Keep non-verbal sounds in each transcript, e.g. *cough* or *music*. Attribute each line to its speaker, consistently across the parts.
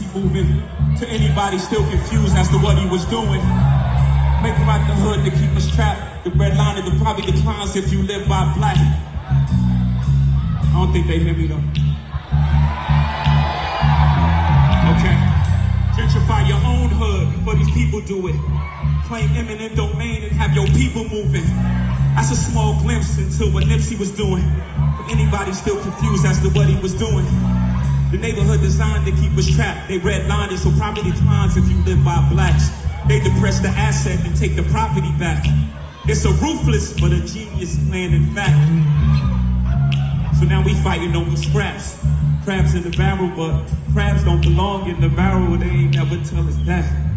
Speaker 1: Nipsey moving. To anybody still confused as to what he was doing. Make him out the hood to keep us trapped. The red line it probably declines if you live by black. I don't think they hear me though. Okay. Gentrify your own hood before these people do it. Claim eminent domain and have your people moving. That's a small glimpse into what Nipsey was doing. For anybody still confused as to what he was doing. The neighborhood designed to keep us trapped. They redlined it so property declines if you live by blacks. They depress the asset and take the property back. It's a ruthless but a genius plan in fact. So now we fighting over scraps. Crabs in the barrel, but crabs don't belong in the barrel. They ain't never tell us that.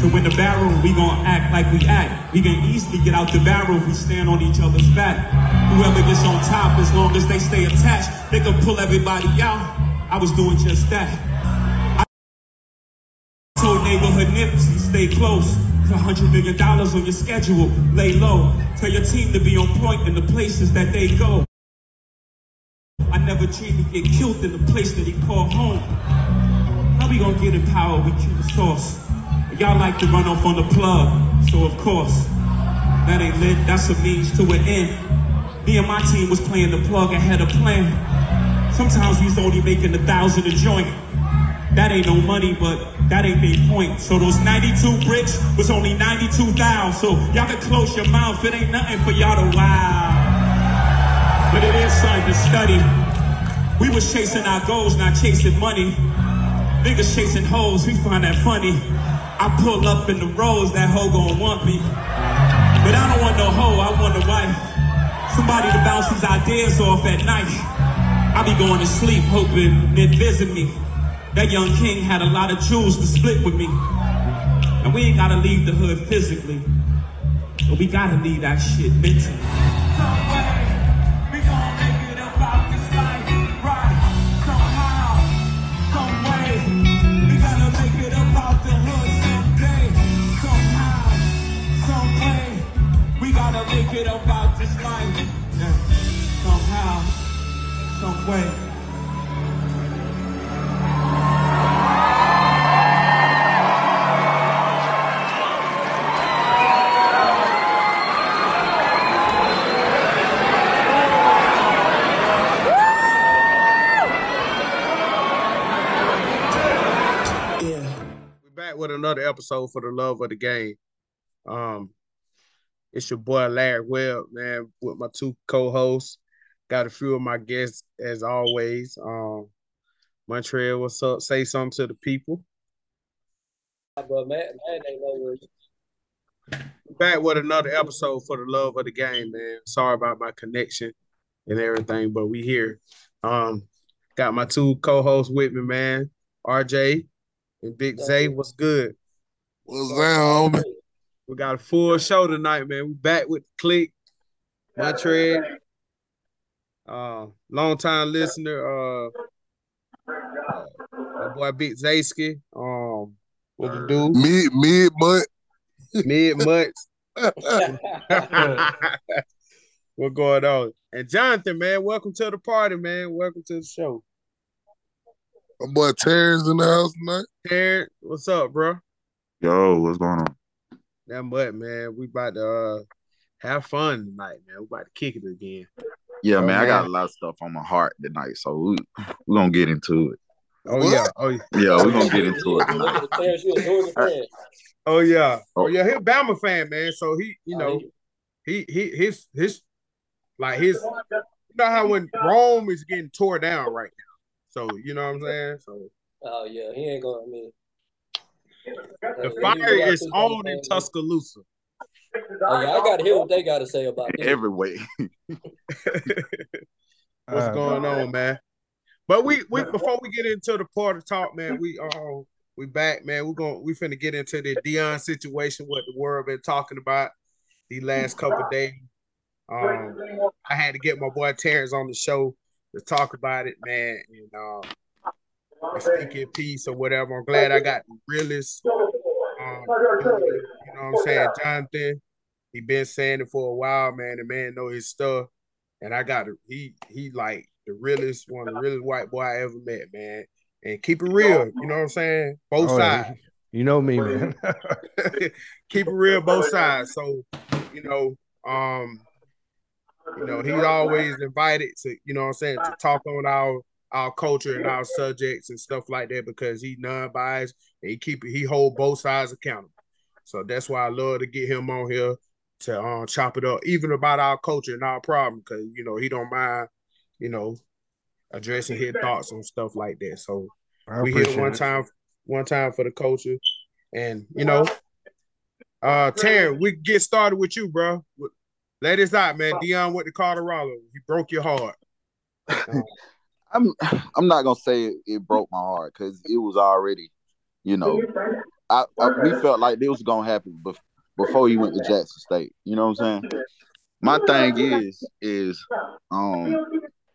Speaker 1: So in the barrel, we gon' act like we act. We can easily get out the barrel if we stand on each other's back. Whoever gets on top, as long as they stay attached, they can pull everybody out. I was doing just that. I told neighborhood Nipsey, stay close. A hundred million dollars on your schedule. Lay low. Tell your team to be on point in the places that they go. I never dreamed to get killed in the place that he called home. How we gonna get in power? with kill the source. Y'all like to run off on the plug, so of course, that ain't lit, that's a means to an end. Me and my team was playing the plug ahead of plan. Sometimes we's only making a thousand a joint. That ain't no money, but that ain't the point. So those 92 bricks was only 92,000. So y'all can close your mouth, it ain't nothing for y'all to wow. But it is something to study. We was chasing our goals, not chasing money. Niggas chasing hoes, we find that funny. I pull up in the rose, that hoe gon' want me. But I don't want no hoe, I want a wife. Somebody to bounce these ideas off at night. I be going to sleep hoping they'd visit me. That young king had a lot of jewels to split with me. And we ain't gotta leave the hood physically. But we gotta leave that shit mentally. About this life. Yeah. Somehow, some way.
Speaker 2: We're back with another episode for the love of the game. Um, it's your boy Larry Webb, man, with my two co-hosts. Got a few of my guests as always. Um, Montreal, what's up? Say something to the people.
Speaker 3: But man, man ain't nowhere.
Speaker 2: Back with another episode for the love of the game, man. Sorry about my connection and everything, but we here. Um, got my two co-hosts with me, man. RJ and Big Zay. What's good?
Speaker 4: What's down, homie?
Speaker 2: We got a full show tonight, man. We back with the click. Montreal. Uh long time listener, uh, uh my boy Big Zaysky. Um what to do?
Speaker 4: Mid mid month.
Speaker 2: Mid months. *laughs* *laughs* what going on? And Jonathan, man, welcome to the party, man. Welcome to the show.
Speaker 4: My boy Terrence in the house tonight.
Speaker 2: Terrence, what's up, bro?
Speaker 5: Yo, what's going on?
Speaker 2: That much, man. We about to uh have fun tonight, man. We about to kick it again.
Speaker 5: Yeah,
Speaker 2: Oh,
Speaker 5: man, I got a lot of stuff on my heart tonight, so we we gonna get into it.
Speaker 2: Oh
Speaker 4: What?
Speaker 2: yeah, oh yeah.
Speaker 5: Yeah, we're gonna get into it *laughs* tonight.
Speaker 3: at the Terrence, you a Georgia fan.
Speaker 2: Oh yeah. Oh
Speaker 5: Oh.
Speaker 2: yeah, he a Bama fan, man. So he, you know,
Speaker 3: he-
Speaker 2: he he his his like his you know how when Rome is getting tore down right now. So you know what I'm saying? So
Speaker 3: Oh yeah, he ain't gonna. I mean,
Speaker 2: the
Speaker 3: uh,
Speaker 2: fire is
Speaker 3: two
Speaker 2: on in. Tuscaloosa.
Speaker 3: Oh yeah, I gotta hear what they gotta say about this.
Speaker 5: Every way. *laughs* *laughs*
Speaker 2: What's
Speaker 6: Uh,
Speaker 2: going on, man? But we we *laughs* before we get into the part of talk, man, we uh we back, man. We're gonna we finna get into the Deion situation, what the world been talking about the last couple of days. Um, I had to get my boy Terrence on the show to talk about it, man. And um, and speak in peace or whatever. I'm glad I got the realest. Um, you know what I'm saying, Jonathan. He been saying it for a while, man. The man know his stuff, and I got to, he he like the realest, one the realest white boy I ever met, man. And keep it real, you know what I'm saying? Both
Speaker 6: Oh, yeah.
Speaker 2: sides.
Speaker 6: You know me, man. *laughs*
Speaker 2: keep it real both sides. So, you know, um, you know, he's always invited to, you know what I'm saying, to talk on our our culture and our subjects and stuff like that because he non-biased and he keep it, he hold both sides accountable. So that's why I love to get him on here to um chop it up, even about our culture and our problem, because you know he don't mind, you know, addressing his thoughts and stuff like that. So
Speaker 6: I
Speaker 2: we here
Speaker 6: appreciate
Speaker 2: one
Speaker 6: it.
Speaker 2: time, one time for the culture, and you know, uh, Taryn, we get started with you, bro. Let us out, man. Deion went to Colorado. He broke your heart. *laughs*
Speaker 5: I'm I'm not gonna say it, it broke my heart because it was already, you know, I, I we felt like this was gonna happen bef- before he went to Jackson State. You know what I'm saying? My thing is is um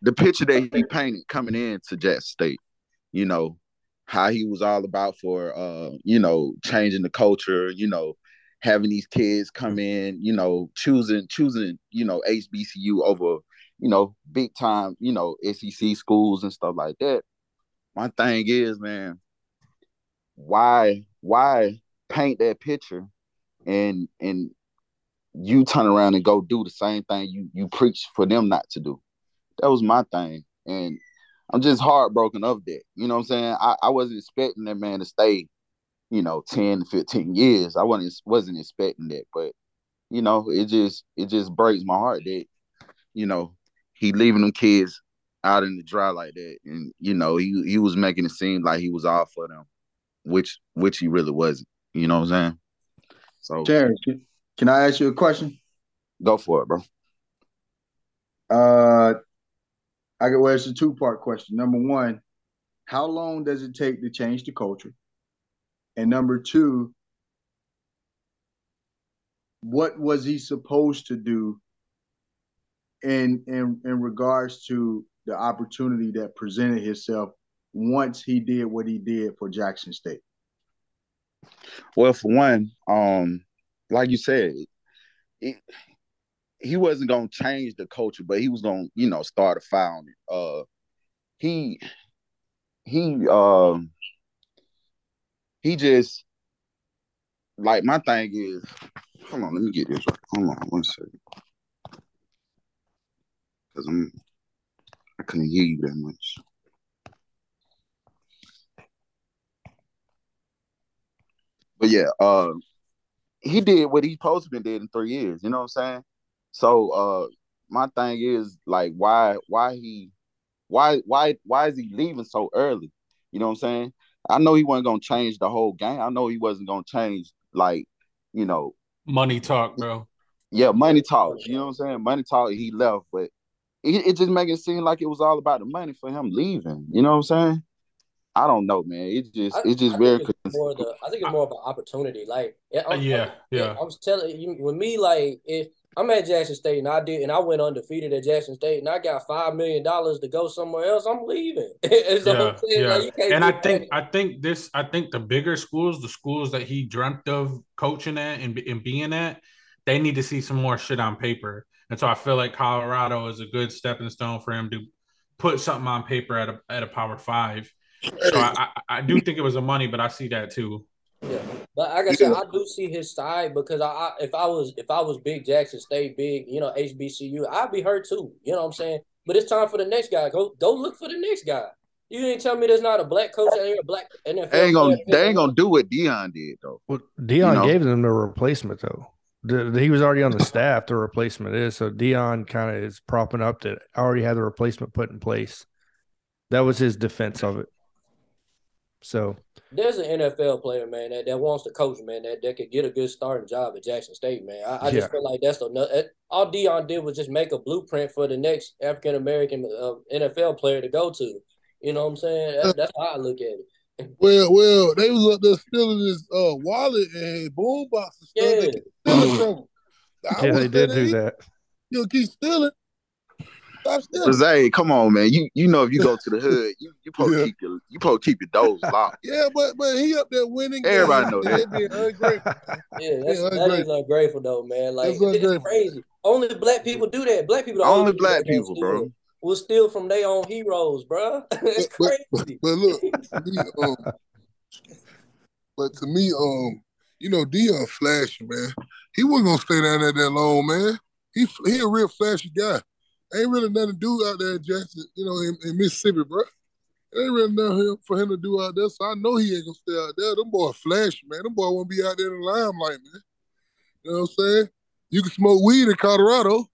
Speaker 5: the picture that he painted coming into Jackson State. You know how he was all about for uh you know changing the culture. You know having these kids come in. You know choosing choosing you know HBCU over you know, big time, you know, SEC schools and stuff like that. My thing is, man, why why paint that picture and and you turn around and go do the same thing you you preach for them not to do. That was my thing. And I'm just heartbroken of that. You know what I'm saying? I, I wasn't expecting that man to stay, you know, 10 to 15 years. I wasn't wasn't expecting that. But, you know, it just it just breaks my heart that, you know, he leaving them kids out in the dry like that, and you know he he was making it seem like he was all for them, which which he really wasn't. You know what I'm saying? So
Speaker 7: Terrence, can, I ask you a question?
Speaker 5: go for it, bro.
Speaker 7: Uh, I got well, it's a two part question. Number one, how long does it take to change the culture? And number two, what was he supposed to do in in in regards to the opportunity that presented itself once he did what he did for Jackson State?
Speaker 5: Well, for one, um, like you said, it, he wasn't gonna change the culture, but he was gonna, you know, start a fire on it. Uh, he he um he just like my thing is. Hold on, let me get this right. Hold on, one second, because I'm I couldn't hear you that much. But yeah, uh, he did what he supposed to been did in three years. You know what I'm saying? So uh, my thing is like, why, why he, why, why, why is he leaving so early? You know what I'm saying? I know he wasn't gonna change the whole game. I know he wasn't gonna change like, you know,
Speaker 8: Money talk, bro.
Speaker 5: yeah, money talk. You know what I'm saying? Money talk. He left, but it, it just make it seem like it was all about the money for him leaving. You know what I'm saying? I don't know, man. It just,
Speaker 3: I,
Speaker 5: it's just
Speaker 3: I
Speaker 5: very.
Speaker 3: think it's more the. I think it's more of an opportunity. Like, yeah, uh, I'm,
Speaker 8: Yeah, yeah.
Speaker 3: I was telling you, with me, like, if I'm at Jackson State and I did, and I went undefeated at Jackson State, and I got five million dollars to go somewhere else, I'm leaving. *laughs* so
Speaker 8: Yeah,
Speaker 3: I'm
Speaker 8: yeah.
Speaker 3: like,
Speaker 8: And I think
Speaker 3: back.
Speaker 8: I think this I think the bigger schools, the schools that he dreamt of coaching at and, and being at, they need to see some more shit on paper. And so I feel like Colorado is a good stepping stone for him to put something on paper at a at a power five. So I, I, I do think it was a money, but I see that too.
Speaker 3: Yeah, but like I said, I do see his side because I, I if I was if I was big Jackson State, big you know HBCU, I'd be hurt too. You know what I'm saying? But it's time for the next guy. Go go look for the next guy. You didn't tell me there's not a black coach out here, a black NFL.
Speaker 5: They ain't gonna, they ain't gonna do what Deion did though.
Speaker 6: Well, Deion
Speaker 5: You know?
Speaker 6: gave them the replacement though. The, the- he was already on the staff. The replacement is so Deion kind of is propping up that already had the replacement put in place. That was his defense of it. So
Speaker 3: There's an NFL player, man, that, that wants to coach, man, that, that could get a good starting job at Jackson State, man. I, I
Speaker 6: Yeah.
Speaker 3: just feel like that's another. All Deion did was just make a blueprint for the next African American uh, NFL player to go to. You know what I'm saying? That, that's how I look at it.
Speaker 4: Well, well, they was up there stealing his uh wallet and his boom box and stuff.
Speaker 3: Yeah.
Speaker 4: They keep stealing from him. I
Speaker 6: yeah, they did
Speaker 4: saying,
Speaker 6: do that.
Speaker 4: You'll keep stealing. Stop stealing.
Speaker 5: Zay, come on, man. You you know if you go to the hood, you you supposed
Speaker 4: Yeah.
Speaker 5: keep your you supposed to keep your doors locked. *laughs*
Speaker 4: Yeah, but but he up there winning.
Speaker 5: Everybody
Speaker 4: games,
Speaker 5: know
Speaker 4: man.
Speaker 5: that.
Speaker 4: They being ungrateful. *laughs*
Speaker 3: Yeah, that's,
Speaker 4: Yeah,
Speaker 3: that
Speaker 4: ungrateful.
Speaker 3: is ungrateful though, man. Like it's crazy. Only black people do that. Black people, the
Speaker 5: Only
Speaker 3: people
Speaker 5: black
Speaker 3: that don't
Speaker 5: people,
Speaker 3: do
Speaker 5: bro.
Speaker 3: That. will steal from their own heroes, bro. *laughs* it's
Speaker 4: But, but,
Speaker 3: crazy.
Speaker 4: but look, *laughs* me, um, but to me, um, you know, Deion flashy, man. He wasn't gonna stay down there that long, man. He he a real flashy guy. Ain't really nothing to do out there in Jackson, you know, in, in Mississippi, bro. It ain't really nothing for him to do out there. So I know he ain't gonna stay out there. Them boy flashy, man. Them boy won't be out there in the limelight, man. You know what I'm saying? You can smoke weed in Colorado,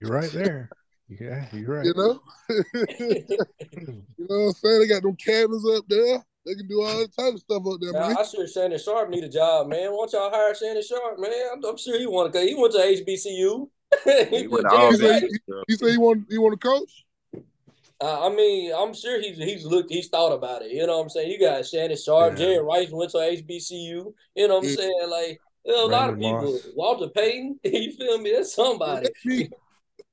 Speaker 6: You're right there. Yeah, you're right.
Speaker 4: you know. *laughs* you know what I'm saying? They got them cabins up there. They can do all type of stuff up there,
Speaker 3: Now,
Speaker 4: man.
Speaker 3: I sure Shannon Sharpe need a job, man. Why don't y'all hire Shannon Sharpe, man? I'm, I'm sure he want to. He went to HBCU. he *laughs*
Speaker 5: He went
Speaker 3: just
Speaker 5: all
Speaker 4: He said he, he said he want he want to coach.
Speaker 3: Uh, I mean, I'm sure he's he's looked, he's thought about it. You know what I'm saying? You got Shannon Sharpe,
Speaker 6: Yeah.
Speaker 3: Jerry Rice went to HBCU. You know what I'm
Speaker 4: Yeah.
Speaker 3: saying? Like you know, a lot of people.
Speaker 6: Moss.
Speaker 3: Walter Payton, *laughs* you feel me? That's somebody.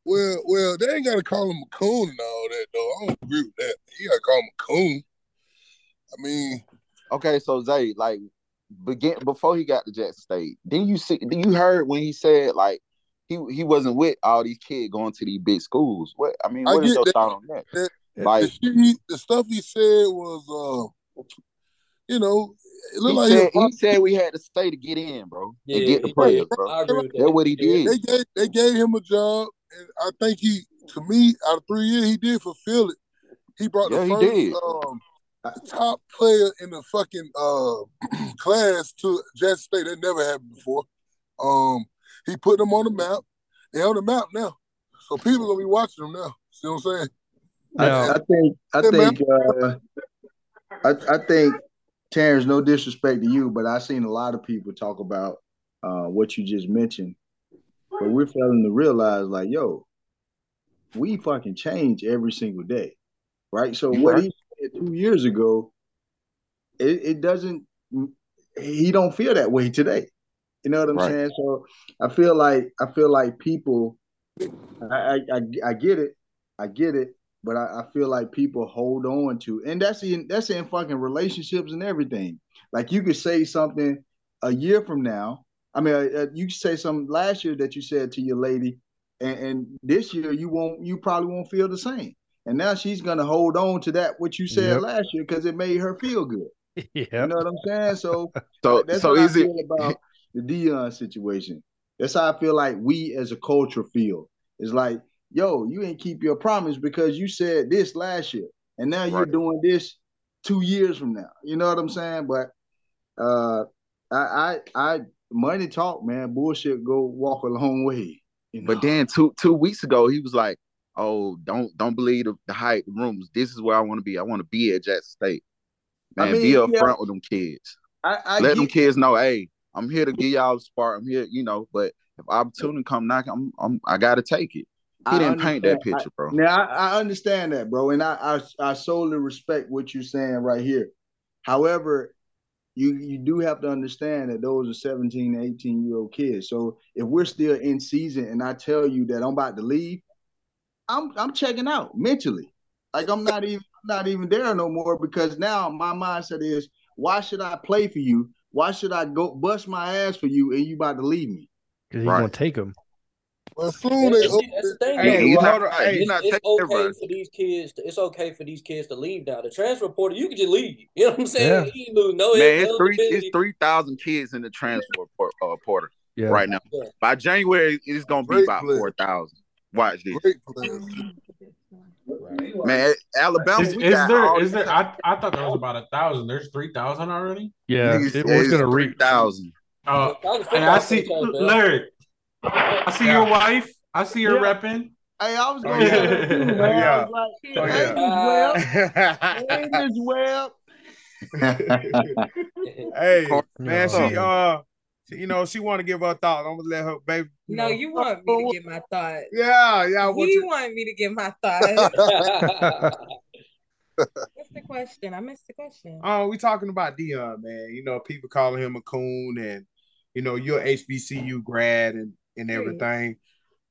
Speaker 4: Me- Well, well, they ain't got to call him a coon and all that though. I don't agree with that. You got to call him a coon. I mean,
Speaker 5: Okay, so Zay, like begin before he got to Jackson State, didn't you see? Did you heard when he said like he he wasn't with all these kids going to these big schools? What I mean,
Speaker 4: I
Speaker 5: what is your
Speaker 4: that.
Speaker 5: thought on that?
Speaker 4: That-
Speaker 5: Like
Speaker 4: the, he, the stuff he said was, uh, you know, it
Speaker 5: he
Speaker 4: looked like
Speaker 5: said,
Speaker 4: he
Speaker 5: he said we had to stay to get in, bro,
Speaker 3: Yeah,
Speaker 5: and get the
Speaker 3: he
Speaker 5: players,
Speaker 3: did.
Speaker 5: bro.
Speaker 3: I that.
Speaker 5: That's what he did.
Speaker 4: they gave they gave him a job, and I think he, to me, out of three years, he did fulfill it. He brought
Speaker 5: Yeah,
Speaker 4: the
Speaker 5: he
Speaker 4: first
Speaker 5: did.
Speaker 4: um, top player in the fucking uh, *clears throat* class to Jackson State. That never happened before. Um, he put them on the map. They're on the map now, so people gonna be watching them now. See what I'm saying?
Speaker 6: Now,
Speaker 7: I, I think I think uh, I, I think Terrence, no disrespect to you, but I've seen a lot of people talk about uh, what you just mentioned. But we're failing to realize, like, yo, we fucking change every single day, right? So
Speaker 5: You
Speaker 7: what he said two years ago, it, it doesn't. He don't feel that way today. You know what I'm
Speaker 5: Right.
Speaker 7: saying? So I feel like I feel like people. I I, I, I get it. I get it but I, I, feel like people hold on to, and that's in that's in fucking relationships and everything. Like you could say something a year from now. I mean, uh, you say something last year that you said to your lady, and, and, this year you won't, you probably won't feel the same. And now she's gonna hold on to that what you said
Speaker 6: Yep.
Speaker 7: last year because it made her feel good. *laughs* You know what I'm saying? So *laughs*
Speaker 5: So
Speaker 7: that's
Speaker 5: so
Speaker 7: what
Speaker 5: is
Speaker 7: I feel about *laughs* the Deion situation. That's how I feel like we as a culture feel. It's like, yo, you ain't keep your promise because you said this last year, and now you're
Speaker 5: Right.
Speaker 7: doing this two years from now. You know what I'm saying? But uh, I, I, I, money talk, man. Bullshit go walk a long way. You know?
Speaker 5: But then two two weeks ago, he was like, "Oh, don't don't believe the, the hype, the rumors. This is where I want to be. I want to be at Jackson State.
Speaker 7: I
Speaker 5: Man,
Speaker 7: mean,
Speaker 5: be
Speaker 7: yeah.
Speaker 5: upfront with them kids.
Speaker 7: I, I
Speaker 5: Let
Speaker 7: get,
Speaker 5: them kids know, hey, I'm here to give y'all a spark. I'm here, you know. But if opportunity come knocking, I'm, I'm I gotta take it. He
Speaker 7: I
Speaker 5: didn't paint that picture, bro.
Speaker 7: Now I, I understand that, bro, and I, I I solely respect what you're saying right here. However, you you do have to understand that those are 17 and 18 year old kids. So if we're still in season and I tell you that I'm about to leave, I'm I'm checking out mentally. Like I'm not even not even there no more because now my mindset is why should I play for you? Why should I go bust my ass for you and you about to leave me?
Speaker 6: Because he's
Speaker 5: Right.
Speaker 6: gonna take him.
Speaker 4: Well, soon they
Speaker 3: And that's the thing.
Speaker 2: Hey,
Speaker 5: you're
Speaker 2: well,
Speaker 5: not,
Speaker 2: hold on. Hey,
Speaker 5: you're
Speaker 3: it's okay
Speaker 5: everybody.
Speaker 3: for these kids. To, it's okay for these kids to leave now. The transfer portal, you can just leave. You know what I'm saying?
Speaker 6: Yeah.
Speaker 3: You ain't lose no
Speaker 5: Man, it's three it's three thousand kids in the transfer por- uh, portal
Speaker 6: Yeah.
Speaker 5: right now.
Speaker 3: Yeah.
Speaker 5: By January, it's gonna be about
Speaker 4: player.
Speaker 5: four thousand. Watch this,
Speaker 4: great players.
Speaker 5: man. Alabama,
Speaker 8: Is,
Speaker 5: we
Speaker 8: is
Speaker 5: got
Speaker 8: there
Speaker 5: all
Speaker 8: is
Speaker 5: these-
Speaker 8: there? I, I thought there was about a thousand. There's three thousand already.
Speaker 6: Yeah.
Speaker 5: Niggas
Speaker 6: It was gonna reach.
Speaker 5: three thousand.
Speaker 8: Uh, I see. Larry. I see your wife. I see her
Speaker 7: Yeah.
Speaker 8: repping.
Speaker 7: Hey, I was
Speaker 2: Oh,
Speaker 7: gonna
Speaker 8: yeah.
Speaker 7: say that too. I
Speaker 2: Yeah.
Speaker 7: was like,
Speaker 2: Oh,
Speaker 7: hey,
Speaker 2: yeah.
Speaker 7: Miss Webb. Hey, *laughs*
Speaker 2: hey,
Speaker 6: Oh,
Speaker 2: man, she uh, she- you know, she want to give her thought. I'm gonna let her, baby. You
Speaker 9: No,
Speaker 2: know.
Speaker 9: you want me to give my thought.
Speaker 2: Yeah, yeah. I want
Speaker 9: He
Speaker 2: you.
Speaker 9: want me to give my *laughs* thought. *laughs* What's the question? I missed the question.
Speaker 2: Oh, we talking about Deion, man. You know, people calling him a coon, and you know, you're HBCU grad and and everything.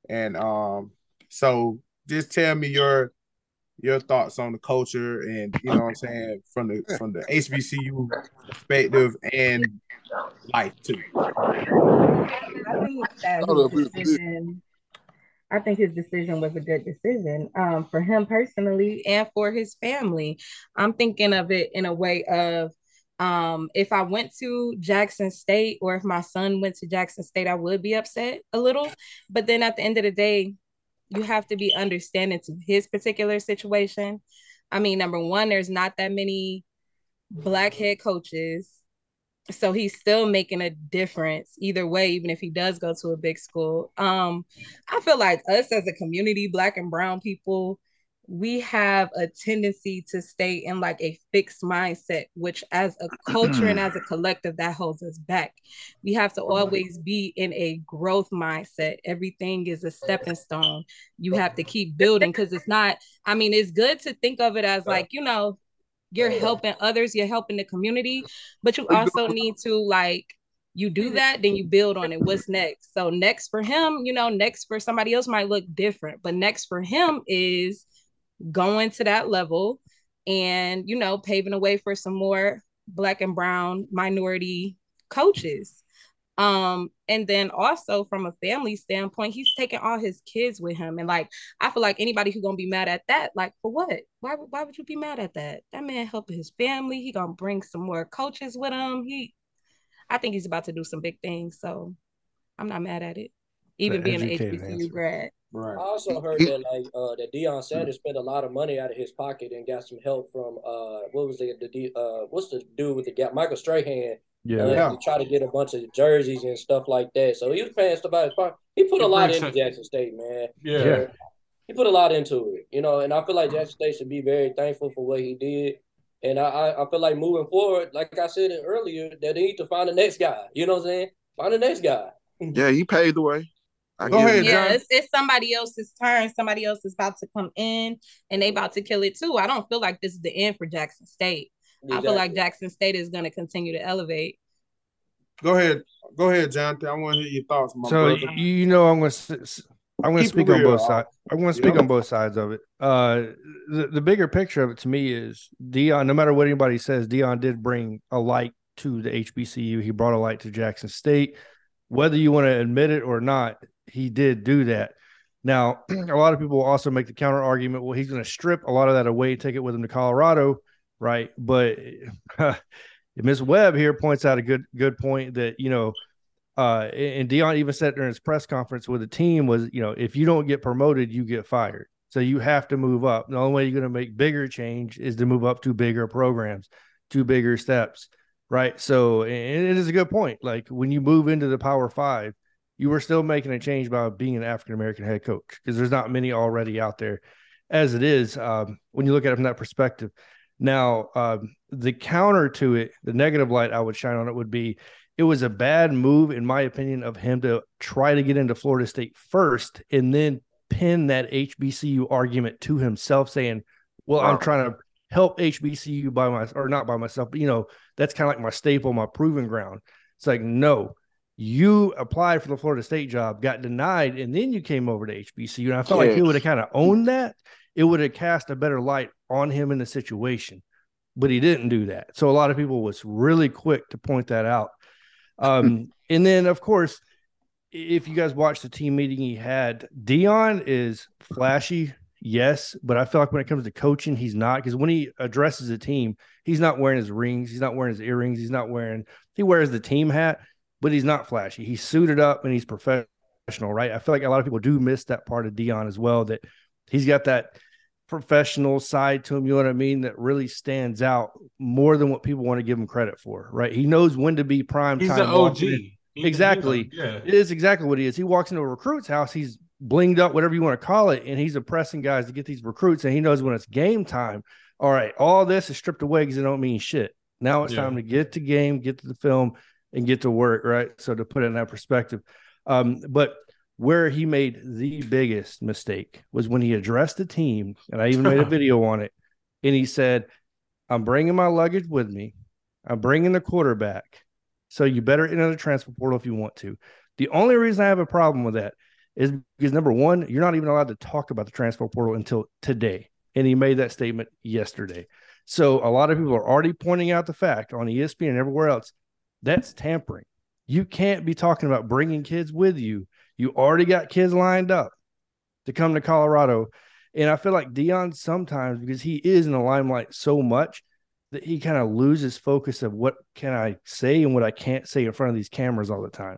Speaker 2: And um, so just tell me your your thoughts on the culture, and you know, what I'm saying from the from the HBCU perspective and life too.
Speaker 9: I think that his decision. I think his decision was a good decision um, for him personally and for his family. I'm thinking of it in a way of um, if I went to Jackson State or if my son went to Jackson State, I would be upset a little. But then at the end of the day, you have to be understanding to his particular situation. I mean, number one, there's not that many black head coaches so he's still making a difference either way even if he does go to a big school um i feel like us as a community black and brown people we have a tendency to stay in like a fixed mindset which as a culture and mm. as a collective that holds us back. We have to always be in a growth mindset. Everything is a stepping stone. You have to keep building because it's not i mean it's good to think of it as like you know you're helping others, you're helping the community, but you also need to like you do that, then you build on it. What's next? So next for him, you know, next for somebody else might look different, but next for him is going to that level and you know paving the way for some more black and brown minority coaches um, and then also from a family standpoint, he's taking all his kids with him. And like I feel like anybody who's gonna be mad at that, like for what? Why why would you be mad at that? That man helping his family, he gonna bring some more coaches with him. He I think he's about to do some big things. So I'm not mad at it. Even being an HBCU answer. grad.
Speaker 3: Right. I also heard that like uh that Deion Sanders spent a lot of money out of his pocket and got some help from uh what was the the uh what's the dude with the gap Michael Strahan yeah, uh, yeah. to try to get a bunch of jerseys and stuff like that. So he was paying stuff out his pocket. He put a lot into Jackson State, man.
Speaker 8: Yeah. yeah.
Speaker 3: He put a lot into it, you know, and I feel like Jackson State should be very thankful for what he did. And I, I feel like moving forward, like I said earlier, that they need to find the next guy. You know what I'm saying? Find the next guy.
Speaker 5: Yeah, he paved the way.
Speaker 9: I Go ahead, yeah, it's, it's, somebody else's turn. Somebody else is about to come in and they about to kill it too. I don't feel like this is the end for Jackson State. Exactly. I feel like Jackson State is going to continue to elevate.
Speaker 2: Go ahead, go ahead, Jonathan. I want to hear your thoughts. so
Speaker 6: brother. you know, I'm going to I'm going to speak on both sides. I'm going to speak on both sides of it. Uh, the the bigger picture of it to me is Deion. No matter what anybody says, Deion did bring a light to the HBCU. He brought a light to Jackson State. Whether you want to admit it or not, he did do that. Now, *clears throat* a lot of people also make the counter argument. Well, he's going to strip a lot of that away, take it with him to Colorado, right? But *laughs* Miss Webb here points out a good good point that you know, uh, and Deion even said during his press conference with the team was, you know, if you don't get promoted, you get fired. So you have to move up. The only way you're going to make bigger change is to move up to bigger programs, to bigger steps, right? So and it is a good point. Like when you move into the Power Five, you were still making a change by being an African American head coach because there's not many already out there as it is um, when you look at it from that perspective. Now, um, the counter to it, the negative light I would shine on it would be it was a bad move, in my opinion, of him to try to get into Florida State first and then pin that HBCU argument to himself, saying, Well, wow. I'm trying to help HBCU by my or not by myself, but you know, that's kind of like my staple, my proving ground. It's like, no, you applied for the Florida State job, got denied, and then you came over to HBCU. And I felt like he would have kind of owned that. It would have cast a better light on him in the situation but he didn't do that. So a lot of people was really quick to point that out. Um, *laughs* and then of course, if you guys watch the team meeting he had, Deion is flashy, yes, but I feel like when it comes to coaching, he's not because when he addresses a team, he's not wearing his rings, he's not wearing his earrings, he's not wearing he wears the team hat, but he's not flashy. He's suited up and he's professional, right? I feel like a lot of people do miss that part of Deion as well. That he's got that professional side to him, you know what I mean, that really stands out more than what people want to give him credit for, right? He knows when to be prime
Speaker 8: he's
Speaker 6: time.
Speaker 8: He's an OG.
Speaker 6: He, exactly. yeah. It is exactly what he is. He walks into a recruit's house, he's blinged up, whatever you want to call it, and he's oppressing guys to get these recruits, and he knows when it's game time. All right, all this is stripped away because it don't mean shit. Now it's yeah. time to get to game, get to the film, and get to work, right? So to put it in that perspective. Um, but where he made the biggest mistake was when he addressed the team, and I even made a *laughs* video on it. And he said, I'm bringing my luggage with me. I'm bringing the quarterback. So you better enter the transfer portal if you want to. The only reason I have a problem with that is because number one, you're not even allowed to talk about the transfer portal until today. And he made that statement yesterday. So a lot of people are already pointing out the fact on ESPN and everywhere else that's tampering. You can't be talking about bringing kids with you you already got kids lined up. to come to Colorado. And I feel like Deion sometimes, because he is in the limelight so much, that he kind of loses focus of what can I say and what I can't say in front of these cameras all the time.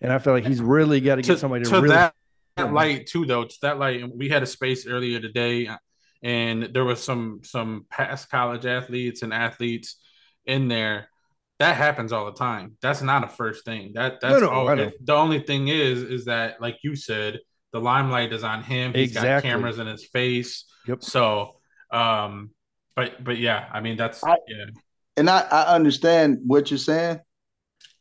Speaker 6: And I feel like he's really got to get somebody to,
Speaker 8: to
Speaker 6: really
Speaker 8: that, that light too, though. To that light, we had a space earlier today, and there was some some past college athletes and athletes in there. That happens all the time. That's not a first thing. That that's
Speaker 6: no,
Speaker 8: all.
Speaker 6: I.
Speaker 8: The only thing is, is that like you said, the limelight is on him. He's got cameras in his face.
Speaker 6: Yep.
Speaker 8: So, um, but but yeah, I mean that's
Speaker 7: I-
Speaker 8: yeah.
Speaker 7: And I, I understand what you're saying,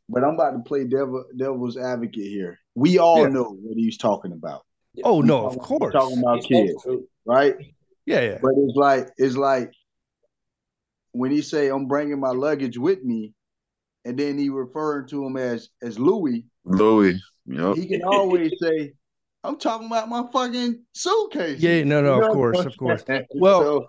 Speaker 7: but I'm about to play devil devil's advocate here. We all
Speaker 6: Yeah.
Speaker 7: know what he's talking about.
Speaker 6: Oh no, of course.
Speaker 7: talking about
Speaker 3: He spoke
Speaker 7: kids, right?
Speaker 6: Yeah, yeah.
Speaker 7: But it's like it's like when he say I'm bringing my luggage with me, and then he referring to him as as Louis.
Speaker 5: Louis. Yep.
Speaker 7: He can always *laughs* say, "I'm talking about my fucking suitcase."
Speaker 6: Yeah, no, no,
Speaker 7: You
Speaker 6: of course, of course. *laughs* Well,
Speaker 7: So,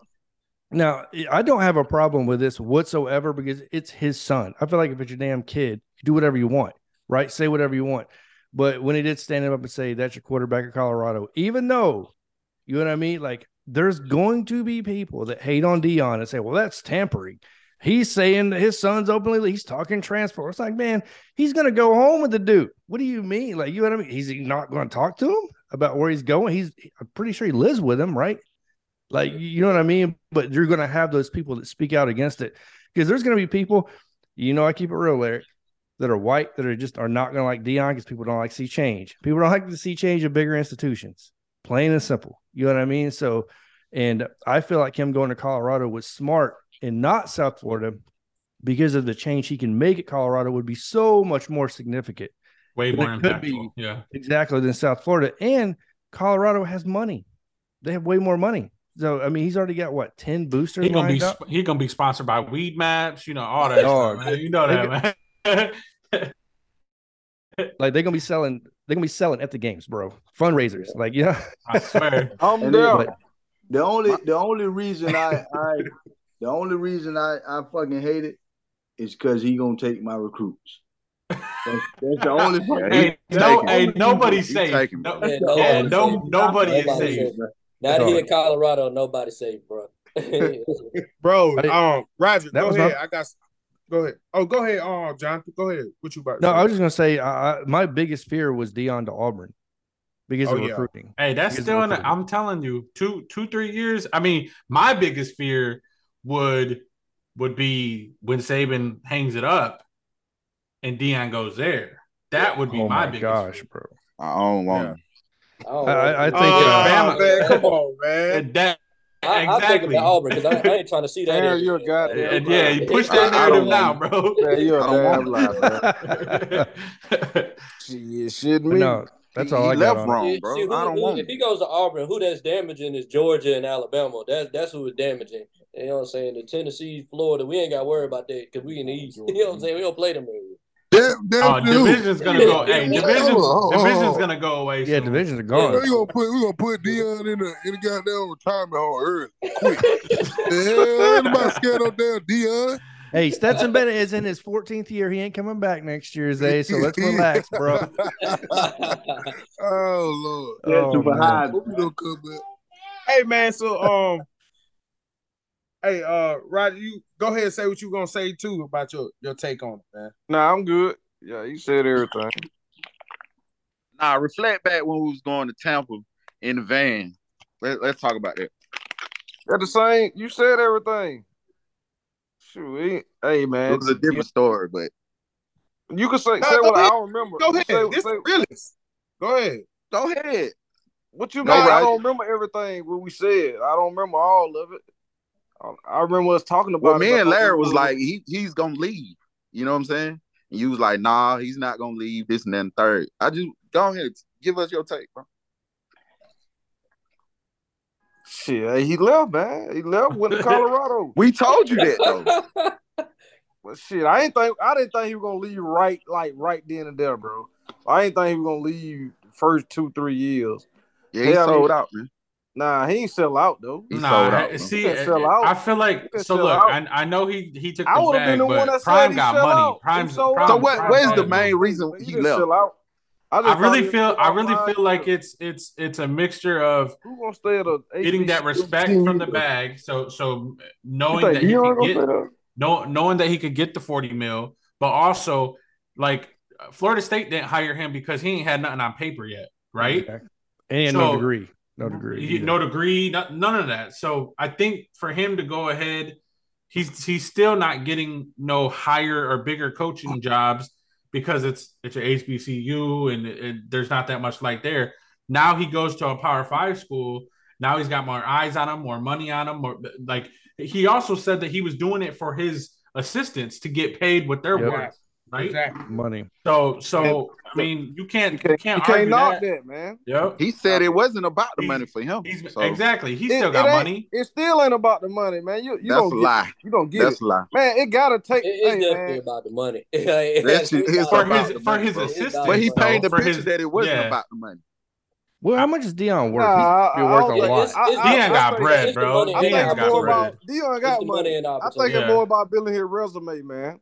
Speaker 6: Now, I don't have a problem with this whatsoever because it's his son. I feel like if it's your damn kid, do whatever you want, right? Say whatever you want. But when he did stand up and say that's your quarterback of Colorado, even though, you know what I mean? Like, there's going to be people that hate on Deion and say, well, that's tampering. He's saying that his son's openly, he's talking transport. It's like, man, he's going to go home with the dude. What do you mean? Like, you know what I mean? He's not going to talk to him about where he's going. He's, I'm pretty sure he lives with him, right? Like, you know what I mean? But you're going to have those people that speak out against it because there's going to be people, you know, I keep it real, Larry, that are white that are just are not going to like Deion because people don't like see change. People don't *laughs* like to see change in bigger institutions, plain and simple. You know what I mean? So, and I feel like him going to Colorado was smart and not South Florida because of the change he can make at Colorado would be so much more significant.
Speaker 8: Way more
Speaker 6: it could
Speaker 8: impactful.
Speaker 6: be-
Speaker 8: yeah.
Speaker 6: Exactly than South Florida. And Colorado has money. They have way more money. So I mean, he's already got what ten boosters
Speaker 8: He's gonna be
Speaker 6: up.
Speaker 8: sp- he gonna be sponsored by Weedmaps, you know, all that
Speaker 6: Dog.
Speaker 8: stuff, man. You know that, man. *laughs*
Speaker 6: Like they're gonna be selling. They're gonna be selling at the games, bro. Fundraisers, like yeah.
Speaker 8: I swear.
Speaker 10: I'm *laughs* um,
Speaker 7: And
Speaker 10: down.
Speaker 6: But
Speaker 7: the only the only reason I I the only reason I I fucking hate it is because he gonna take my recruits. That's, that's the only *laughs* fucking
Speaker 8: Hey,
Speaker 5: He's
Speaker 8: no, hey, nobody's safe. No,
Speaker 5: it.
Speaker 3: Yeah,
Speaker 8: yeah, no,
Speaker 3: safe.
Speaker 8: nobody is
Speaker 3: Nobody's
Speaker 8: safe.
Speaker 3: safe. Now that
Speaker 6: Dog.
Speaker 3: in Colorado, nobody's safe, bro. *laughs*
Speaker 2: Bro, um, Roger,
Speaker 6: that
Speaker 2: go
Speaker 6: was
Speaker 2: ahead.
Speaker 6: my-
Speaker 2: I got. Go ahead. Oh, go ahead. Um, Jonathan, go ahead. What you about?
Speaker 6: No. I was just gonna say, I, I, my biggest fear was Deion to Auburn because
Speaker 2: Oh,
Speaker 6: of
Speaker 2: yeah.
Speaker 6: recruiting.
Speaker 8: Hey, that's
Speaker 6: Because of
Speaker 8: still in. The,
Speaker 6: recruiting.
Speaker 8: I'm telling you, two, two, three years. I mean, my biggest fear would would be when Saban hangs it up, and Deion goes there. That would be
Speaker 6: oh
Speaker 8: my,
Speaker 6: my
Speaker 8: biggest.
Speaker 6: gosh,
Speaker 8: fear.
Speaker 6: bro.
Speaker 5: I don't want
Speaker 2: Yeah.
Speaker 5: him.
Speaker 3: I,
Speaker 6: I, I, I
Speaker 3: know.
Speaker 6: think
Speaker 2: Oh,
Speaker 6: uh,
Speaker 8: Bama-
Speaker 2: man, come on, man.
Speaker 8: That
Speaker 3: I, I'll take him
Speaker 8: exactly.
Speaker 3: Auburn because I, I ain't trying to see that.
Speaker 10: Aaron,
Speaker 3: every
Speaker 10: you're a
Speaker 3: day.
Speaker 10: goddamn
Speaker 8: And yeah, you push that
Speaker 5: I- I
Speaker 8: narrative now, bro.
Speaker 10: Man, you're a damn
Speaker 5: want
Speaker 10: lie, man. *laughs* Shit, shit me.
Speaker 6: no, that's
Speaker 5: He-
Speaker 6: all
Speaker 5: he
Speaker 6: I
Speaker 5: left
Speaker 6: on it.
Speaker 5: wrong.
Speaker 3: See-
Speaker 5: bro.
Speaker 3: see, who-
Speaker 5: I don't
Speaker 3: who-
Speaker 5: want
Speaker 3: if
Speaker 5: him.
Speaker 3: he goes to Auburn, who that's damaging is Georgia and Alabama. That's that's who is damaging. You know what I'm saying? The Tennessee, Florida, we ain't got to worry about that because we in the East. *laughs* You know what I'm saying? We don't play them areas.
Speaker 4: That, that
Speaker 8: Oh,
Speaker 4: dude.
Speaker 8: division's gonna go. *laughs* Hey,
Speaker 3: Hold on,
Speaker 8: division's
Speaker 4: hold on, hold
Speaker 8: division's gonna go away.
Speaker 6: Yeah,
Speaker 8: soon.
Speaker 6: divisions are gone.
Speaker 4: We gonna put we gonna put Deion in the in the goddamn retirement home early, quick. the hell, ain't scared of damn Deion.
Speaker 6: Hey, Stetson Bennett is in his 14th year. He ain't coming back next year, Zay. So let's *laughs* relax, bro.
Speaker 4: oh lord,
Speaker 6: Oh, man.
Speaker 7: behind.
Speaker 4: hope you don't come back.
Speaker 2: Hey, man. So, um, hey, uh, Roger, you go ahead and say what you gonna say too about your your take on it, man.
Speaker 10: Nah, I'm good. Yeah, you said everything.
Speaker 5: Nah, reflect back when we was going to Tampa in the van. Let, let's talk about that.
Speaker 10: At the same, you said everything. Shoot, hey man,
Speaker 5: It was a different story, but
Speaker 10: you can say
Speaker 2: No,
Speaker 10: say
Speaker 2: go
Speaker 10: what I
Speaker 2: ahead.
Speaker 10: don't remember.
Speaker 2: Go ahead.
Speaker 10: Say,
Speaker 2: this
Speaker 10: say,
Speaker 2: is realist. Go ahead.
Speaker 5: go ahead.
Speaker 10: what you
Speaker 5: No,
Speaker 10: mean? I don't remember everything what we said. I don't remember all of it. I, I remember us talking about.
Speaker 5: Well,
Speaker 10: it,
Speaker 5: me and Larry was like, he he's gonna leave. You know what I'm saying? And you was like, nah, he's not gonna leave. This and then third. I just go ahead, give us your take, bro.
Speaker 10: shit. He left, man. He left, went to *laughs* Colorado.
Speaker 5: We told you that though. *laughs*
Speaker 10: But shit, I ain't think I didn't think he was gonna leave right like right then and there, bro. I ain't think he was gonna leave the first two three years.
Speaker 5: Yeah, he
Speaker 10: Yeah, I
Speaker 5: sold
Speaker 10: mean-
Speaker 5: out, man.
Speaker 10: Nah, he ain't sell out though.
Speaker 5: He
Speaker 8: nah,
Speaker 5: sold out.
Speaker 8: see,
Speaker 10: He can sell out.
Speaker 8: I feel like
Speaker 10: He
Speaker 8: so. Look,
Speaker 10: out.
Speaker 8: I, I know he he took
Speaker 10: I
Speaker 8: the
Speaker 10: would've
Speaker 8: bag,
Speaker 10: been the
Speaker 8: but
Speaker 10: one that said
Speaker 8: Prime
Speaker 10: he
Speaker 8: got
Speaker 10: sell
Speaker 8: money.
Speaker 10: out. He
Speaker 8: Prime,
Speaker 10: sold
Speaker 8: Prime,
Speaker 5: So what?
Speaker 8: Prime
Speaker 5: Where's the main
Speaker 8: money.
Speaker 5: reason
Speaker 10: He
Speaker 5: he left?
Speaker 10: sell out.
Speaker 8: I,
Speaker 10: just
Speaker 8: really feel I really
Speaker 10: five
Speaker 8: feel like it's it's it's a mixture of
Speaker 10: Who gonna stay at a
Speaker 8: getting that respect
Speaker 10: team?
Speaker 8: from the bag. So so knowing that he could get
Speaker 10: stay there?
Speaker 8: Uh, know, knowing that he could get the 40 mil, but also like Florida State didn't hire him because he ain't had nothing on paper yet, right?
Speaker 6: And no degree. No degree.
Speaker 8: He-
Speaker 6: either.
Speaker 8: no degree, not, none of that. So I think for him to go ahead, he's he's still not getting no higher or bigger coaching jobs because it's it's an HBCU and it, it- there's not that much light there. Now he goes to a Power Five school. Now he's got more eyes on him, more money on him. More like he also said that he was doing it for his assistants to get paid what they're
Speaker 6: Yep.
Speaker 8: worth, right?
Speaker 2: Exactly.
Speaker 6: Money.
Speaker 8: So so I mean you can't you
Speaker 10: You
Speaker 8: can't,
Speaker 10: can't, you can't knock
Speaker 8: that.
Speaker 10: that, man.
Speaker 8: Yep.
Speaker 5: He said it wasn't about the
Speaker 8: He's-
Speaker 5: money for him.
Speaker 8: He's
Speaker 5: So,
Speaker 8: exactly. He still
Speaker 10: it
Speaker 8: got
Speaker 10: ain't-
Speaker 8: money.
Speaker 10: It still ain't about the money, man. You you
Speaker 5: That's
Speaker 10: don't
Speaker 5: a
Speaker 10: get
Speaker 5: lie.
Speaker 10: you don't get
Speaker 5: That's
Speaker 10: it,
Speaker 5: a lie.
Speaker 10: man. It gotta take.
Speaker 3: It- it's
Speaker 10: hey,
Speaker 3: definitely
Speaker 10: man.
Speaker 3: about the money. *laughs*
Speaker 5: That's
Speaker 3: It's
Speaker 8: For his
Speaker 3: money.
Speaker 8: for
Speaker 5: money,
Speaker 8: his
Speaker 5: bro.
Speaker 8: assistant,
Speaker 5: But he
Speaker 3: paid
Speaker 5: painted the
Speaker 8: for
Speaker 5: picture
Speaker 8: his-
Speaker 5: that it wasn't
Speaker 8: yeah.
Speaker 5: about the money.
Speaker 6: Well, how much is Deion worth?
Speaker 10: Nah,
Speaker 6: He's
Speaker 10: I-
Speaker 6: still worth a
Speaker 10: think-
Speaker 6: lot.
Speaker 8: It's- it's
Speaker 10: Deion
Speaker 8: got bread, bro.
Speaker 3: money
Speaker 10: I think
Speaker 8: got
Speaker 10: more
Speaker 8: bread.
Speaker 10: about
Speaker 3: Deion
Speaker 10: got money.
Speaker 3: money and
Speaker 10: I think
Speaker 3: opportunity.
Speaker 10: it's more about building his resume, man.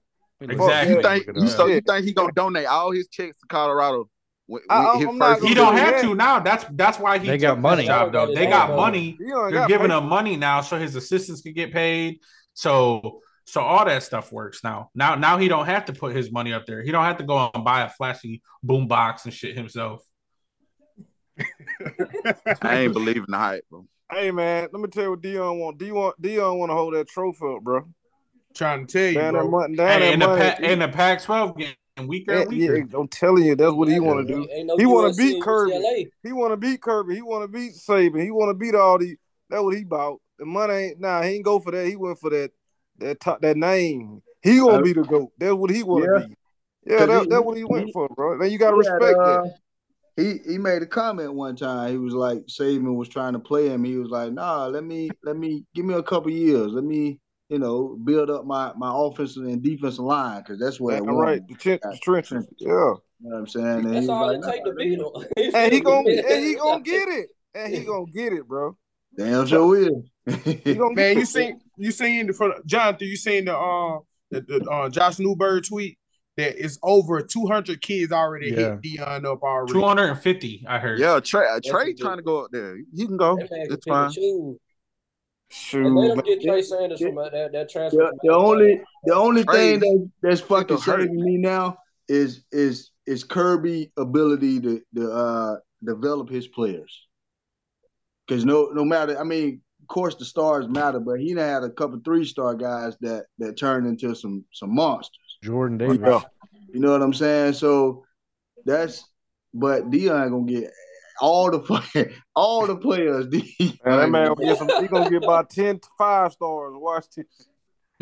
Speaker 8: Exactly.
Speaker 5: You think
Speaker 6: Look
Speaker 5: you so you think he gonna donate all his checks to Colorado? With,
Speaker 10: I-
Speaker 5: with his
Speaker 10: I'm not
Speaker 5: first
Speaker 8: He don't have
Speaker 10: that.
Speaker 8: to now. That's that's why he
Speaker 6: They got money.
Speaker 8: job though. They
Speaker 3: got
Speaker 8: got money. They're
Speaker 10: got
Speaker 8: giving
Speaker 10: paper.
Speaker 8: him money now, so his assistants can get paid. So so all that stuff works now. Now now he don't have to put his money up there. He don't have to go and buy a flashy boom box and shit himself. *laughs*
Speaker 5: I ain't believing the hype, bro.
Speaker 10: Hey man, let me tell you what Deion want. Deion Deion want to hold that trophy up, bro.
Speaker 2: Trying to tell you,
Speaker 10: Down that
Speaker 2: bro.
Speaker 10: money, down
Speaker 8: Hey,
Speaker 10: that
Speaker 8: in the
Speaker 10: money.
Speaker 8: pa- in the Pac-12 game, weaker and
Speaker 10: Yeah,
Speaker 8: weaker.
Speaker 10: yeah, I'm telling you, that's what he want to do.
Speaker 3: No
Speaker 10: He want to beat Kirby.
Speaker 3: UCLA.
Speaker 10: He want to beat Kirby. He want to beat Saban. He want to beat all these. That's what he bought. The money ain't. Nah, he ain't go for that. He went for that. That top, that name. He gonna
Speaker 7: Uh,
Speaker 10: be the goat. That's what he want to
Speaker 7: Yeah.
Speaker 10: be. Yeah,
Speaker 7: 'Cause
Speaker 10: that,
Speaker 7: he-
Speaker 10: that's what he went
Speaker 7: he-
Speaker 10: for, bro. Then you gotta
Speaker 7: He had,
Speaker 10: respect
Speaker 7: uh,
Speaker 10: that.
Speaker 7: He he made a comment one time. He was like, Saban was trying to play him. He was like, Nah, let me let me give me a couple years. Let me you know build up my my offensive and defensive line because that's where I
Speaker 10: That's
Speaker 7: want.
Speaker 10: right. The, chen- the trenches. Yeah.
Speaker 7: You know what I'm saying? And
Speaker 3: That's
Speaker 7: he
Speaker 3: all
Speaker 7: was
Speaker 3: it take
Speaker 7: nah,
Speaker 3: to beat
Speaker 7: me-
Speaker 3: him.
Speaker 10: And he *laughs* gonna and he gonna get it. And he gonna get it, bro.
Speaker 7: Damn sure will.
Speaker 10: He gonna *laughs*
Speaker 2: Man, you seen you seen the for Jonathan, you seen the uh the, the uh Josh Newberg tweet that is over 200 kids already
Speaker 6: Yeah.
Speaker 2: hit Deion up already.
Speaker 8: 250, I heard.
Speaker 5: Yeah, Trey, uh, Trey trying to go up there. He can go.
Speaker 3: That man can
Speaker 5: It's
Speaker 3: pick and
Speaker 5: fine.
Speaker 3: Choose.
Speaker 10: Shoot,
Speaker 3: let him get Trey Sanders from uh, that, that transfer.
Speaker 7: The, the only the only
Speaker 5: Trey,
Speaker 7: thing that, that's fucking
Speaker 5: gonna hurt.
Speaker 7: saving me now is is is Kirby ability to to uh develop his players. Cause no no matter I mean, of course the stars matter, but he done had a couple three star guys that that turned into some some monsters.
Speaker 6: Jordan Davis.
Speaker 10: Yeah.
Speaker 7: You know what I'm saying? So that's but Deion ain't gonna get all the play, *laughs* all the players. Deion
Speaker 10: Man, that man
Speaker 7: gonna
Speaker 10: gonna get some. He gonna get about 10 five stars. Watch this.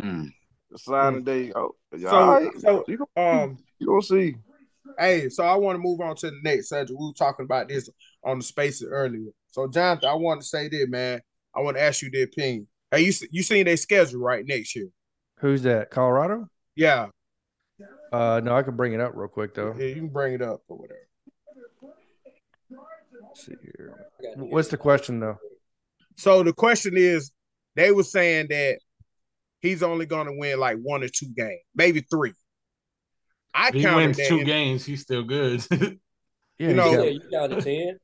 Speaker 5: Mm.
Speaker 10: The signing day. Oh,
Speaker 2: So
Speaker 10: all right.
Speaker 2: so
Speaker 10: you gonna,
Speaker 2: um
Speaker 10: you gonna see.
Speaker 2: Hey, so I want to move on to the next subject. We were talking about this on the spaces earlier. So, Jonathan, I want to say this, man. I want to ask you the opinion. Hey, you you seen their schedule right next year?
Speaker 6: Who's that? Colorado?
Speaker 2: Yeah,
Speaker 6: Uh, no, I can bring it up real quick though.
Speaker 2: yeah, you can bring it up or whatever.
Speaker 6: Let's see here. What's the question though?
Speaker 2: So the question is, they were saying that he's only going to win like one or two games, maybe three. I
Speaker 8: If he
Speaker 2: counted
Speaker 8: wins
Speaker 2: that
Speaker 8: two
Speaker 2: in-
Speaker 8: games, he's still good. *laughs*
Speaker 6: Yeah,
Speaker 2: You know-
Speaker 6: he's
Speaker 3: Yeah,
Speaker 6: got-
Speaker 3: you down to ten.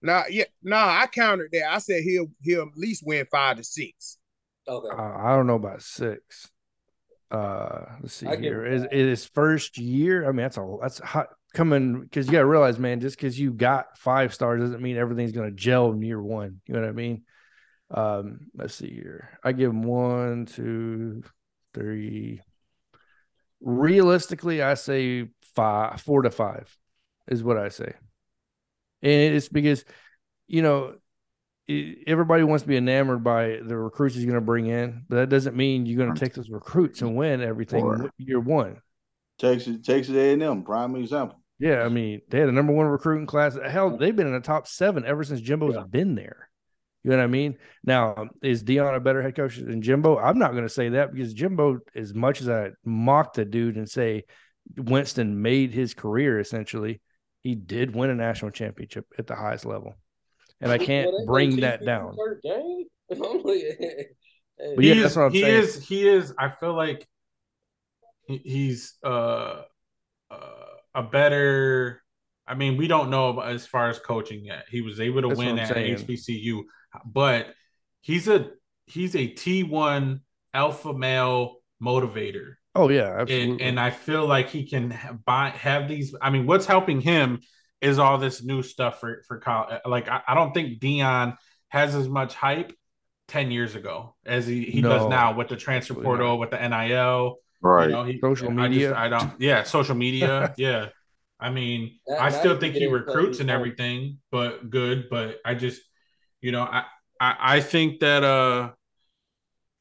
Speaker 2: Nah, yeah, nah, I counted that. I said he'll he'll at least win five to six.
Speaker 3: Okay.
Speaker 6: uh, I don't know about six. Uh, let's see
Speaker 3: I give
Speaker 6: here.
Speaker 3: him
Speaker 6: Is it his first year? I mean, that's a that's hot coming because you got to realize, man, just because you got five stars doesn't mean everything's going to gel in year one. You know what I mean? Um, let's see here. I give him one, two, three. Realistically, I say five, four to five is what I say. And it's because, you know, everybody wants to be enamored by the recruits he's going to bring in, but that doesn't mean you're going to take those recruits and win everything
Speaker 7: Sure.
Speaker 6: year one.
Speaker 7: Texas Texas A&M prime example.
Speaker 6: Yeah, I mean, they had a number one recruiting class. Hell, they've been in the top seven ever since Jimbo's
Speaker 7: Yeah.
Speaker 6: been there. You know what I mean? Now, is Deion a better head coach than Jimbo? I'm not going to say that because Jimbo, as much as I mock the dude and say Winston made his career essentially, he did win a national championship at the highest level. And I can't
Speaker 3: Well, they- they
Speaker 6: bring that down.
Speaker 3: first game. I'm like, hey.
Speaker 6: But yeah,
Speaker 8: He
Speaker 6: that's
Speaker 8: is-
Speaker 6: what I'm
Speaker 8: he
Speaker 6: saying.
Speaker 8: is he is I feel like he's uh, uh a better I mean, we don't know as far as coaching yet. He was able to
Speaker 6: That's
Speaker 8: win at
Speaker 6: saying.
Speaker 8: HBCU, but he's a he's a T1 alpha male motivator.
Speaker 6: Oh yeah, absolutely.
Speaker 8: And, and I feel like he can buy, have these. I mean, what's helping him is all this new stuff for for college. Uh, like I, I don't think Deion has as much hype ten years ago as he, he does now with the transfer portal, with the NIL.
Speaker 5: Right.
Speaker 8: You know, he,
Speaker 6: Social
Speaker 8: I
Speaker 6: media.
Speaker 8: just- I don't. Yeah, social media. *laughs* yeah. I mean,
Speaker 3: Now-
Speaker 8: I still think he recruits
Speaker 3: these
Speaker 8: and everything, but good. But I just, you know, I I, I think that uh,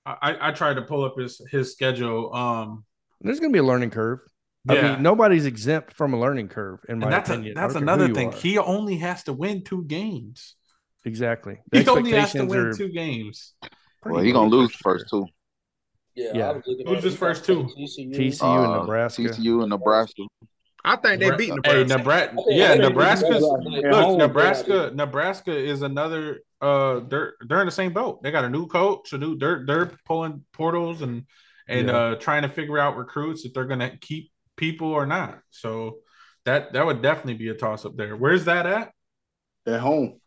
Speaker 8: I I tried to pull up his his schedule. Um,
Speaker 6: There's going to be a learning curve.
Speaker 8: yeah.
Speaker 6: I mean, nobody's exempt from a learning curve, in my
Speaker 8: and that's
Speaker 6: opinion. I
Speaker 8: that's
Speaker 6: don't care who
Speaker 8: another thing.
Speaker 6: are.
Speaker 8: He only has to win two games.
Speaker 6: exactly. The
Speaker 8: He only has to win
Speaker 6: are
Speaker 8: two games.
Speaker 5: Well,
Speaker 6: pretty
Speaker 5: he gonna lose
Speaker 6: for
Speaker 5: first two.
Speaker 3: Yeah,
Speaker 6: Yeah.
Speaker 3: I was looking
Speaker 8: Who's
Speaker 3: at
Speaker 8: his first two?
Speaker 3: TCU.
Speaker 6: TCU and
Speaker 5: Uh,
Speaker 6: Nebraska.
Speaker 5: TCU and Nebraska.
Speaker 2: I think they beat
Speaker 8: Hey,
Speaker 2: Nebraska.
Speaker 8: Nebraska. Yeah, Nebraska's
Speaker 3: Nebraska-
Speaker 8: look. Nebraska. Nebraska is another. Uh, they're they're in the same boat. They got a new coach. A new. They're they're pulling portals and and
Speaker 6: Yeah.
Speaker 8: uh trying to figure out recruits if they're gonna keep people or not. So that that would definitely be a toss up there. Where's that at?
Speaker 7: At home.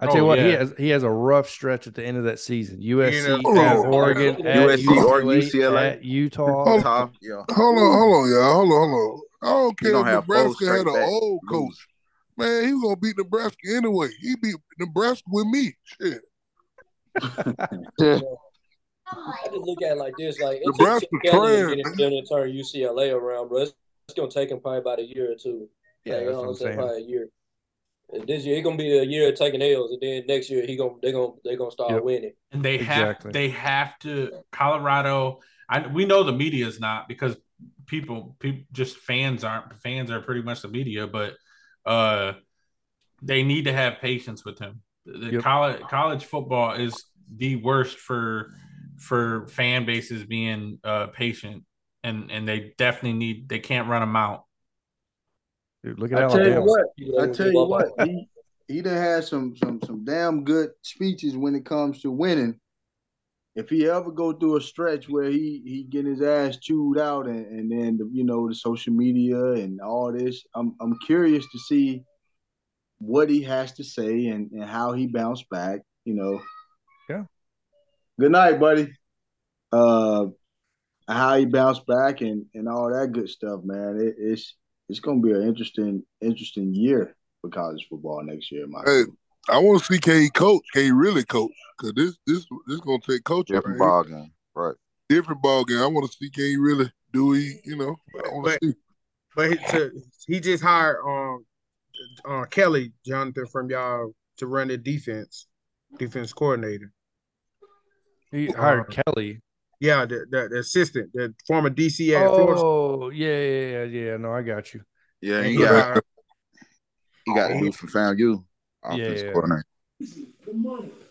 Speaker 6: I tell you
Speaker 8: Oh,
Speaker 6: what, he has he has a rough stretch at the end of that season. USC,
Speaker 2: know,
Speaker 6: at
Speaker 5: oh,
Speaker 6: Oregon, at
Speaker 5: USC,
Speaker 6: UCLA,
Speaker 5: Oregon, UCLA.
Speaker 6: at Utah.
Speaker 4: Oh,
Speaker 5: Top, yeah.
Speaker 4: Hold on, hold on, y'all. Hold on, hold on. I don't care if
Speaker 5: gonna have four
Speaker 4: Nebraska had an
Speaker 5: back
Speaker 4: old
Speaker 5: lose.
Speaker 4: coach. Man, he was gonna beat Nebraska anyway. He beat Nebraska with me. Shit. *laughs*
Speaker 3: I just look at it like this, like it took
Speaker 4: Nebraska
Speaker 3: Chip Kelly to
Speaker 4: trash,
Speaker 3: get him to turn UCLA around, bro. It's, it's gonna take him probably about a year or two.
Speaker 6: Yeah,
Speaker 3: Like, you
Speaker 6: that's
Speaker 3: know
Speaker 6: what I'm
Speaker 3: saying?
Speaker 6: saying.
Speaker 3: Probably a year. And This year, it's gonna be a year of taking L's, and then next year he gonna they gonna they gonna start
Speaker 6: Yep.
Speaker 3: winning.
Speaker 8: And they
Speaker 6: Exactly.
Speaker 8: have they have to Colorado. I we know the media is not because people people just fans aren't fans are pretty much the media, but uh they need to have patience with him. The
Speaker 6: Yep.
Speaker 8: college college football is the worst for for fan bases being uh patient and and they definitely need they can't run them out.
Speaker 6: Dude, look at
Speaker 7: I tell you what. I tell you what. He he done had some some some damn good speeches when it comes to winning. If he ever go through a stretch where he he getting his ass chewed out and, and then the, you know the social media and all this, I'm I'm curious to see what he has to say and, and how he bounced back. You know.
Speaker 6: Yeah.
Speaker 7: Good night, buddy. Uh, how he bounced back and and all that good stuff, man. It, it's it's gonna be an interesting interesting year for college football next year, my
Speaker 4: Hey, I want to see K coach. K really coach because this this this gonna take coaching.
Speaker 5: Different
Speaker 4: right here.
Speaker 5: ball game. Right.
Speaker 4: Different ball game. I want to see K really do he. You know, I want
Speaker 2: But-
Speaker 4: see.
Speaker 2: But he, to, he just hired um uh, Kelly Jonathan from y'all to run the defense, defense coordinator.
Speaker 6: He hired
Speaker 2: Uh,
Speaker 6: Kelly.
Speaker 2: Yeah, the, the, the assistant, the former DC at
Speaker 6: Oh, yeah, yeah, yeah, yeah. No, I got you.
Speaker 5: Yeah,
Speaker 2: And
Speaker 5: he
Speaker 2: he
Speaker 5: got
Speaker 2: hired-
Speaker 5: he got to do from FAMU. Offense
Speaker 6: Yeah.
Speaker 5: coordinator.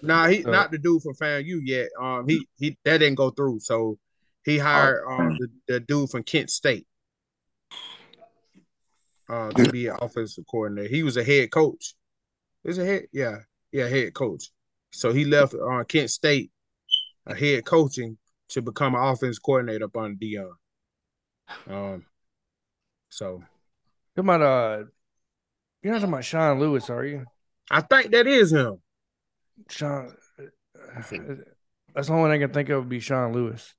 Speaker 2: Nah, he
Speaker 6: So-
Speaker 2: not the dude from Found You yet. Um, he he that didn't go through. So he hired um the, the dude from Kent State. Uh, to be an offensive coordinator. He was a head coach. Is a head, yeah, yeah, head coach. So he left uh, Kent State, a head coaching to become an offense coordinator up on Deion. Um, so
Speaker 6: Come on, uh, you're not talking about Sean Lewis, are you?
Speaker 2: I think that is him.
Speaker 6: Sean. That's the only one I can think of would be Sean Lewis.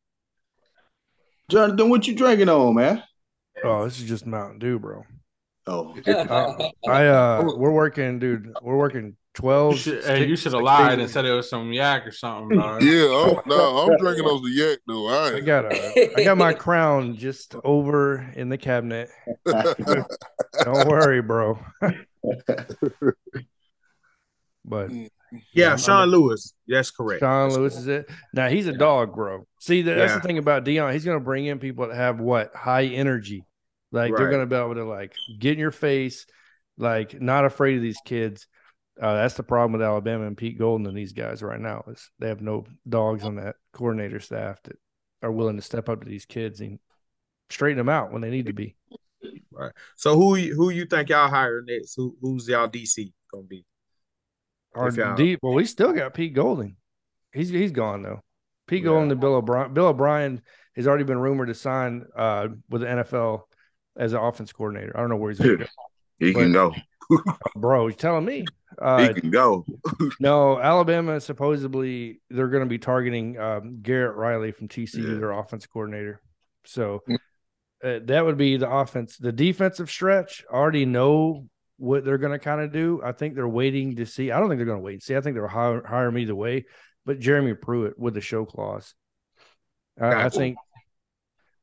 Speaker 7: Jonathan, what you drinking on, man?
Speaker 6: Oh, this is just Mountain Dew, bro.
Speaker 7: Oh, *laughs*
Speaker 6: Uh, I uh, we're working, dude. We're working twelve.
Speaker 8: You should, hey, you should have lied
Speaker 6: days
Speaker 8: and said it was some yak or something, dog. *laughs*
Speaker 4: Yeah, I'm, no, I'm drinking those the yak though. All
Speaker 6: I got a, I got my crown just over in the cabinet. *laughs* Don't worry, bro. *laughs* but mm.
Speaker 2: Yeah,
Speaker 6: I'm-
Speaker 2: Sean Lewis. That's correct.
Speaker 6: Sean
Speaker 2: That's
Speaker 6: Lewis
Speaker 2: correct.
Speaker 6: is it. Now he's a dog, bro. See, that, that's
Speaker 2: Yeah.
Speaker 6: the thing about Deion. He's going to bring in people that have what high energy. Like they're going to be able to like get in your face, like not afraid of these kids. Uh, that's the problem with Alabama and Pete Golding and these guys right now is they have no dogs on that coordinator staff that are willing to step up to these kids and straighten them out when they need to be.
Speaker 2: Right. So who you- who you think y'all hire next? Who who's y'all DC gonna be?
Speaker 6: Our
Speaker 2: If
Speaker 6: deep, well, we still got Pete Golding. He's he's gone though. Pete
Speaker 2: Yeah.
Speaker 6: Golding and Bill O'Brien. Bill O'Brien has already been rumored to sign uh, with the NFL as an offense coordinator. I don't know where he's going to go.
Speaker 5: He can go.
Speaker 6: bro. You're telling me.
Speaker 5: He
Speaker 6: Uh,
Speaker 5: can go. *laughs*
Speaker 6: no, Alabama supposedly they're going to be targeting um, Garrett Riley from TCU,
Speaker 5: Yeah.
Speaker 6: their offense coordinator. So uh, that would be the offense. The defensive stretch already know what they're going to kind of do. I think they're waiting to see. I don't think they're going to wait and see. I think they're hire, hire him either way. But Jeremy Pruitt with the show-cause, I, I think.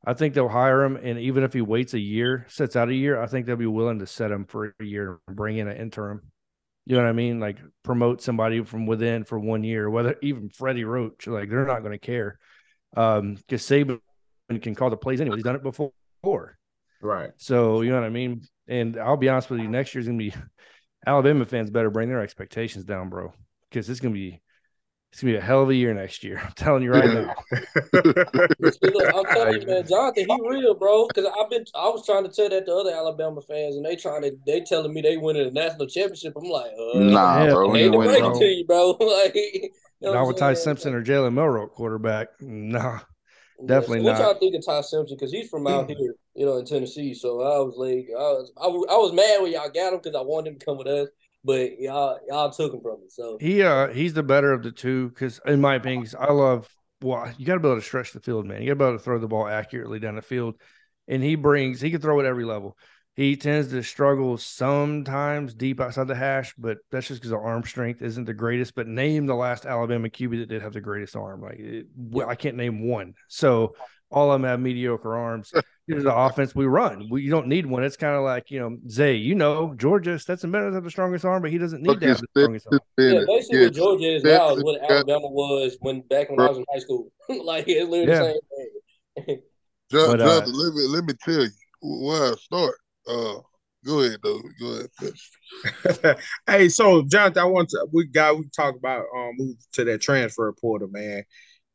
Speaker 6: I think they'll hire him, and even if he waits a year, sets out a year, I think they'll be willing to set him for a year and bring in an interim. You know what I mean? Like promote somebody from within for one year, whether even Freddie Roach, like they're not going to care. Um, because Saban can call the plays anyway. He's done it before.
Speaker 2: Right.
Speaker 6: So you know what I mean? And I'll be honest with you, next year's gonna be *laughs* Alabama fans better bring their expectations down, bro. Because it's gonna be it's gonna be a hell of a year next year. *laughs* I'm telling you right now. *laughs*
Speaker 3: Look, I'm telling you, man, *laughs* Jonathan, he real, bro. Because I've been, I was trying to tell that to other Alabama fans, and they trying to, they telling me they winning a national championship. I'm like, uh,
Speaker 5: Nah,
Speaker 6: Yeah,
Speaker 5: bro.
Speaker 3: I
Speaker 5: He
Speaker 3: hate
Speaker 5: ain't
Speaker 3: to
Speaker 5: winning, bro.
Speaker 3: to you, bro. like, you know
Speaker 6: Not with
Speaker 3: I'm
Speaker 6: Ty? Simpson or Jalen Milroe quarterback. Nah.
Speaker 3: Yeah,
Speaker 6: Definitely
Speaker 3: so what
Speaker 6: not.
Speaker 3: y'all think of Ty Simpson? Because he's from out here, you know, in Tennessee. So I was like, I was, I was, I was mad when y'all got him because I wanted him to come with us, but y'all, y'all took him from me. So
Speaker 6: He uh he's the better of the two because in my opinion, 'cause I love well, you gotta be able to stretch the field, man. You gotta be able to throw the ball accurately down the field. And he brings he can throw at every level. He tends to struggle sometimes deep outside the hash, but that's just because the arm strength isn't the greatest. But name the last Alabama QB that did have the greatest arm. Like it, well, I can't name one. So all of them have mediocre arms. *laughs* Here's the offense we run. We, you don't need one. It's kind of like you know Zay. You know Georgia Stetson Bennett has the strongest arm, but he doesn't need to have the strongest arm.
Speaker 3: yeah, basically what Georgia is now is what Alabama was when back when I was in high school. *laughs* like it's literally
Speaker 6: Yeah.
Speaker 3: the same thing. *laughs*
Speaker 4: John,
Speaker 6: But, uh,
Speaker 4: let me let me tell you where I start. Uh, go ahead, though. Go ahead. finish. *laughs*
Speaker 2: hey, so Jonathan, I want to we got we talk about um move to that transfer portal, man.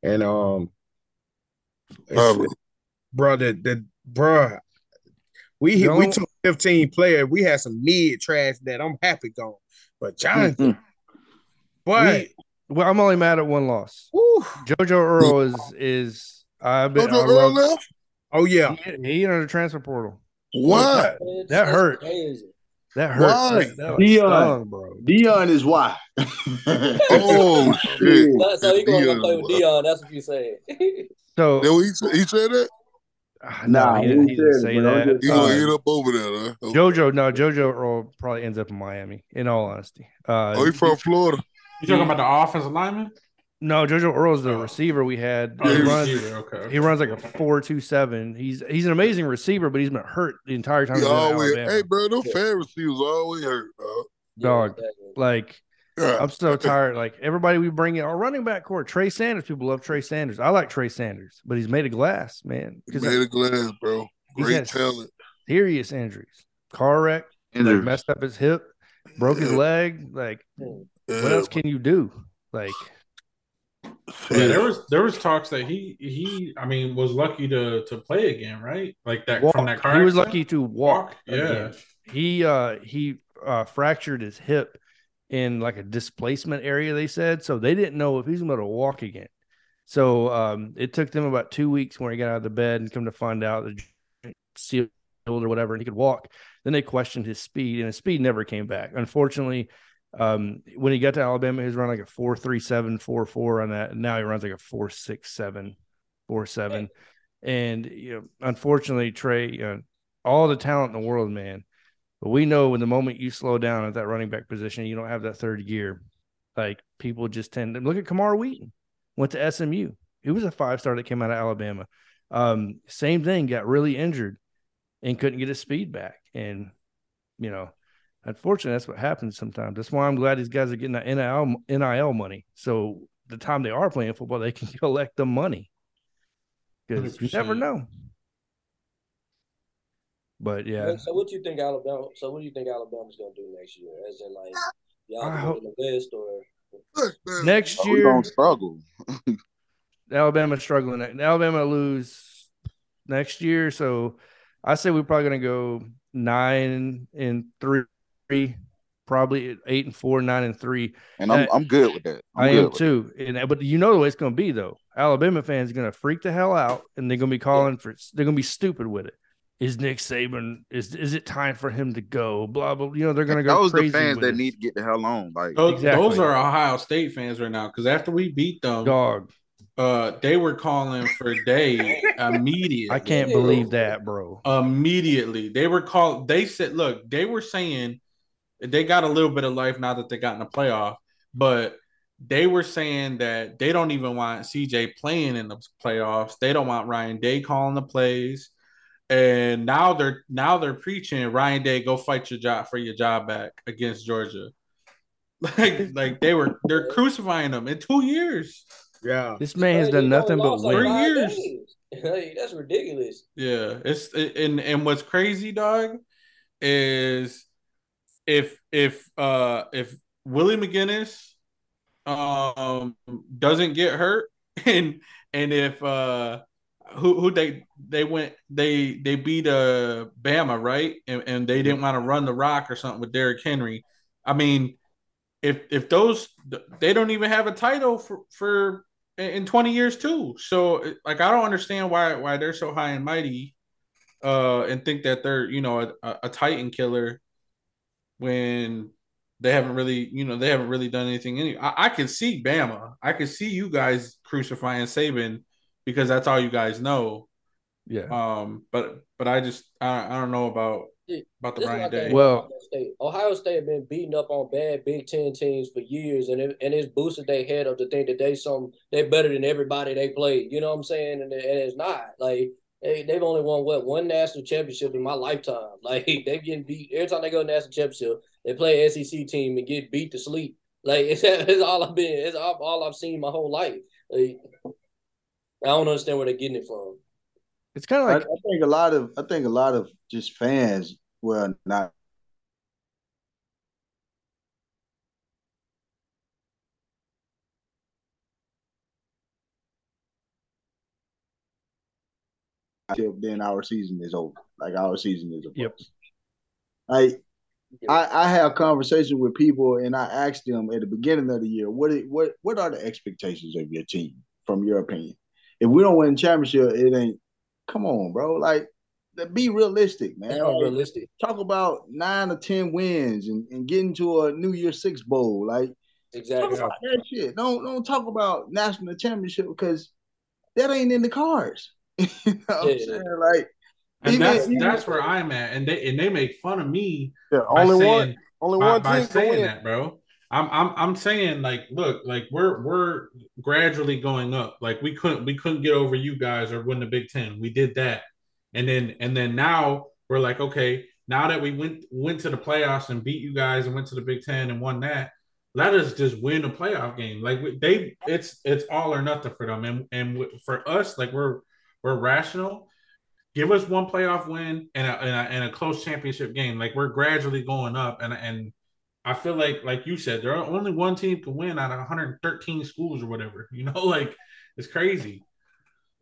Speaker 2: And um
Speaker 4: Probably.
Speaker 2: bro, that that bro, we
Speaker 6: No.
Speaker 2: we took 15 players. We had some mid trash that I'm happy gone. But Jonathan, but
Speaker 6: We- Well, I'm only mad at one loss.
Speaker 2: whew,
Speaker 6: JoJo Earle is is I've been I
Speaker 4: Jojo
Speaker 6: Earle
Speaker 4: left?
Speaker 2: oh yeah.
Speaker 6: he, he entered the transfer portal.
Speaker 4: Why?
Speaker 3: It's-
Speaker 6: That hurt. That hurt.
Speaker 4: Why?
Speaker 6: That, that
Speaker 7: Deion.
Speaker 6: stung, bro.
Speaker 7: Deion is why. *laughs*
Speaker 4: Oh shit!
Speaker 3: So, so he gonna
Speaker 4: Deion.
Speaker 3: play with Deion. That's what you saying. *laughs*
Speaker 6: So
Speaker 4: he he said that *sighs*
Speaker 6: ah,
Speaker 7: Nah,
Speaker 6: he,
Speaker 7: he
Speaker 6: didn't- he didn't say
Speaker 7: but
Speaker 6: that.
Speaker 7: just
Speaker 4: he gonna end up over there, huh? Okay. *laughs*
Speaker 6: JoJo, no, JoJo Earle probably ends up in Miami. In all honesty, uh,
Speaker 4: Oh, he from Florida.
Speaker 8: You talking about the offensive lineman?
Speaker 6: no, JoJo Earle is the receiver we had.
Speaker 8: Oh,
Speaker 6: He
Speaker 8: the
Speaker 6: runs.
Speaker 8: receiver, okay.
Speaker 6: He runs like a four two seven. He's he's an amazing receiver, but he's been hurt the entire time.
Speaker 4: He
Speaker 6: he's been at
Speaker 4: always, hey, bro, them fan receivers always hurt, dog.
Speaker 6: Dog.
Speaker 3: exactly.
Speaker 6: Like
Speaker 4: Yeah.
Speaker 6: I'm so tired. Like everybody we bring in, our running back core, Trey Sanders. People love Trey Sanders. I like Trey Sanders, but he's made of glass, man.
Speaker 4: He
Speaker 6: Because
Speaker 4: made a glass, bro. Great talent.
Speaker 6: serious injuries, car wreck, like,
Speaker 5: Injuries.
Speaker 6: messed up his hip, broke his leg. Like,
Speaker 3: Hmm.
Speaker 6: what else can you do? Like,
Speaker 8: Yeah, there was there was talks that he he I mean was lucky to to play again, right? Like that from that car.
Speaker 6: He was lucky to walk.
Speaker 8: Yeah.
Speaker 6: again. He uh he uh fractured his hip in like a displacement area. They said so they didn't know if he's going to walk again. So um it took them about two weeks when he got out of the bed and come to find out the sealed or whatever, and he could walk. Then they questioned his speed, and his speed never came back. Unfortunately, um, when he got to Alabama, he was running like a four three seven four four on that. And now he runs like a four six seven four seven. And you know, unfortunately, Trey, you know, all the talent in the world, man. But we know when the moment you slow down at that running back position, you don't have that third gear. Like people just tend to look at Camar Wheaton, went to SMU. He was a five star that came out of Alabama. Um, same thing, got really injured and couldn't get his speed back. And you know, unfortunately, that's what happens sometimes. That's why I'm glad these guys are getting that NIL NIL money. So the time they are playing football, they can *laughs* collect the money. Because you never know. But yeah,
Speaker 3: So what do you think Alabama? So what do you think Alabama's gonna do next year? As in, like, y'all
Speaker 6: I
Speaker 3: gonna
Speaker 6: hope-
Speaker 3: in the West or
Speaker 6: next
Speaker 5: Oh, we
Speaker 6: year
Speaker 5: gonna struggle. *laughs*
Speaker 6: Alabama struggling. Alabama lose next year, so I say we're probably going to go nine and three, probably eight and four, nine and three.
Speaker 5: And I'm
Speaker 6: Uh,
Speaker 5: I'm good with that. I'm
Speaker 6: I am
Speaker 5: with
Speaker 6: too. And but you know the way it's going to be though. Alabama fans are going to freak the hell out, and they're going to be calling for. They're going to be stupid with it is Nick Saban is is it time for him to go? Blah blah. You know they're gonna go
Speaker 5: Those
Speaker 6: crazy
Speaker 5: the fans that
Speaker 6: it.
Speaker 5: need to get the hell on. Like
Speaker 8: Those,
Speaker 6: Exactly.
Speaker 8: those are Ohio State fans right now because after we beat them,
Speaker 6: dog.
Speaker 8: uh, they were calling for Day *laughs* immediately.
Speaker 6: I can't believe that, bro.
Speaker 8: immediately. They were called. They said, "Look, they were saying they got a little bit of life now that they got in the playoff, but they were saying that they don't even want CJ playing in the playoffs. They don't want Ryan Day calling the plays." And now they're now they're preaching Ryan Day go fight your job for your job back against Georgia. *laughs* Like like they were they're crucifying them in two years.
Speaker 2: Yeah.
Speaker 6: This man has done nothing but win.
Speaker 3: Three
Speaker 8: years.
Speaker 3: games. *laughs* Hey, that's ridiculous.
Speaker 8: Yeah, it's and and what's crazy, dog, is if if uh if Willie McGinnis um doesn't get hurt *laughs* and and if uh who who they they went they they beat uh Bama right and, and they didn't want to run the rock or something with Derrick Henry. I mean, if if those they don't even have a title for for in 20 years too. So like I don't understand why why they're so high and mighty uh and think that they're, you know, a, a titan killer when they haven't really, you know, they haven't really done anything any I, I can see Bama. I can see you guys crucifying Saban because that's all you guys know.
Speaker 6: Yeah.
Speaker 8: Um but but I just I, I don't know about about the
Speaker 3: This is
Speaker 8: Ryan Day.
Speaker 6: Well-
Speaker 3: Ohio State. Ohio State have been beating up on bad Big Ten teams for years, and it, and it's boosted their head up to think that they some they're better than everybody they played. You know what I'm saying? And, and it's not like they they've only won what one national championship in my lifetime. *laughs* Like they getting beat every time they go to national championship. They play an SEC team and get beat to sleep. Like *laughs* it's, it's all I've been. It's all, all I've seen my whole life. Like, I don't understand where they're getting it from.
Speaker 6: It's kind of like
Speaker 7: I think a lot of I think a lot of just fans, well, not then our season is over. Like our season is over.
Speaker 6: Yep.
Speaker 7: Like I, I have conversations with people and I ask them at the beginning of the year, what what what are the expectations of your team from your opinion? If we don't win championship, it ain't come on, bro. Like be realistic, man.
Speaker 3: That's
Speaker 7: Like,
Speaker 3: unrealistic.
Speaker 7: talk about nine or ten wins and, and getting to a New Year Six bowl. Like talk
Speaker 3: Exactly.
Speaker 7: about that shit. Don't don't talk about national championship because that ain't in the cards. *laughs* you know what I'm saying? Like
Speaker 8: And
Speaker 7: even-
Speaker 8: that's
Speaker 7: even-
Speaker 8: that's where I'm at. And they and they make fun of me
Speaker 10: Yeah,
Speaker 8: by
Speaker 10: only one,
Speaker 8: saying
Speaker 10: only
Speaker 8: by,
Speaker 10: one
Speaker 8: by
Speaker 10: team can
Speaker 8: saying
Speaker 10: win.
Speaker 8: that, bro. I'm I'm I'm saying like, look, like we're we're gradually going up. Like we couldn't we couldn't get over you guys or win the Big Ten. We did that, and then and then now we're like, okay, now that we went went to the playoffs and beat you guys and went to the Big Ten and won that, let us just win a playoff game. Like they, it's it's all or nothing for them, and and for us, like we're we're rational. Give us one playoff win and a, and a and a close championship game. Like we're gradually going up, and and I feel like, like you said, there are only one team can win out of 113 schools or whatever. *laughs* You know, like it's crazy.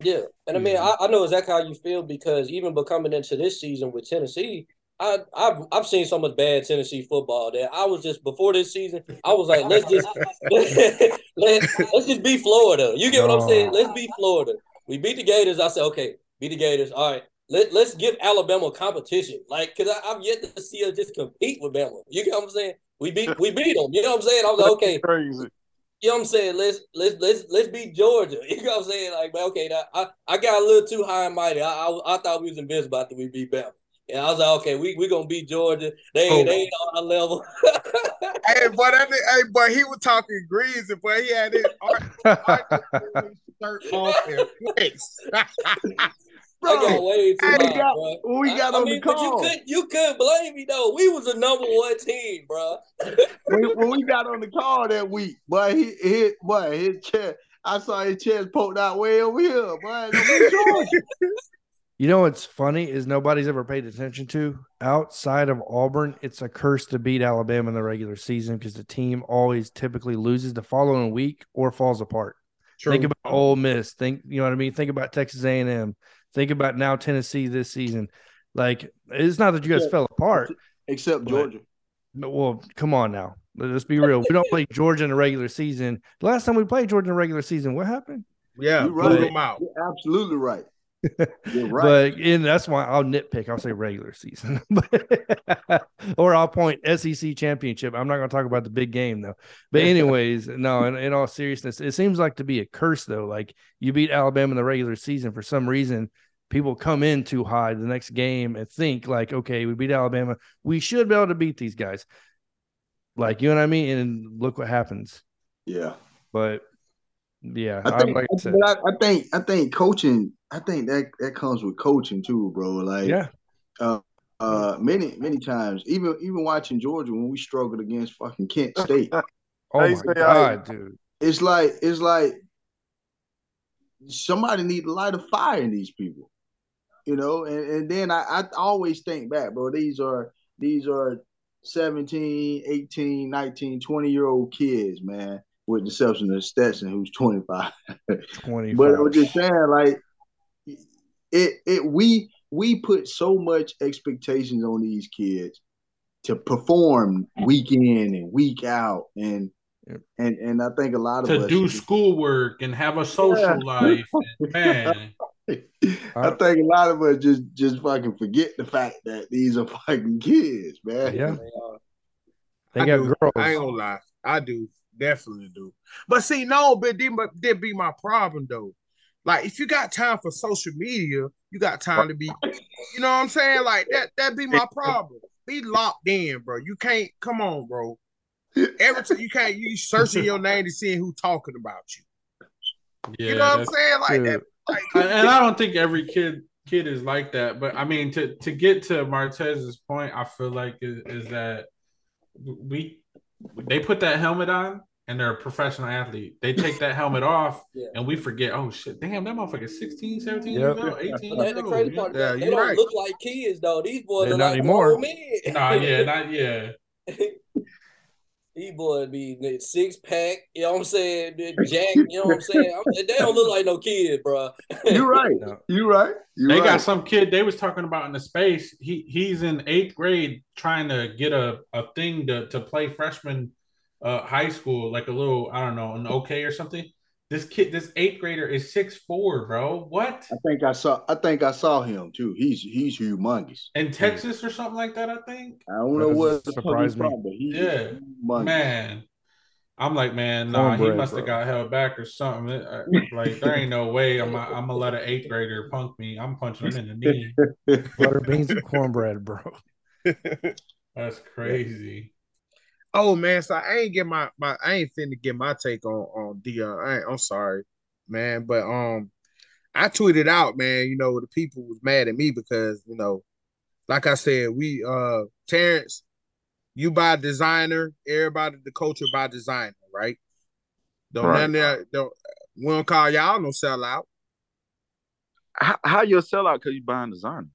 Speaker 3: Yeah, and I mean, I, I know exactly how you feel because even becoming into this season with Tennessee, I I've I've seen so much bad Tennessee football that I was just before this season, I was like, let's just *laughs* let's, let's just beat Florida. You get what I'm saying? Let's beat Florida. We beat the Gators. I said, okay, beat the Gators. All right. Let, let's give Alabama competition. Like, cause I, I've yet to see us just compete with Bama. You get what I'm saying? We beat we beat them. You know what I'm saying? I was like, okay,
Speaker 10: Crazy.
Speaker 3: you know what I'm saying? Let's let's let's let's beat Georgia. *laughs* You know what I'm saying? Like, but okay, now, I, I got a little too high and mighty. I, I I thought we was invincible after we beat Bama. And I was like, okay, we we gonna beat Georgia. They ain't they ain't on our level. *laughs*
Speaker 2: hey, but that, nigga- hey, but he was talking greasy, but he had his *laughs* art, art shirt off in place.
Speaker 3: I got way too high,
Speaker 7: we got-
Speaker 3: bro.
Speaker 7: we got
Speaker 3: I, I
Speaker 7: on
Speaker 3: mean,
Speaker 7: the
Speaker 3: but you could you could blame me though. We was the number one team, bro.
Speaker 7: when, when we *laughs* got on the call that week, boy, he hit, boy, his chest. I saw his chest poked out way over here, boy.
Speaker 6: You know what's funny is nobody's ever paid attention to outside of Auburn. It's a curse to beat Alabama in the regular season because the team always typically loses the following week or falls apart. Think about Ole Miss. Think you know what I mean. Think about Texas A and M. Think about now Tennessee this season. Like it's not that you guys
Speaker 7: Yeah.
Speaker 6: fell apart.
Speaker 7: Except
Speaker 6: But-
Speaker 7: Georgia.
Speaker 6: No, Well, come on now. Let's be real. We don't play Georgia in the regular season. The last time we played Georgia in the regular season, what happened?
Speaker 2: yeah,
Speaker 7: You
Speaker 2: blew
Speaker 7: right.
Speaker 2: them out.
Speaker 7: You're absolutely right. You're *laughs* right.
Speaker 6: But and that's why I'll nitpick. I'll say regular season, *laughs* or I'll point SEC championship. I'm not going to talk about the big game though. But *laughs* anyways, no. In, in all seriousness, it seems like to be a curse though. Like you beat Alabama in the regular season for some reason. People come in too high the next game and think like, okay, we beat Alabama, we should be able to beat these guys. Like you know what I mean? And look what happens.
Speaker 7: yeah.
Speaker 6: But yeah,
Speaker 7: I think,
Speaker 6: like I said,
Speaker 7: I, I think, I think coaching. I think that that comes with coaching too, bro. Like,
Speaker 6: yeah,
Speaker 7: uh, uh, many many times, even even watching Georgia when we struggled against fucking Kent State, *laughs*
Speaker 6: oh my
Speaker 10: say,
Speaker 6: god, dude.
Speaker 7: it's like it's like somebody need to light a fire in these people, you know. And and then I, I always think back, bro. These are these are 17, 18, 19, 20 year old kids, man, with the exception of Stetson, who's 25.
Speaker 6: Twenty. *laughs*
Speaker 7: But I was just saying, like it, it we we put so much expectations on these kids to perform week in and week out, and
Speaker 6: Yep.
Speaker 7: and and I think a lot of
Speaker 8: to
Speaker 7: us
Speaker 8: do schoolwork and have a social
Speaker 7: Yeah.
Speaker 8: life. And, man, *laughs*
Speaker 7: I think a lot of us just just fucking forget the fact that these are fucking kids, man.
Speaker 6: Yeah,
Speaker 3: They are.
Speaker 6: they
Speaker 2: I
Speaker 6: got
Speaker 2: do.
Speaker 6: girls.
Speaker 2: I ain't gonna lie. I do. Definitely do. But see, no, but then but that be my problem though. Like if you got time for social media, you got time to be, you know what I'm saying? Like that that be my problem. Be locked in, bro. You can't come on, bro. *laughs* Every time you can't you searching your name to see who talking about you.
Speaker 8: yeah,
Speaker 2: you know what I'm saying? Like
Speaker 6: Dude.
Speaker 2: that. Like
Speaker 8: and and I don't think every kid kid is like that. But I mean, to to get to Martez's point, I feel like is, is that we they put that helmet on and they're a professional athlete. They take that helmet *laughs* off
Speaker 3: Yeah.
Speaker 8: and we forget, oh shit, damn, that motherfucker 16, 17
Speaker 6: Yep.
Speaker 8: years old, 18
Speaker 3: But
Speaker 8: years
Speaker 3: the crazy
Speaker 8: you
Speaker 3: part
Speaker 8: know?
Speaker 2: Yeah,
Speaker 3: they don't
Speaker 2: right.
Speaker 3: look like kids though. These boys
Speaker 6: They're
Speaker 3: are
Speaker 6: not
Speaker 3: like
Speaker 6: anymore.
Speaker 3: grown men.
Speaker 8: Nah, yeah, *laughs* not yeah.
Speaker 3: These boys be six pack, you know what I'm saying? Jack, you know what I'm saying? I'm- they don't look like no kid, bro. *laughs*
Speaker 7: You're right.
Speaker 6: No.
Speaker 7: You're right. You're
Speaker 8: They
Speaker 7: right.
Speaker 8: got some kid they was talking about in the space. He he's in eighth grade trying to get a, a thing to, to play freshman uh high school, like a little, I don't know, an okay or something. This kid, this eighth grader is six four, bro. What?
Speaker 7: I think I saw. I think I saw him too. He's he's humongous.
Speaker 8: In Texas or something like that, I think.
Speaker 7: I don't know
Speaker 6: That
Speaker 7: what
Speaker 6: doesn't
Speaker 7: the
Speaker 6: surprise
Speaker 7: he's
Speaker 6: me.
Speaker 7: from, but he's
Speaker 8: Yeah.
Speaker 7: humongous.
Speaker 8: Man. I'm like, man, nah, he must have got held back or something. It- uh, Like, there ain't no way I'm I'm gonna let an eighth grader punk me. I'm punching him in the knee. *laughs*
Speaker 6: Butter beans and cornbread, bro.
Speaker 8: That's crazy.
Speaker 2: Oh man, so I ain't get my my I ain't finna get my take on on Deion. I ain't, I'm sorry, man, but um, I tweeted out, man. You know the people was mad at me because you know, like I said, we uh Terrence, you buy designer, everybody the culture buy designer, right? Don't
Speaker 5: Right.
Speaker 2: none of that don't we don't call y'all no sellout.
Speaker 5: How, how you a sellout because you buying designer?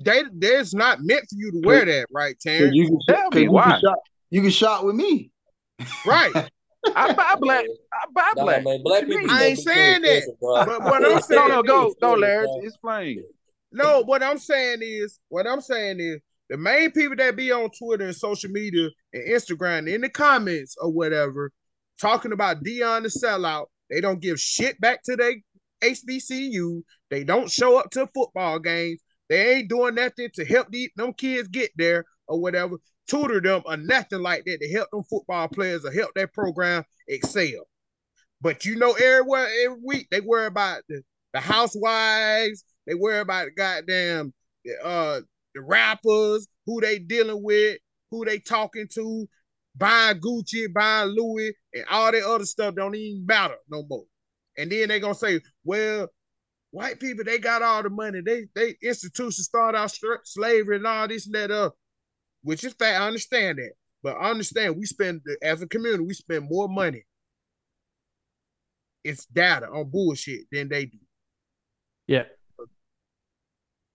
Speaker 2: They there's not meant for you to wear that, right,
Speaker 7: 'Cause
Speaker 2: Terrence?
Speaker 7: you can,
Speaker 5: Tell
Speaker 7: 'cause
Speaker 5: me
Speaker 7: you
Speaker 5: why.
Speaker 7: can shop. You can shop with me.
Speaker 2: Right. *laughs*
Speaker 5: I buy black. I buy
Speaker 3: Nah,
Speaker 5: black.
Speaker 3: man, black people.
Speaker 2: I ain't
Speaker 3: stuff be too
Speaker 2: saying that. But what I'm *laughs* saying
Speaker 5: no, no, go,
Speaker 2: is-
Speaker 5: go, Larry.
Speaker 3: bro.
Speaker 5: Explain.
Speaker 2: No, what I'm saying is, what I'm saying is, the main people that be on Twitter and social media and Instagram in the comments or whatever, talking about Deion the sellout, they don't give shit back to their HBCU. They don't show up to football games. They ain't doing nothing to help these them kids get there or whatever, tutor them or nothing like that to help them football players or help their program excel. But you know, everywhere every week they worry about the, the housewives, they worry about the goddamn uh the rappers, who they dealing with, who they talking to, buying Gucci, buying Louis, and all that other stuff don't even matter no more. And then they gonna say, well, white people they got all the money. They they institutions start out slavery and all this and that up, which is fact. I understand that, but I understand we spend as a community we spend more money. It's data on bullshit than they do.
Speaker 6: Yeah.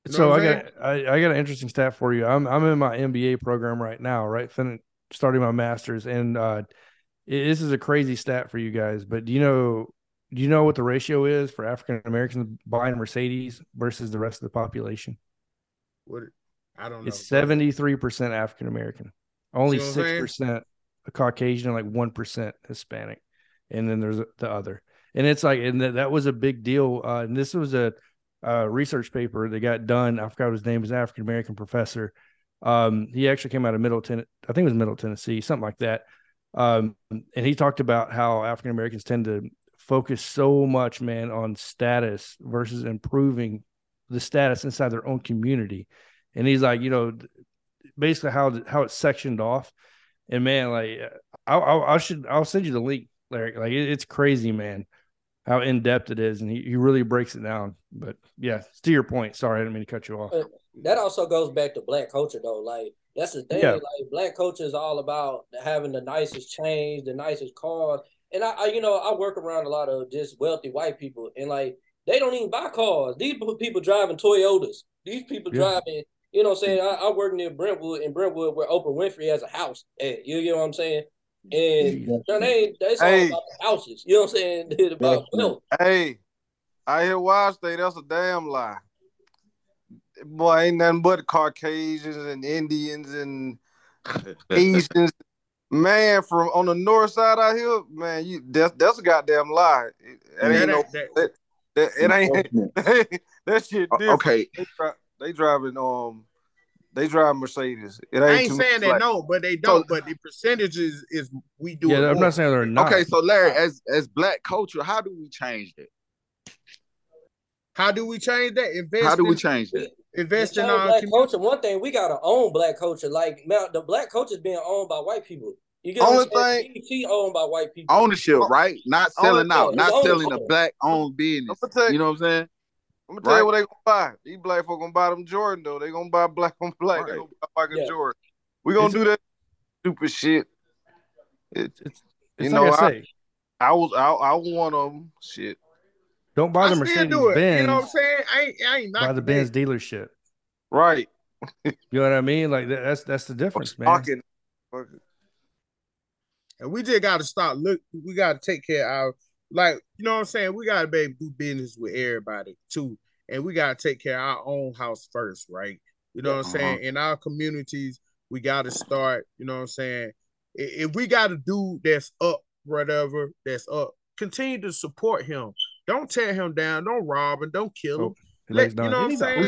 Speaker 2: You know
Speaker 6: So I got I, I got an interesting stat for you. I'm I'm in my MBA program right now, right? Fin- starting my master's, and uh, it- this is a crazy stat for you guys. But do you know do you know what the ratio is for African Americans buying Mercedes versus the rest of the population?
Speaker 2: What I don't know.
Speaker 6: It's seventy three percent African American, only
Speaker 2: See what I'm
Speaker 6: six percent Caucasian, and like one percent Hispanic, and then there's the other. and it's like, and that, that was a big deal. Uh, and this was a, a research paper that got done. I forgot his name. Was African American professor. Um, he actually came out of Middle Tennessee. I think it was Middle Tennessee, something like that. Um, and he talked about how African Americans tend to focus so much, man, on status versus improving the status inside their own community. And he's like, you know, basically how how it's sectioned off. And man, like uh, I, I, I should I'll send you the link, Larry. Like it, it's crazy, man, how in depth it is, and he, he really breaks it down. But yeah, to your point. Sorry, I didn't mean to cut you off.
Speaker 3: That also goes back to black culture, though. Like that's the thing.
Speaker 6: Yeah.
Speaker 3: Like black culture is all about having the nicest chains, the nicest cars. And I, I, you know, I work around a lot of just wealthy white people, and like they don't even buy cars. These people driving Toyotas. These people
Speaker 6: Yeah.
Speaker 3: driving. You know what I'm saying? I, I work near Brentwood in Brentwood where Oprah Winfrey has a house. At, you know what I'm saying? And no, they ain't, that's all
Speaker 10: Hey.
Speaker 3: about the houses. You know what I'm saying? *laughs* It's about wealth.
Speaker 10: Hey, I hear Wild State. That's a damn lie. Boy, ain't nothing but Caucasians and Indians and *laughs* Asians. Man, from on the north side out here, man, you that's that's a goddamn lie. It, it
Speaker 2: That
Speaker 10: ain't no
Speaker 2: that-
Speaker 10: that, that, it ain't *laughs* that shit different.
Speaker 5: okay.
Speaker 10: They, they driving um they drive Mercedes. It ain't
Speaker 2: I ain't
Speaker 10: too
Speaker 2: saying
Speaker 10: much
Speaker 2: they
Speaker 10: like-
Speaker 2: don't, but they don't. but the percentages is we do.
Speaker 6: Yeah, I'm not saying they're not.
Speaker 5: Okay, so Larry, as as black culture, how do we change that?
Speaker 2: How do we change that? Invest.
Speaker 5: How do we change that?
Speaker 2: invest in our
Speaker 3: black
Speaker 2: community.
Speaker 3: culture. One thing we gotta own black culture. Like now, the black culture is being owned by white people. You get
Speaker 10: Only
Speaker 3: thing I'm saying? BET owned by white people.
Speaker 5: Ownership, right? Not selling
Speaker 3: Ownership.
Speaker 5: out,
Speaker 3: It's
Speaker 5: not selling a black owned business.
Speaker 10: I'm gonna
Speaker 5: You know what I'm saying?
Speaker 10: I'm gonna tell
Speaker 5: Right.
Speaker 10: you what they gonna buy. These black folk gonna buy them Jordan though. They gonna buy black on black. They gonna buy Michael
Speaker 3: Yeah.
Speaker 10: Jordan. We gonna
Speaker 6: Is
Speaker 10: do that stupid shit. It,
Speaker 6: It's
Speaker 10: you
Speaker 6: like
Speaker 10: know,
Speaker 6: I
Speaker 10: I,
Speaker 6: say,
Speaker 10: I was I, I was one of them. Shit.
Speaker 6: don't buy
Speaker 2: I
Speaker 6: the Mercedes
Speaker 2: do it.
Speaker 6: Benz.
Speaker 2: You know what I'm saying? I ain't. I ain't
Speaker 6: buy
Speaker 2: knocking
Speaker 6: the
Speaker 2: that.
Speaker 6: Benz dealership.
Speaker 10: Right.
Speaker 6: You know what I mean? Like that, that's that's the difference, man.
Speaker 10: Fucking. Fucking-
Speaker 2: And we just got to start look. We got to take care of our like. You know what I'm saying? We got to be able to do business with everybody too, and we got to take care of our own house first, right? You know what I'm saying? In our communities, we got to start. You know what I'm saying? If we got a dude that's up, whatever that's up, continue to support him. Don't tear him down. Don't rob him. Don't kill him.
Speaker 6: Oh,
Speaker 2: Let- you know what I'm
Speaker 6: He's-
Speaker 2: saying?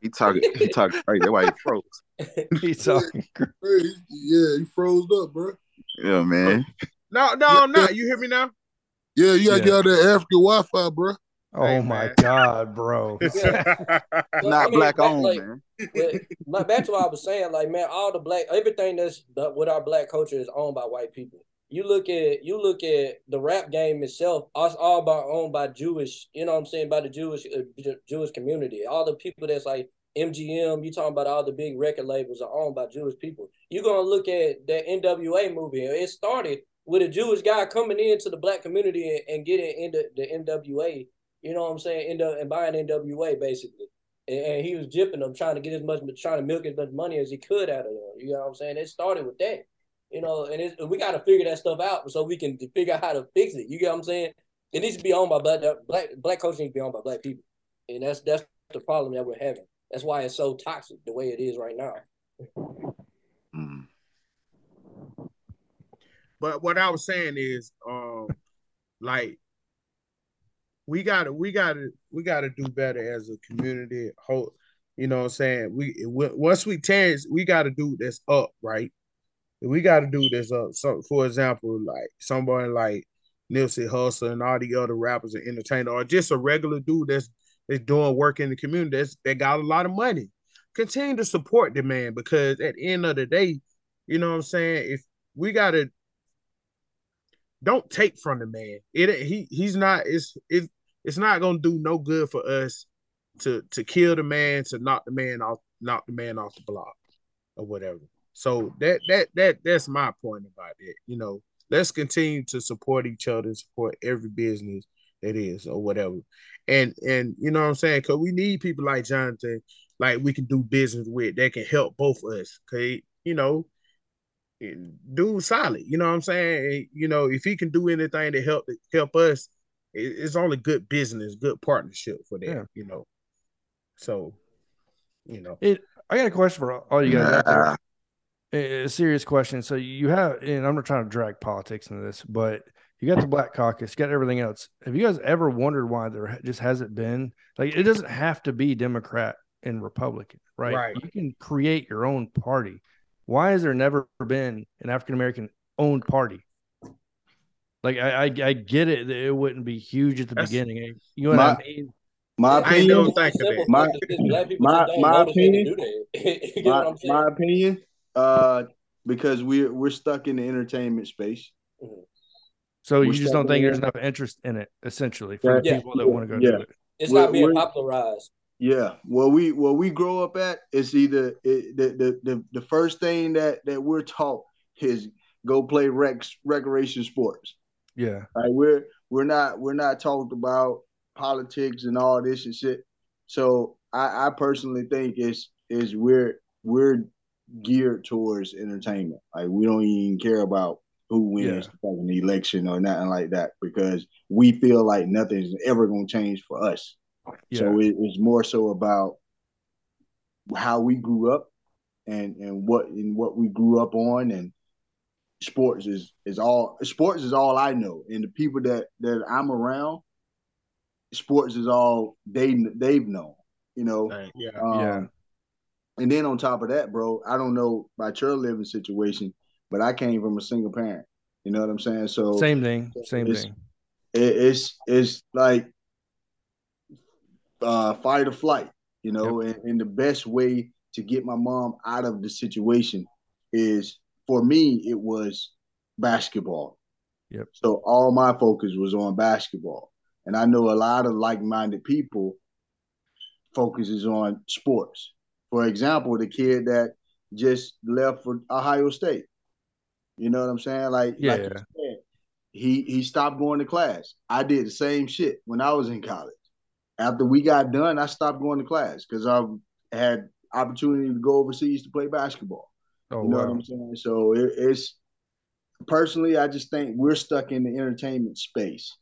Speaker 6: He's got
Speaker 4: Closed
Speaker 6: the,
Speaker 4: up, bro.
Speaker 5: He talking, he talking right. That's why he froze. *laughs*
Speaker 6: he's talking. *laughs*
Speaker 4: Hey, yeah, you froze up, bro.
Speaker 5: Yeah, man.
Speaker 2: No, no, no. You hear me now?
Speaker 4: Yeah, you gotta
Speaker 6: Yeah.
Speaker 4: get out that African Wi-Fi, bro.
Speaker 6: Oh
Speaker 2: Hey,
Speaker 6: my
Speaker 2: man.
Speaker 6: God, bro. *laughs*
Speaker 3: Well,
Speaker 5: Not
Speaker 3: I mean,
Speaker 5: black
Speaker 3: back-
Speaker 5: owned,
Speaker 3: like,
Speaker 5: man.
Speaker 3: But back to what I was saying, like man, all the black everything that's the- with our black culture is owned by white people. You look at you look at the rap game itself, us all by owned by Jewish, you know what I'm saying, by the Jewish uh, Jewish community. All the people that's like MGM, you talking about all the big record labels are owned by Jewish people. You're gonna look at that NWA movie. It started with a Jewish guy coming into the black community and, and getting into the NWA. You know what I'm saying? End up and buying NWA basically and, and he was jipping them, trying to get as much, trying to milk as much money as he could out of them. You know what I'm saying? It started with that, you know, and it's, we got to figure that stuff out so we can figure out how to fix it. You get what I'm saying? It needs to be owned by black black black culture needs to be owned by black people, and that's that's the problem that we're having. That's why it's so toxic the way it is right now.
Speaker 5: Mm.
Speaker 2: But what I was saying is, um, like we gotta, we gotta, we gotta do better as a community. Whole, you know what I'm saying? We once we tense, we gotta do this up, right? We gotta do this up. So, for example, like somebody like Nipsey Hussle and all the other rappers and entertainers, or just a regular dude that's that's doing work in the community that's that got a lot of money. Continue to support the man because at the end of the day, you know what I'm saying? If we gotta don't take from the man. It he he's not it's it, it's not gonna do no good for us to to kill the man, to knock the man off, knock the man off the block or whatever. So that that that that's my point about it. You know, let's continue to support each other and support every business that is or whatever. And and you know what I'm saying? Cause we need people like Jonathan, like we can do business with that can help both of us. Cause you know, dude solid. You know what I'm saying? You know, if he can do anything to help help us, it- it's only good business, good partnership for that.
Speaker 6: Yeah.
Speaker 2: You know, so you know,
Speaker 6: It. I got a question for all you guys out there.
Speaker 5: Nah.
Speaker 6: A a serious question. So you have, and I'm not trying to drag politics into this, but You got the Black Caucus, you got everything else. Have you guys ever wondered why there just hasn't been like it doesn't have to be Democrat and Republican, right?
Speaker 2: Right.
Speaker 6: You can create your own party. Why has there never been an African American owned party? Like I, I, I get it that it wouldn't be huge at the
Speaker 2: That's-
Speaker 6: beginning. You know what
Speaker 7: My-
Speaker 6: I mean?
Speaker 7: My
Speaker 2: I ain't never
Speaker 7: opinion,
Speaker 2: think of
Speaker 3: Simple
Speaker 2: that.
Speaker 7: My-
Speaker 3: fact is this, black people
Speaker 7: my- my
Speaker 3: know that they
Speaker 7: opinion-
Speaker 3: can do that. *laughs* you get what
Speaker 7: my, my opinion, uh, because we're we're stuck in the entertainment space.
Speaker 6: So
Speaker 7: We're
Speaker 6: you just don't think there's enough interest in it, essentially, for the
Speaker 3: Yeah.
Speaker 6: people that want to go
Speaker 7: Yeah.
Speaker 6: do it.
Speaker 3: it's
Speaker 7: we're-
Speaker 3: not being popularized.
Speaker 7: Yeah, where we where we grow up at, it's either it, the, the the the first thing that that we're taught is go play rec recreation sports.
Speaker 6: Yeah.
Speaker 7: Like we're we're not we're not talked about politics and all this and shit. So I, I personally think it's is we're we're geared towards entertainment. Like we don't even care about who wins
Speaker 6: Yeah.
Speaker 7: the election or nothing like that because we feel like nothing's ever gonna change for us.
Speaker 6: Yeah.
Speaker 7: So it, it's more so about how we grew up and and what and what we grew up on and sports is is all sports is all I know and the people that that I'm around sports is all they they've known you know
Speaker 2: Like, yeah.
Speaker 7: um,
Speaker 6: Yeah.
Speaker 7: And then on top of that bro I don't know about your living situation but I came from a single parent you know what I'm saying so
Speaker 6: Same thing. Same
Speaker 7: it's-
Speaker 6: thing.
Speaker 7: it, it's it's like uh fight or flight you know and, and the best way to get my mom out of the situation is for me it was basketball
Speaker 6: Yep.
Speaker 7: so all my focus was on basketball and i know a lot of like-minded people focuses on sports for example the kid that just left for ohio state you know what i'm saying like like you
Speaker 6: Yeah.
Speaker 7: said, he he stopped going to class. I did the same shit when I was in college. After we got done, I stopped going to class because I had opportunity to go overseas to play basketball.
Speaker 6: Oh
Speaker 7: you know
Speaker 6: wow.
Speaker 7: what I'm saying? So it, it's personally, I just think we're stuck in the entertainment space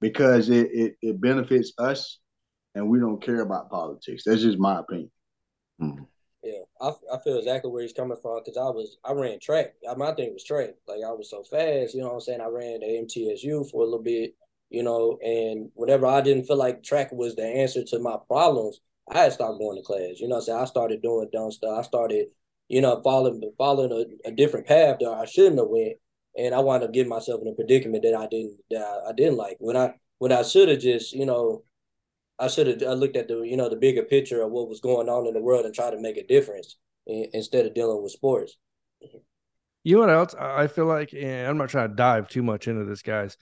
Speaker 7: because it, it it benefits us, and we don't care about politics. That's just my opinion. Mm-hmm.
Speaker 3: Yeah, I, I feel exactly where he's coming from because I was I ran track. My thing was track. Like I was so fast, you know what I'm saying. I ran the MTSU for a little bit, you know, and whenever I didn't feel like track was the answer to my problems, I had stopped going to class. You know what I'm saying. I started doing dumb stuff. I started, you know, following following a, a different path that I shouldn't have went, and I wound up getting myself in a predicament that I didn't that I, I didn't like when I when I should have just you know I should have I looked at the you know the bigger picture of what was going on in the world and tried to make a difference in, instead of dealing with sports.
Speaker 6: You know what else? I I feel like, and I'm not trying to dive too much into this, guys.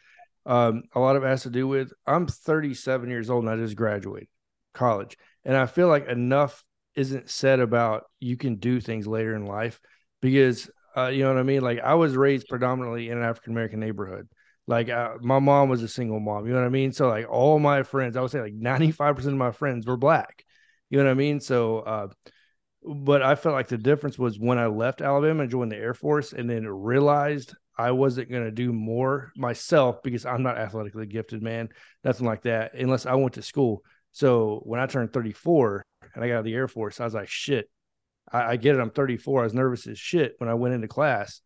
Speaker 6: Um, a lot of it has to do with I'm 37 years old and I just graduated college, and I feel like enough isn't said about you can do things later in life because uh, you know what I mean. Like I was raised predominantly in an African American neighborhood. Like uh, my mom was a single mom. You know what I mean. So like all my friends, I would say like 95 percent of my friends were black. You know what I mean. So uh, but I felt like the difference was when I left Alabama and joined the Air Force and then realized I wasn't going to do more myself because I'm not athletically gifted, man. Nothing like that, unless I went to school. So when I turned 34 and I got out of the Air Force, I was like, shit, I, I get it. I'm 34. I was nervous as shit when I went into class,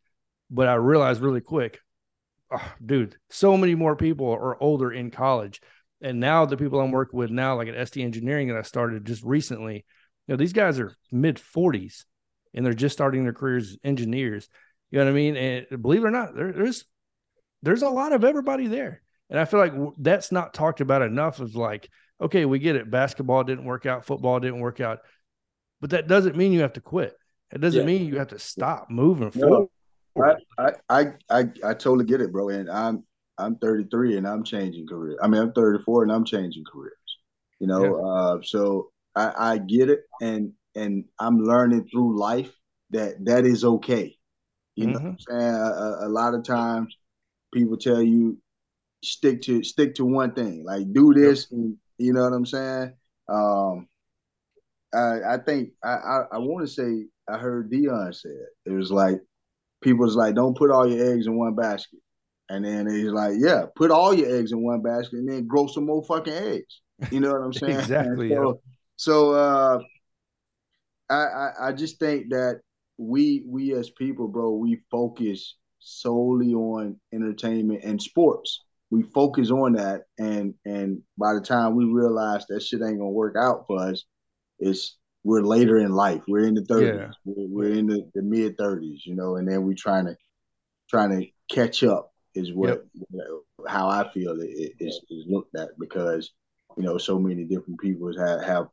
Speaker 6: but I realized really quick, oh, dude, so many more people are older in college. And now the people I'm working with now, like at ST Engineering that I started just recently, you know, these guys are mid 40s and they're just starting their careers as engineers. You know what I mean? And believe it or not, there, there's there's a lot of everybody there. And I feel like that's not talked about enough of like, okay, we get it. Basketball didn't work out, football didn't work out. But that doesn't mean you have to quit. It doesn't
Speaker 3: Yeah.
Speaker 6: mean you have to stop moving
Speaker 7: No.
Speaker 6: forward.
Speaker 7: I, I, I, I, totally get it, bro. And I'm I'm 33 and I'm changing career. I mean, I'm 34 and I'm changing careers. You know, uh, so I, I get it, and and I'm learning through life that that is okay. You know, what I'm saying a, a, lot of times people tell you stick to stick to one thing, like do this, and, you know what I'm saying. Um, I I think I I, I want to say I heard Deion say it. It was like people's like, don't put all your eggs in one basket. And then he's like, yeah, put all your eggs in one basket and then grow some more fucking eggs. You know what I'm *laughs* saying?
Speaker 6: Exactly, *laughs*
Speaker 7: So, so uh, I, I I just think that we we as people, bro, we focus solely on entertainment and sports. We focus on that, and and by the time we realize that shit ain't gonna work out for us, it's we're later in life. We're in the thirties.
Speaker 6: Yeah.
Speaker 7: We're, we're in the, the mid thirties, you know, and then we're trying to trying to catch up is what how I feel it is is looked at because you know so many different people have have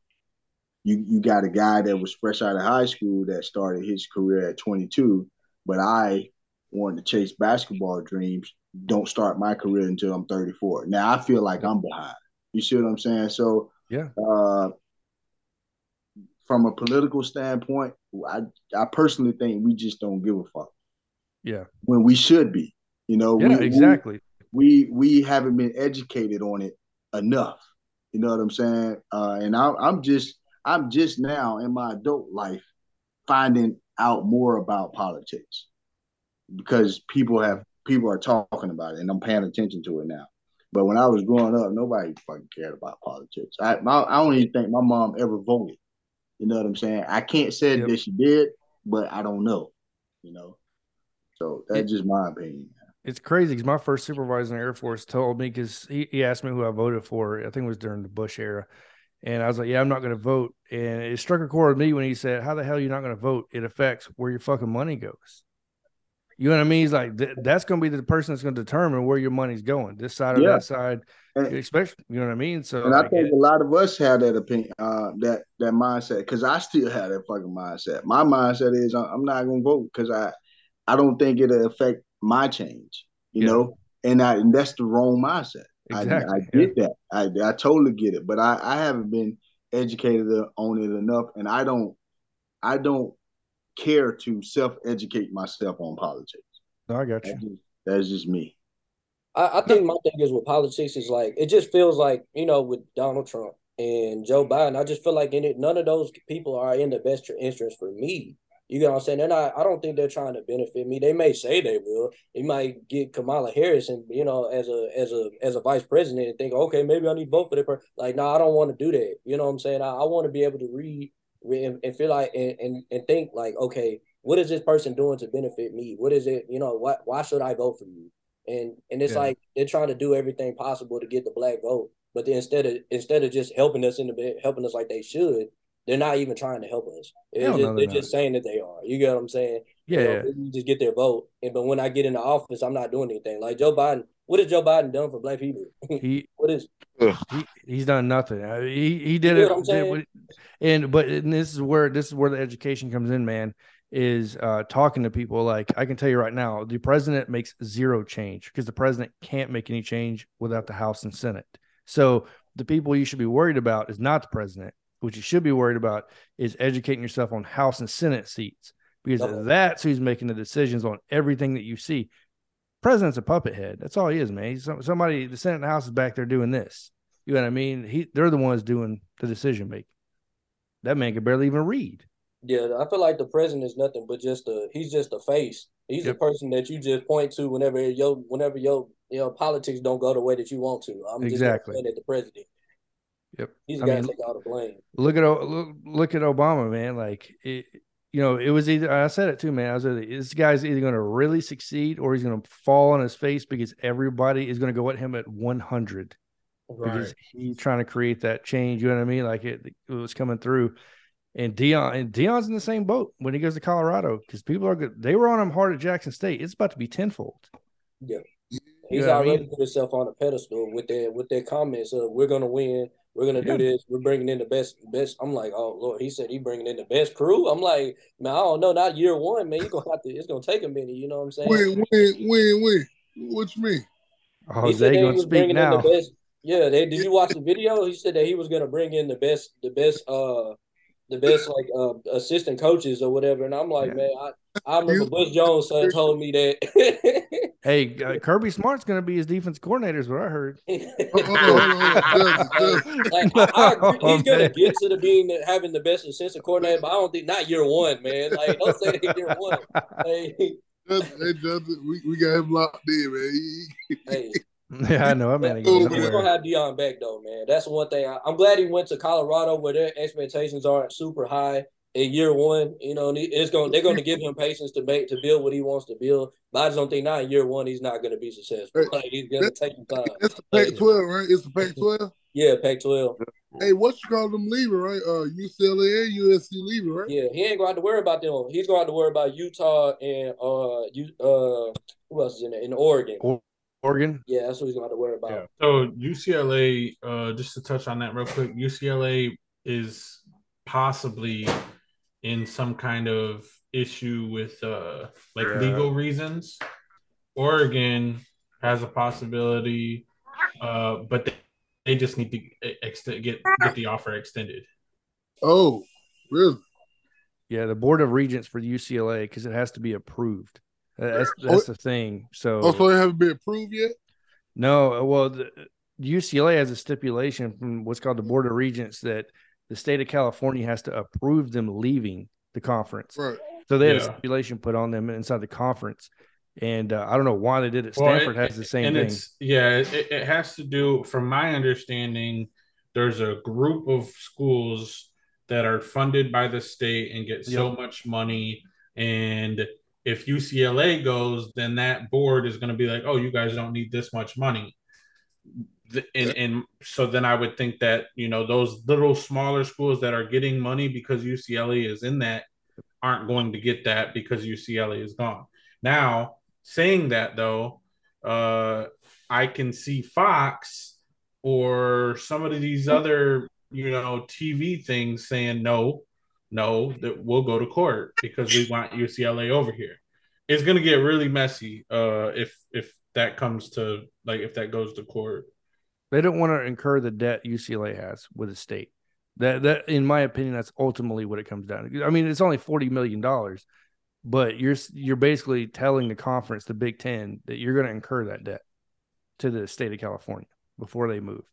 Speaker 7: you you got a guy that was fresh out of high school that started his career at 22, but I wanted to chase basketball dreams. Don't start my career until I'm 34. Now I feel like I'm behind. You see what I'm saying? So
Speaker 6: Yeah.
Speaker 7: uh, from a political standpoint, I I personally think we just don't give a fuck
Speaker 6: Yeah.
Speaker 7: when we should be. You know,
Speaker 6: Yeah,
Speaker 7: we, we-
Speaker 6: exactly.
Speaker 7: we we haven't been educated on it enough. You know what I'm saying? Uh, and I, I'm just I'm just now in my adult life finding out more about politics because people have people are talking about it, and I'm paying attention to it now. But when I was growing up, nobody fucking cared about politics. I my, I don't even think my mom ever voted. You know what I'm saying? I can't say
Speaker 6: Yep.
Speaker 7: that she did, but I don't know. You know, so
Speaker 6: It-
Speaker 7: that's just my opinion.
Speaker 6: It's crazy because my first supervisor in the Air Force told me because he, he asked me who I voted for. I think it was during the Bush era. And I was like, yeah, I'm not going to vote. And it struck a chord with me when he said, how the hell are you not going to vote? It affects where your fucking money goes. You know what I mean? He's like, "Th- that's going to be the person that's going to determine where your money's going, this side or
Speaker 7: Yeah.
Speaker 6: that side,
Speaker 7: And-
Speaker 6: especially, you know what I mean? So,
Speaker 7: And I
Speaker 6: like,
Speaker 7: think
Speaker 6: it-
Speaker 7: a lot of us have that opinion, uh, that that mindset, because I still have that fucking mindset. My mindset is I- I'm not gonna vote because I I don't think it'll affect my change, you
Speaker 6: Yeah.
Speaker 7: know. And I and that's the wrong mindset. I,
Speaker 6: Exactly,
Speaker 7: I get that. I I totally get it, but I I haven't been educated on it enough, and I don't I don't care to self educate myself on politics.
Speaker 6: no, I got you.
Speaker 7: That's just, that's just me.
Speaker 3: I, I think my thing is with politics is like it just feels like you know with Donald Trump and Joe Biden. I just feel like in it, none of those people are in the best interest for me. You know what I'm saying? They're not. I don't think they're trying to benefit me. They may say they will. They might get Kamala Harris and you know as a as a as a vice president and think, okay, maybe I need to vote for that person. Like, no, I don't want to do that. You know what I'm saying? I, I want to be able to read, read and, and feel like and, and and think like, okay, what is this person doing to benefit me? What is it? You know, why why should I vote for you? And and it's
Speaker 6: Yeah.
Speaker 3: like they're trying to do everything possible to get the black vote, but then instead of instead of just helping us in the helping us like they should, they're not even trying to help us. They're, just, they're
Speaker 6: they're
Speaker 3: just saying that they are. You get what I'm saying?
Speaker 6: Yeah.
Speaker 3: You know, maybe just get their vote. And but when I get in the office, I'm not doing anything. Like Joe Biden, what has Joe Biden done for black people?
Speaker 6: he *laughs*
Speaker 3: what is
Speaker 6: he he's done nothing. I mean, he he did
Speaker 3: You
Speaker 6: it,
Speaker 3: know what I'm
Speaker 6: did and but and this is where this is where the education comes in, man. Is uh talking to people like I can tell you right now, the president makes zero change because the president can't make any change without the House and Senate. So the people you should be worried about is not the president. What you should be worried about is educating yourself on House and Senate seats because
Speaker 3: Okay.
Speaker 6: that's who's making the decisions on everything that you see. President's a puppet head. That's all he is, man. He's some, somebody. The Senate and the House is back there doing this. You know what I mean? He they're the ones doing the decision making. That man could barely even read.
Speaker 3: Yeah, I feel like the president is nothing but just a he's just a face. He's
Speaker 6: Yep.
Speaker 3: a person that you just point to whenever your whenever your you know politics don't go the way that you want to. I'm just
Speaker 6: Exactly.
Speaker 3: saying that the president.
Speaker 6: Yep.
Speaker 3: He's guy to take all the blame.
Speaker 6: look at look, look at Obama, man. Like it, you know, it was either I said it too, man. I was either, this guy's either going to really succeed or he's going to fall on his face because everybody is going to go at him at 100 because he's trying to create that change. You know what I mean? Like it, it was coming through. And Deion and Deion's in the same boat when he goes to Colorado because people are good. They were on him hard at Jackson State. It's about to be tenfold.
Speaker 3: Yeah.
Speaker 6: You
Speaker 3: He's
Speaker 6: know what I
Speaker 3: already
Speaker 6: mean?
Speaker 3: put himself on a pedestal with their with their comments of we're gonna win, we're gonna
Speaker 6: Yeah.
Speaker 3: do this, we're bringing in the best best. I'm like, oh Lord, he said he bringing in the best crew. I'm like, man, I don't know, not year one, man. You gonna have to. It's gonna take a minute. You know what I'm saying?
Speaker 4: Win, win, win, win. What you mean?
Speaker 6: Oh,
Speaker 3: He
Speaker 6: Jose
Speaker 3: said
Speaker 6: going to
Speaker 3: was
Speaker 6: speak
Speaker 3: in
Speaker 6: now.
Speaker 3: the best. Yeah, they, did you watch the video? He said that he was gonna bring in the best, the best, uh, the best like uh assistant coaches or whatever. And I'm like,
Speaker 6: Yeah.
Speaker 3: man, I, I remember Bush Jones son told me that. *laughs*
Speaker 6: Hey, uh, Kirby Smart's going to be his defense coordinator, is what I heard.
Speaker 3: like, I, I agree. He's gonna get to the being the, having the best assistant coordinator, but I don't think not year one, man. Like, don't say that year one. *laughs* Hey,
Speaker 4: Justin, hey, Justin, we, we got him locked in, man.
Speaker 3: Hey. *laughs*
Speaker 6: Yeah, I know. That man ain't
Speaker 3: We're
Speaker 6: going
Speaker 3: gonna have Deion back though, man. That's one thing. I, I'm glad he went to Colorado where their expectations aren't super high in year one. You know, it's going they're going to give him patience to make to build what he wants to build. But I just don't think now in year one he's not going to be successful.
Speaker 4: Hey,
Speaker 3: Like he's going to take some time.
Speaker 4: It's the Pac-12, right? It's the Pac-12. *laughs*
Speaker 3: Yeah, Pac-12.
Speaker 4: Hey, what you call them leaving, right? Uh, UCLA and USC leaving, right?
Speaker 3: Yeah, he ain't going to have to worry about them. He's going to have to worry about Utah and uh, you uh, who else is in there? In Oregon.
Speaker 6: Oregon.
Speaker 3: Yeah, that's what he's going to have to worry about.
Speaker 8: So UCLA, uh, just to touch on that real quick, UCLA is possibly in some kind of issue with uh, like
Speaker 2: Yeah.
Speaker 8: legal reasons. Oregon has a possibility, uh, but they, they just need to ex- get get the offer extended.
Speaker 4: Oh, really?
Speaker 6: Yeah, the board of regents for UCLA because it has to be approved. That's that's the thing. So
Speaker 4: Oh, so they haven't been approved yet?
Speaker 6: No, well, the, UCLA has a stipulation from what's called the Board of Regents that the state of California has to approve them leaving the conference.
Speaker 4: Right.
Speaker 6: So they had a stipulation put on them inside the conference, and uh, I don't know why they did it.
Speaker 8: Well,
Speaker 6: Stanford
Speaker 8: it-
Speaker 6: has the same
Speaker 8: and
Speaker 6: thing.
Speaker 8: it's yeah, it, it has to do. From my understanding, there's a group of schools that are funded by the state and get so
Speaker 6: Yep.
Speaker 8: much money, and if UCLA goes, then that board is going to be like, "Oh, you guys don't need this much money." The- And, and so then I would think that you know those little smaller schools that are getting money because UCLA is in that aren't going to get that because UCLA is gone. Now, saying that though, uh, I can see Fox or some of these other, you know, TV things saying no, no, that we'll go to court because we want UCLA over here. It's gonna get really messy uh, if if that comes to like if that goes to court.
Speaker 6: They don't want to incur the debt UCLA has with the state. That that, in my opinion, that's ultimately what it comes down to. I mean, it's only forty million dollars, but you're you're basically telling the conference, the Big Ten, that you're going to incur that debt to the state of California before they move.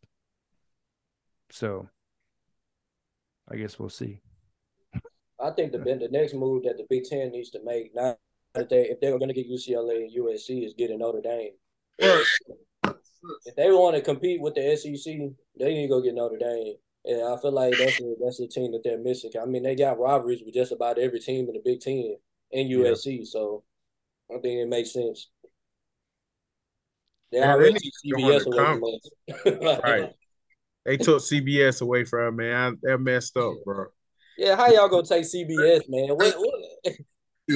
Speaker 6: So, I guess we'll see.
Speaker 3: I think the the next move that the Big Ten needs to make now that they if they're going to get UCLA and USC is getting Notre Dame. If they want to compete with the SEC, they need to go get Notre Dame. And I feel like that's a, that's a team that they're missing. I mean, they got rivalries with just about every team in the Big Ten and USC, so I think it makes sense. They
Speaker 2: Yeah, they
Speaker 3: already took CBS away from us. *laughs*
Speaker 2: Right. They took CBS away from me. I, they're messed up, bro.
Speaker 3: Yeah, how y'all gonna take CBS, man? What, what?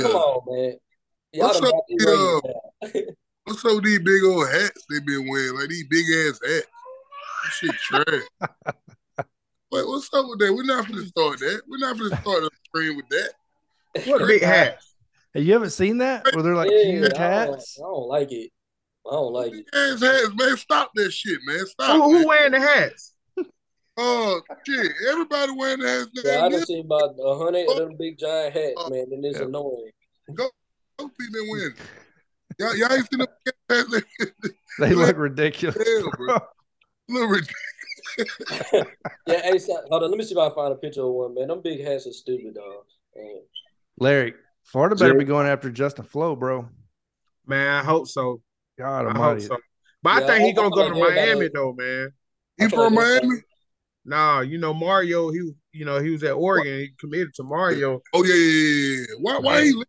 Speaker 3: Come on, man. Y'all
Speaker 4: What's
Speaker 3: done
Speaker 4: up, *laughs*
Speaker 3: got these ratings
Speaker 4: yeah.
Speaker 3: down.
Speaker 4: What's up with these big old hats they been wearing? Like these big ass hats. This shit trash. *laughs* Like, what's up with that? We're not gonna start that. We're not gonna start a stream with that.
Speaker 2: What big hat?
Speaker 6: Hey, you haven't seen that where they're like
Speaker 3: Yeah,
Speaker 6: huge
Speaker 3: I don't,
Speaker 6: hats?
Speaker 3: I don't like it. I don't like it.
Speaker 4: Ass hats, man. Stop that shit, man. Stop.
Speaker 2: Who,
Speaker 4: man.
Speaker 2: who wearing the hats?
Speaker 4: Oh shit! Everybody wearing the hats.
Speaker 3: Yeah, I
Speaker 4: now.
Speaker 3: done seen about a hundred of them big giant hats, man, and it's
Speaker 6: Yeah.
Speaker 3: annoying.
Speaker 4: Go, go people wearing. Y'all, y'all ain't seen them hats.
Speaker 6: They look ridiculous.
Speaker 4: Hell, bro. *laughs* Look ridiculous. *laughs* *laughs*
Speaker 3: Yeah, hey, so, hold on, let me see if I can find a picture of one, man. Them big hats are stupid, dog. Man.
Speaker 6: Larry, Florida better
Speaker 2: Jay-
Speaker 6: be going after Justin Flowe, bro.
Speaker 2: Man, I hope so.
Speaker 6: God
Speaker 2: I hope so. But I think
Speaker 3: I-
Speaker 2: he gonna go to
Speaker 3: like everybody-
Speaker 2: Miami though, man.
Speaker 4: He
Speaker 3: feel like
Speaker 4: from Miami?
Speaker 2: Nah, you know Mario. He, you know, he was at Oregon. He committed to Mario.
Speaker 4: Oh yeah, yeah, yeah, yeah. Why? Why he? leave?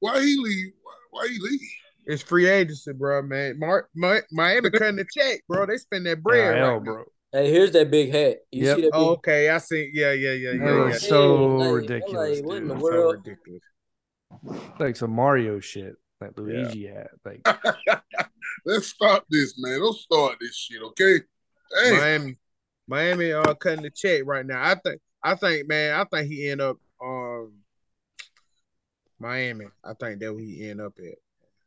Speaker 4: Why he leave? Why, why he leave?
Speaker 2: It's free agency, bro, man. Mar- Mi- Miami *laughs* cutting the check, bro. They spend that bread,
Speaker 6: NIL,
Speaker 2: right now.
Speaker 6: bro.
Speaker 3: Hey, here's that big hat. You
Speaker 6: Yep.
Speaker 3: see that big
Speaker 2: Oh, okay, I see. Yeah, yeah, yeah,
Speaker 6: That
Speaker 2: yeah, yeah.
Speaker 6: was so
Speaker 3: Yeah, like-
Speaker 6: ridiculous,
Speaker 3: like, what in
Speaker 6: dude.
Speaker 3: the
Speaker 2: So ridiculous.
Speaker 6: Like some Mario shit, like Luigi *laughs* had. Like
Speaker 4: Let's stop this, man. Don't start this shit, okay? Hey,
Speaker 2: Miami, Miami, uh, cutting the check right now. I think, I think, man, I think he end up, um, Miami. I think that where he end up at.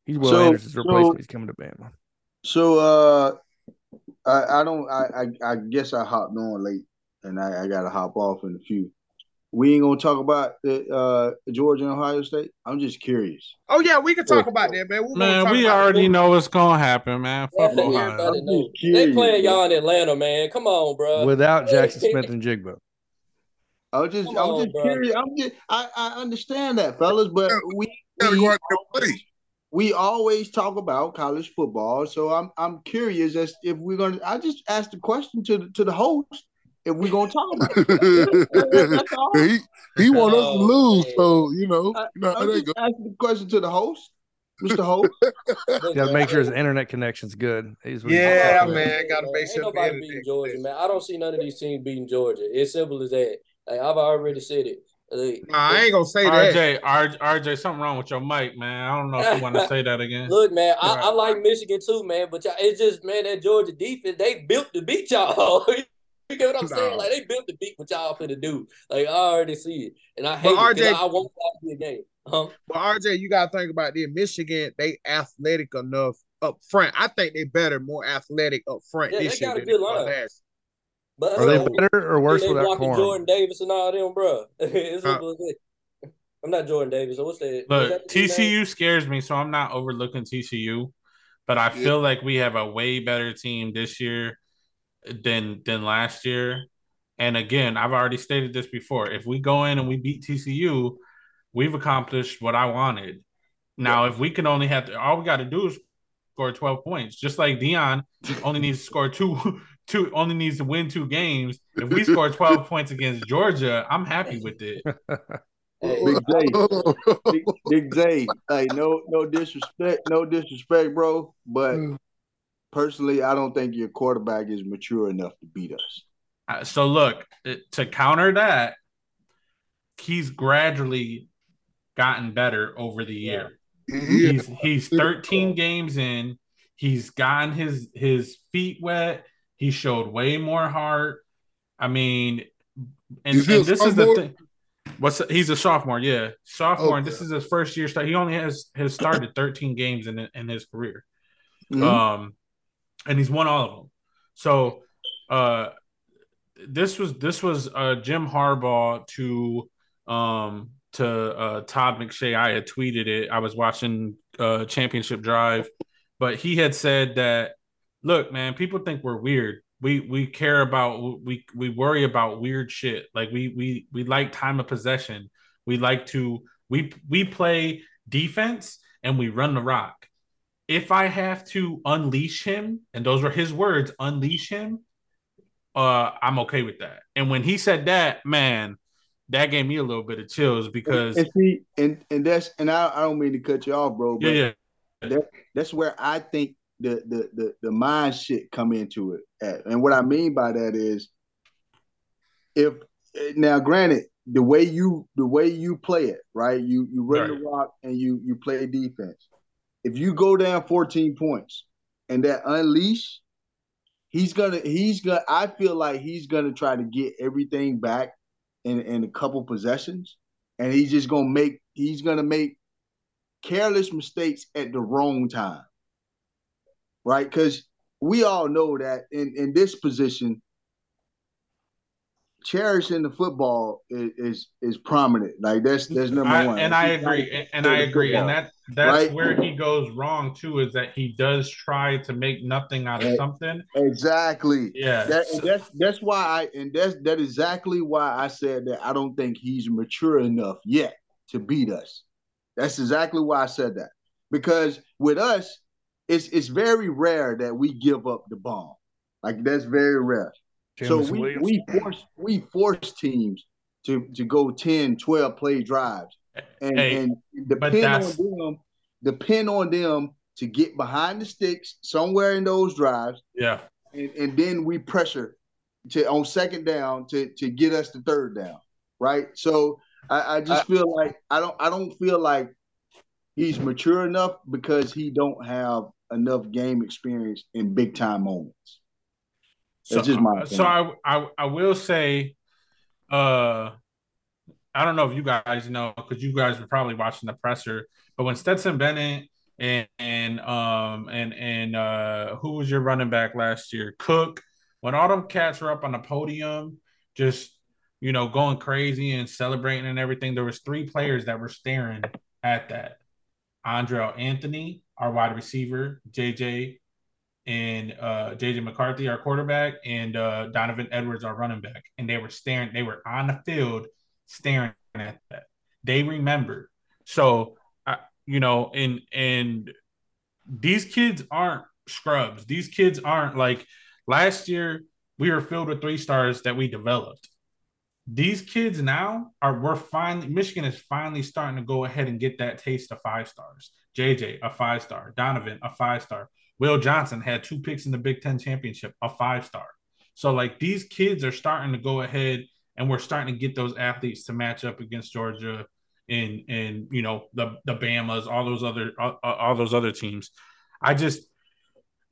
Speaker 6: He's Will
Speaker 7: So-
Speaker 6: Anderson's
Speaker 7: so-
Speaker 6: He's coming to Bama.
Speaker 7: So uh I, I don't I, I I guess I hopped on late and I, I gotta hop off in a few. We ain't gonna talk about the uh Georgia and Ohio State. I'm just curious.
Speaker 2: Oh yeah, we can talk about that, man. We're
Speaker 8: Man,
Speaker 2: talk
Speaker 8: we
Speaker 2: about
Speaker 8: already
Speaker 2: it.
Speaker 8: know what's gonna happen, man. Fuck
Speaker 3: I think
Speaker 8: Ohio.
Speaker 3: everybody
Speaker 7: I'm
Speaker 3: know.
Speaker 7: just
Speaker 3: They
Speaker 7: curious,
Speaker 3: playing
Speaker 7: bro.
Speaker 3: y'all in Atlanta, man. Come on, bro.
Speaker 6: Without *laughs* Jackson Smith and Jigbo.
Speaker 7: I was just
Speaker 3: Come
Speaker 7: I'm
Speaker 3: on,
Speaker 7: just
Speaker 3: bro.
Speaker 7: curious. I'm just I, I understand that, fellas, but we
Speaker 4: gotta go
Speaker 7: we,
Speaker 4: out there and play.
Speaker 7: we always talk about college football. So I'm I'm curious as if we're gonna I just asked the question to the to the host. if we're gonna talk about it. That's *laughs* all.
Speaker 4: he he want us to
Speaker 3: Oh,
Speaker 4: lose,
Speaker 3: man.
Speaker 4: so you know,
Speaker 7: I,
Speaker 4: you know how
Speaker 7: I'm
Speaker 4: that
Speaker 7: just
Speaker 4: go.
Speaker 7: asking the question to the host, Mr. Host.
Speaker 3: Look,
Speaker 6: Got to make sure his internet connection's good. Is what he's
Speaker 2: Yeah,
Speaker 6: talking about.
Speaker 2: man. Gotta make
Speaker 3: Ain't
Speaker 2: sure the
Speaker 3: nobody beating Georgia, man. I don't see none of these teams beating Georgia. It's simple as that. Like, I've already said it. Like,
Speaker 2: Nah, I ain't gonna say that.
Speaker 8: RJ, RJ, RJ, something wrong with your mic, man. I don't know if you want to say that again. *laughs*
Speaker 3: Look, man, I, I like Michigan too, man. But y'all, it's just, man, that Georgia defense, they built to beat y'all. *laughs* you get what I'm saying? Like they built to beat what y'all finna do. Like I already see it, and I hate
Speaker 2: But
Speaker 3: it 'cause
Speaker 2: RJ
Speaker 3: I, I want that to be a game. Huh?
Speaker 2: But RJ, you gotta think about this. Michigan, they athletic enough up front. I think they better, more athletic up front
Speaker 3: Yeah,
Speaker 2: this
Speaker 3: they
Speaker 2: year
Speaker 3: got a
Speaker 2: than
Speaker 3: good
Speaker 2: they were
Speaker 3: line.
Speaker 2: last.
Speaker 3: But
Speaker 6: Are they
Speaker 3: uh,
Speaker 6: better or worse
Speaker 3: they
Speaker 6: without
Speaker 3: blocking
Speaker 6: Corn?
Speaker 3: Jordan Davis and all them, bro. *laughs* it's
Speaker 2: Huh.
Speaker 3: simple as that. I'm not Jordan Davis. So what's that? Is
Speaker 8: Look,
Speaker 3: that the dude's name?
Speaker 8: TCU scares me, so I'm not overlooking TCU, but I
Speaker 4: Yeah.
Speaker 8: feel like we have a way better team this year than than last year. And again, I've already stated this before. If we go in and we beat TCU, we've accomplished what I wanted. Now, if we can only have to, all we got to do is score 12 points, just like Deion only needs to score two, two, only needs to win two games. If we score 12 *laughs* points against Georgia, I'm happy with it.
Speaker 3: Hey, *laughs*
Speaker 7: Big J, Big, Big J. Hey, no, no disrespect, no disrespect, bro. But personally, I don't think your quarterback is mature enough to beat us.
Speaker 8: Uh, So look, to counter that, he's gradually gotten better over the year.
Speaker 4: yeah.
Speaker 8: He's he's 13 games in. He's gotten his his feet wet. He showed way more heart. I mean, and,
Speaker 4: Is he a
Speaker 8: and this is the thing. What's he's a sophomore, yeah, sophomore. And this is his first year start. He only has has started 13 games in in his career.
Speaker 7: Mhm.
Speaker 8: Um, and he's won all of them. So, uh, this was this was uh Jim Harbaugh to um to uh Todd McShay. I had tweeted it. I was watching uh Championship Drive, but he had said that look, man, people think we're weird. We we care about we we worry about weird shit. Like we we we like time of possession. We like to we we play defense and we run the rock. If I have to unleash him, and those were his words, unleash him, uh, I'm okay with that. And when he said that, man, that gave me a little bit of chills because
Speaker 7: and see, and and that's and I, I don't mean to cut you off, bro. But
Speaker 8: yeah, yeah,
Speaker 7: that, that's where I think the the the the mind shit come into it. At. And what I mean by that is, if now, granted, the way you the way you play it, right? You you run
Speaker 8: Right.
Speaker 7: the rock and you you play defense. If you go down 14 points and that unleash, he's gonna he's gonna. I feel like he's gonna try to get everything back in in a couple possessions, and he's just gonna make he's gonna make careless mistakes at the wrong time, right? Because we all know that in in this position, cherishing the football is is, is prominent. Like that's that's number
Speaker 8: I,
Speaker 7: one,
Speaker 8: and I agree, and, I agree, and that that's
Speaker 7: Right.
Speaker 8: where he goes wrong too. Is that he does try to make nothing out of
Speaker 7: Right.
Speaker 8: something.
Speaker 7: exactly.
Speaker 8: Yeah,
Speaker 7: That, that's that's why I and that's that exactly why I said that I don't think he's mature enough yet to beat us. That's exactly why I said that. Because with us, it's it's very rare that we give up the ball. Like that's very rare. so we
Speaker 6: Williams.
Speaker 7: we force we force teams to to go 10, 12 play drives. And
Speaker 8: Hey,
Speaker 7: and depend on them, depend on them to get behind the sticks somewhere in those drives
Speaker 8: yeah.
Speaker 7: and, and then we pressure to on second down to to get us to third down, right? So I, I just feel like I don't I don't feel like he's mature enough because he don't have enough game experience in big time moments. That's just my
Speaker 8: so I, I I will say, uh, I don't know if you guys know because you guys were probably watching the presser, but when Stetson Bennett and and um and and uh who was your running back last year, Cook, when all them cats were up on the podium, just you know going crazy and celebrating and everything, there was three players that were staring at that. Andrel Anthony, our wide receiver, JJ and uh, JJ McCarthy, our quarterback, and uh, Donovan Edwards, our running back. And they were staring, they were on the field staring at that. They remember. So, I, you know, and and these kids aren't scrubs. These kids aren't like last year. we were filled with three stars that we developed. These kids now are we're finally Michigan is finally starting to go ahead and get that taste of five stars. JJ, a five star, Donovan, a five star. Will Johnson had two picks in the Big Ten championship, a five star. So like these kids are starting to go ahead and we're starting to get those athletes to match up against Georgia and and you know the the Bamas, all those other all, all those other teams. I just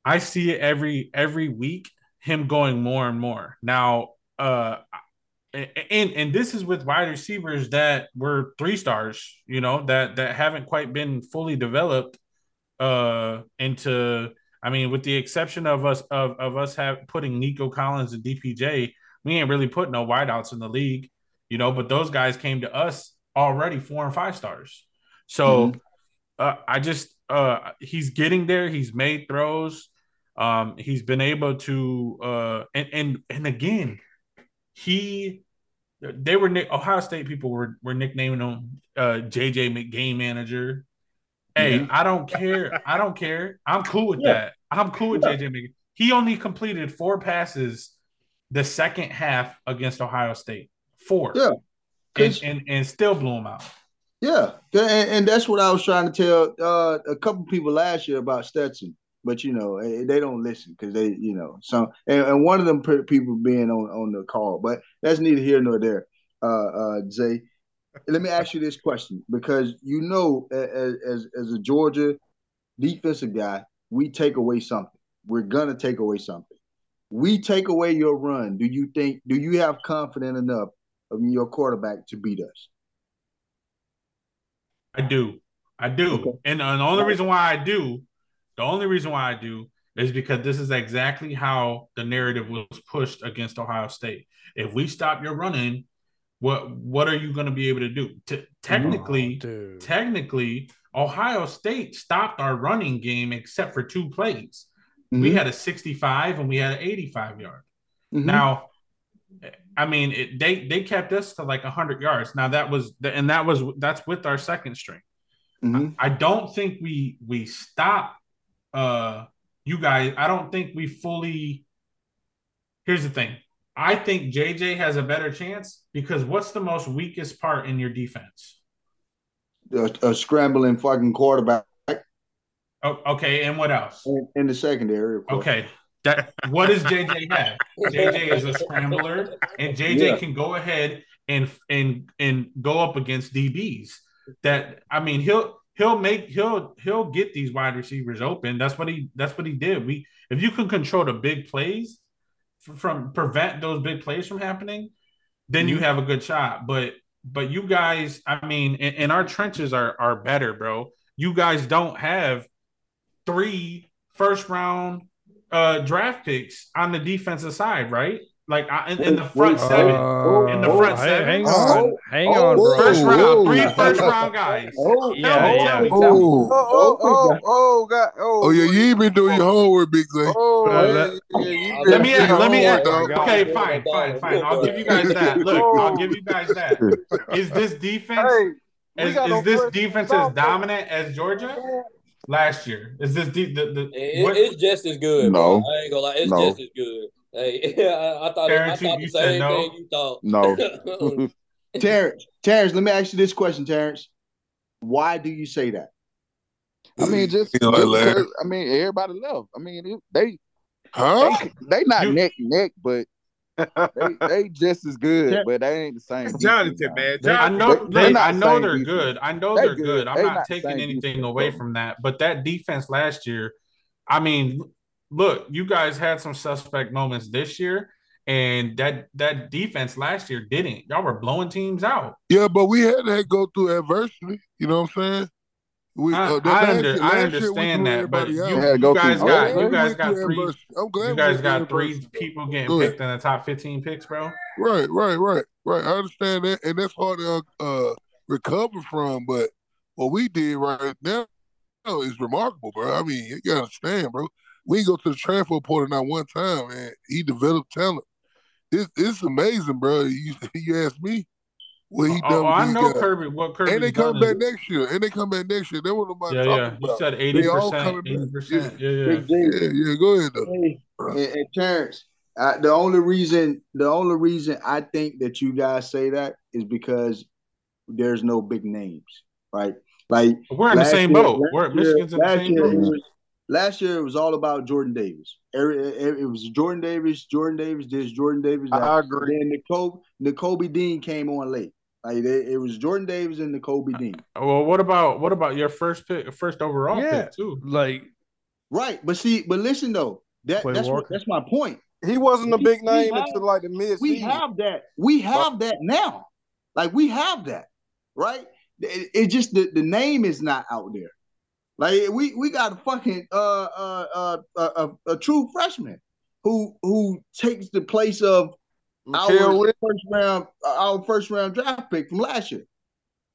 Speaker 8: I see it every every week him going more and more. Now uh and and this is with wide receivers that were three stars, you know, that that haven't quite been fully developed uh into I mean, with the exception of us of, of us have putting Nico Collins and DPJ, we ain't really put no wideouts in the league, you know, but those guys came to us already four and five stars. So mm-hmm. uh, I just uh he's getting there, he's made throws, um, he's been able to uh and and and again he they were Ohio State people were were nicknaming him uh, JJ McGame manager. Hey, I don't care. I don't care. I'm cool with yeah. that. I'm cool with yeah. JJ McGame. He only completed four passes the second half against Ohio State. Four.
Speaker 7: Yeah.
Speaker 8: And, and, and still blew him out.
Speaker 7: Yeah, and, and, that's what I was trying to tell uh, a couple people last year about Stetson but you know eh, they don't listen because they you know so and, and, one of them people being on on the call but that's neither here nor there uh uh zay. Let me ask you this question because you know as as, as a georgia defensive guy we take away something. We're gonna take away something. We take away your run. Do you think do you have confidence enough of your quarterback to beat us?
Speaker 8: I do. I do. Okay. and, and the only reason why i do the only reason why I do is because this is exactly how the narrative was pushed against Ohio State. If we stop your running, what what are you going to be able to do? T- technically, oh, technically, Ohio State stopped our running game except for two plays. Mm-hmm. We had a 65 and we had an 85 yard. Mm-hmm. Now, I mean, it, they they kept us to like 100 yards. Now that was and that was that's with our second string. Mm-hmm. I, I don't think we we stopped uh you guys, I don't think we fully here's the thing. I think JJ has a better chance because what's the most weakest part in your defense?
Speaker 7: A, a scrambling fucking quarterback.
Speaker 8: Oh, okay, and what else?
Speaker 7: In, in the secondary.
Speaker 8: Okay. That what does JJ have? JJ is a scrambler, and JJ yeah. can go ahead and and and go up against DBs. That I mean, he'll he'll make he'll he'll get these wide receivers open. That's what he that's what he did. We if you can control the big plays from prevent those big plays from happening, then mm-hmm. you have a good shot. But but you guys, I mean, and, and our trenches are are better, bro. You guys don't have three first round uh draft picks on the defensive side, right? Like in, in the front seven, uh, in the front seven.
Speaker 6: Hang on, hang on, bro.
Speaker 8: First round, three first round guys. *laughs*
Speaker 4: Oh,
Speaker 6: yeah, yeah.
Speaker 4: Oh, oh, oh, oh, God. Oh, oh, yeah, you been doing your homework, Big Zay.
Speaker 8: Oh, yeah, yeah, let me, let me. Okay, fine, fine, fine. I'll give you guys *laughs* that. Look, I'll give you guys that. *laughs* Is this defense? Is, is this defense as dominant as Georgia? Last year, is this the the, the
Speaker 3: it, it's just as good.
Speaker 4: No,
Speaker 3: bro. I ain't gonna lie, it's no. just as good. Hey, *laughs* I, I thought, I thought the same no. thing you thought.
Speaker 4: No. *laughs* *laughs*
Speaker 7: Terrence, Terrence, let me ask you this question, Terrence. Why do you say that?
Speaker 5: I mean, just, you know, because, I mean, everybody left. I mean, they, huh? They, they not you, neck neck, but they, they just as good, but they ain't the same.
Speaker 2: Jonathan, man. Jonathan,
Speaker 8: I know they, I know they're good. I know they're, they're good. good. I'm not, not taking anything defense. away from that. But that defense last year, I mean, look, you guys had some suspect moments this year, and that that defense last year didn't. Y'all were blowing teams out.
Speaker 4: Yeah, but we had to go through adversity. You know what I'm saying?
Speaker 8: We, I, uh, I, under, year, I understand that, but you, you guys got you guys got three. I'm glad you guys got three people getting Go picked in the top 15 picks, bro.
Speaker 4: Right, right, right, right. I understand that, and that's hard to uh, recover from. But what we did right now is remarkable, bro. I mean, you gotta understand, bro we go to the transfer portal not one time, man. He developed talent. It's, it's amazing, bro. You *laughs* you ask me what he oh, done.
Speaker 8: Oh, I know guys. Kirby. What Kirby
Speaker 4: and they come back next year. And they come back next year. They want nobody
Speaker 8: yeah,
Speaker 4: talking
Speaker 8: yeah.
Speaker 4: about.
Speaker 8: You said eighty percent. Eighty percent. Yeah, yeah.
Speaker 4: yeah, yeah. Go ahead though.
Speaker 7: Hey, and, and Terrence, I, the only reason the only reason I think that you guys say that is because there's no big names, right? Like
Speaker 8: we're in the same
Speaker 7: year,
Speaker 8: boat. We're Michigan's in the same
Speaker 7: year,
Speaker 8: boat.
Speaker 7: It was, last year it was all about Jordan Davis. It, it was Jordan Davis, Jordan Davis, this Jordan Davis. That.
Speaker 10: I agree.
Speaker 7: Then Nicole, Nakobe Dean came on late. Like it, it was Jordan Davis and Nakobe Dean.
Speaker 8: Well, what about what about your first pick, first overall
Speaker 6: Yeah,
Speaker 8: pick too?
Speaker 6: like
Speaker 7: Right, but see, but listen though, that that's what, that's my point.
Speaker 10: He wasn't a big name
Speaker 7: have-
Speaker 10: until like the mid
Speaker 7: we have that. We have that now. Like we have that, right? It, it just the, the name is not out there. Like we we got a fucking uh uh uh a, a, a true freshman who who takes the place of our
Speaker 10: Williams.
Speaker 7: first round our first round draft pick from last year,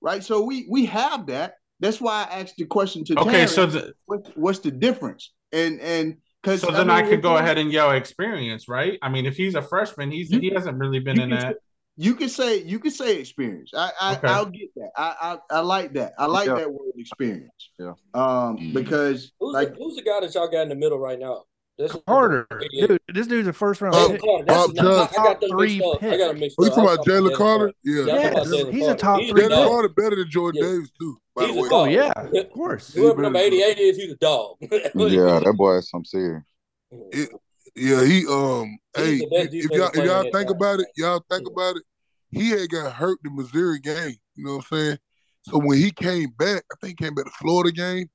Speaker 7: right? So we we have that. That's why I asked the question to
Speaker 8: Okay,
Speaker 7: Terrence,
Speaker 8: so the,
Speaker 7: what's, what's the difference? And and because
Speaker 8: so then I, could go ahead and yell experience, right? I mean, if he's a freshman, he's he hasn't really been in that.
Speaker 7: You can say you can say experience. I, I
Speaker 8: Okay.
Speaker 7: I'll get that. I, I I like that. I like
Speaker 5: Yeah.
Speaker 7: that word experience.
Speaker 5: Yeah.
Speaker 7: Um,
Speaker 5: Mhm.
Speaker 7: because
Speaker 3: Who's,
Speaker 7: like
Speaker 3: the, who's the guy that y'all got in the middle right now? That's
Speaker 6: Carter,
Speaker 3: Yeah.
Speaker 6: dude. This dude's a first round
Speaker 4: Bob-
Speaker 6: pick.
Speaker 3: Carter, that's
Speaker 4: Bob
Speaker 3: not- I, I got them
Speaker 6: Top three
Speaker 3: mixed up. I
Speaker 6: pick.
Speaker 3: got them mixed
Speaker 4: Oh, you
Speaker 3: up.
Speaker 4: talking
Speaker 3: I'm
Speaker 4: about Jalen
Speaker 3: Jalen
Speaker 4: Carter? Yeah.
Speaker 3: Yeah, I'm
Speaker 6: Yes,
Speaker 3: about
Speaker 6: he's a top
Speaker 3: He's
Speaker 6: three
Speaker 3: a
Speaker 4: Jalen
Speaker 3: dog.
Speaker 4: Carter better than Jordan
Speaker 3: Yeah.
Speaker 4: Davis too. By
Speaker 3: He's
Speaker 4: the
Speaker 3: a
Speaker 4: way.
Speaker 6: Oh yeah, of *laughs* course.
Speaker 3: Whoever number 88 is, he's a dog. *laughs*
Speaker 5: Yeah, that boy is some serious.
Speaker 4: It- yeah, he um.
Speaker 3: He's
Speaker 4: hey, if y'all if y'all think
Speaker 3: class.
Speaker 4: about it, y'all think about it. He had got hurt the Missouri game. You know what I'm saying? So when he came back, I think he came back to Florida game.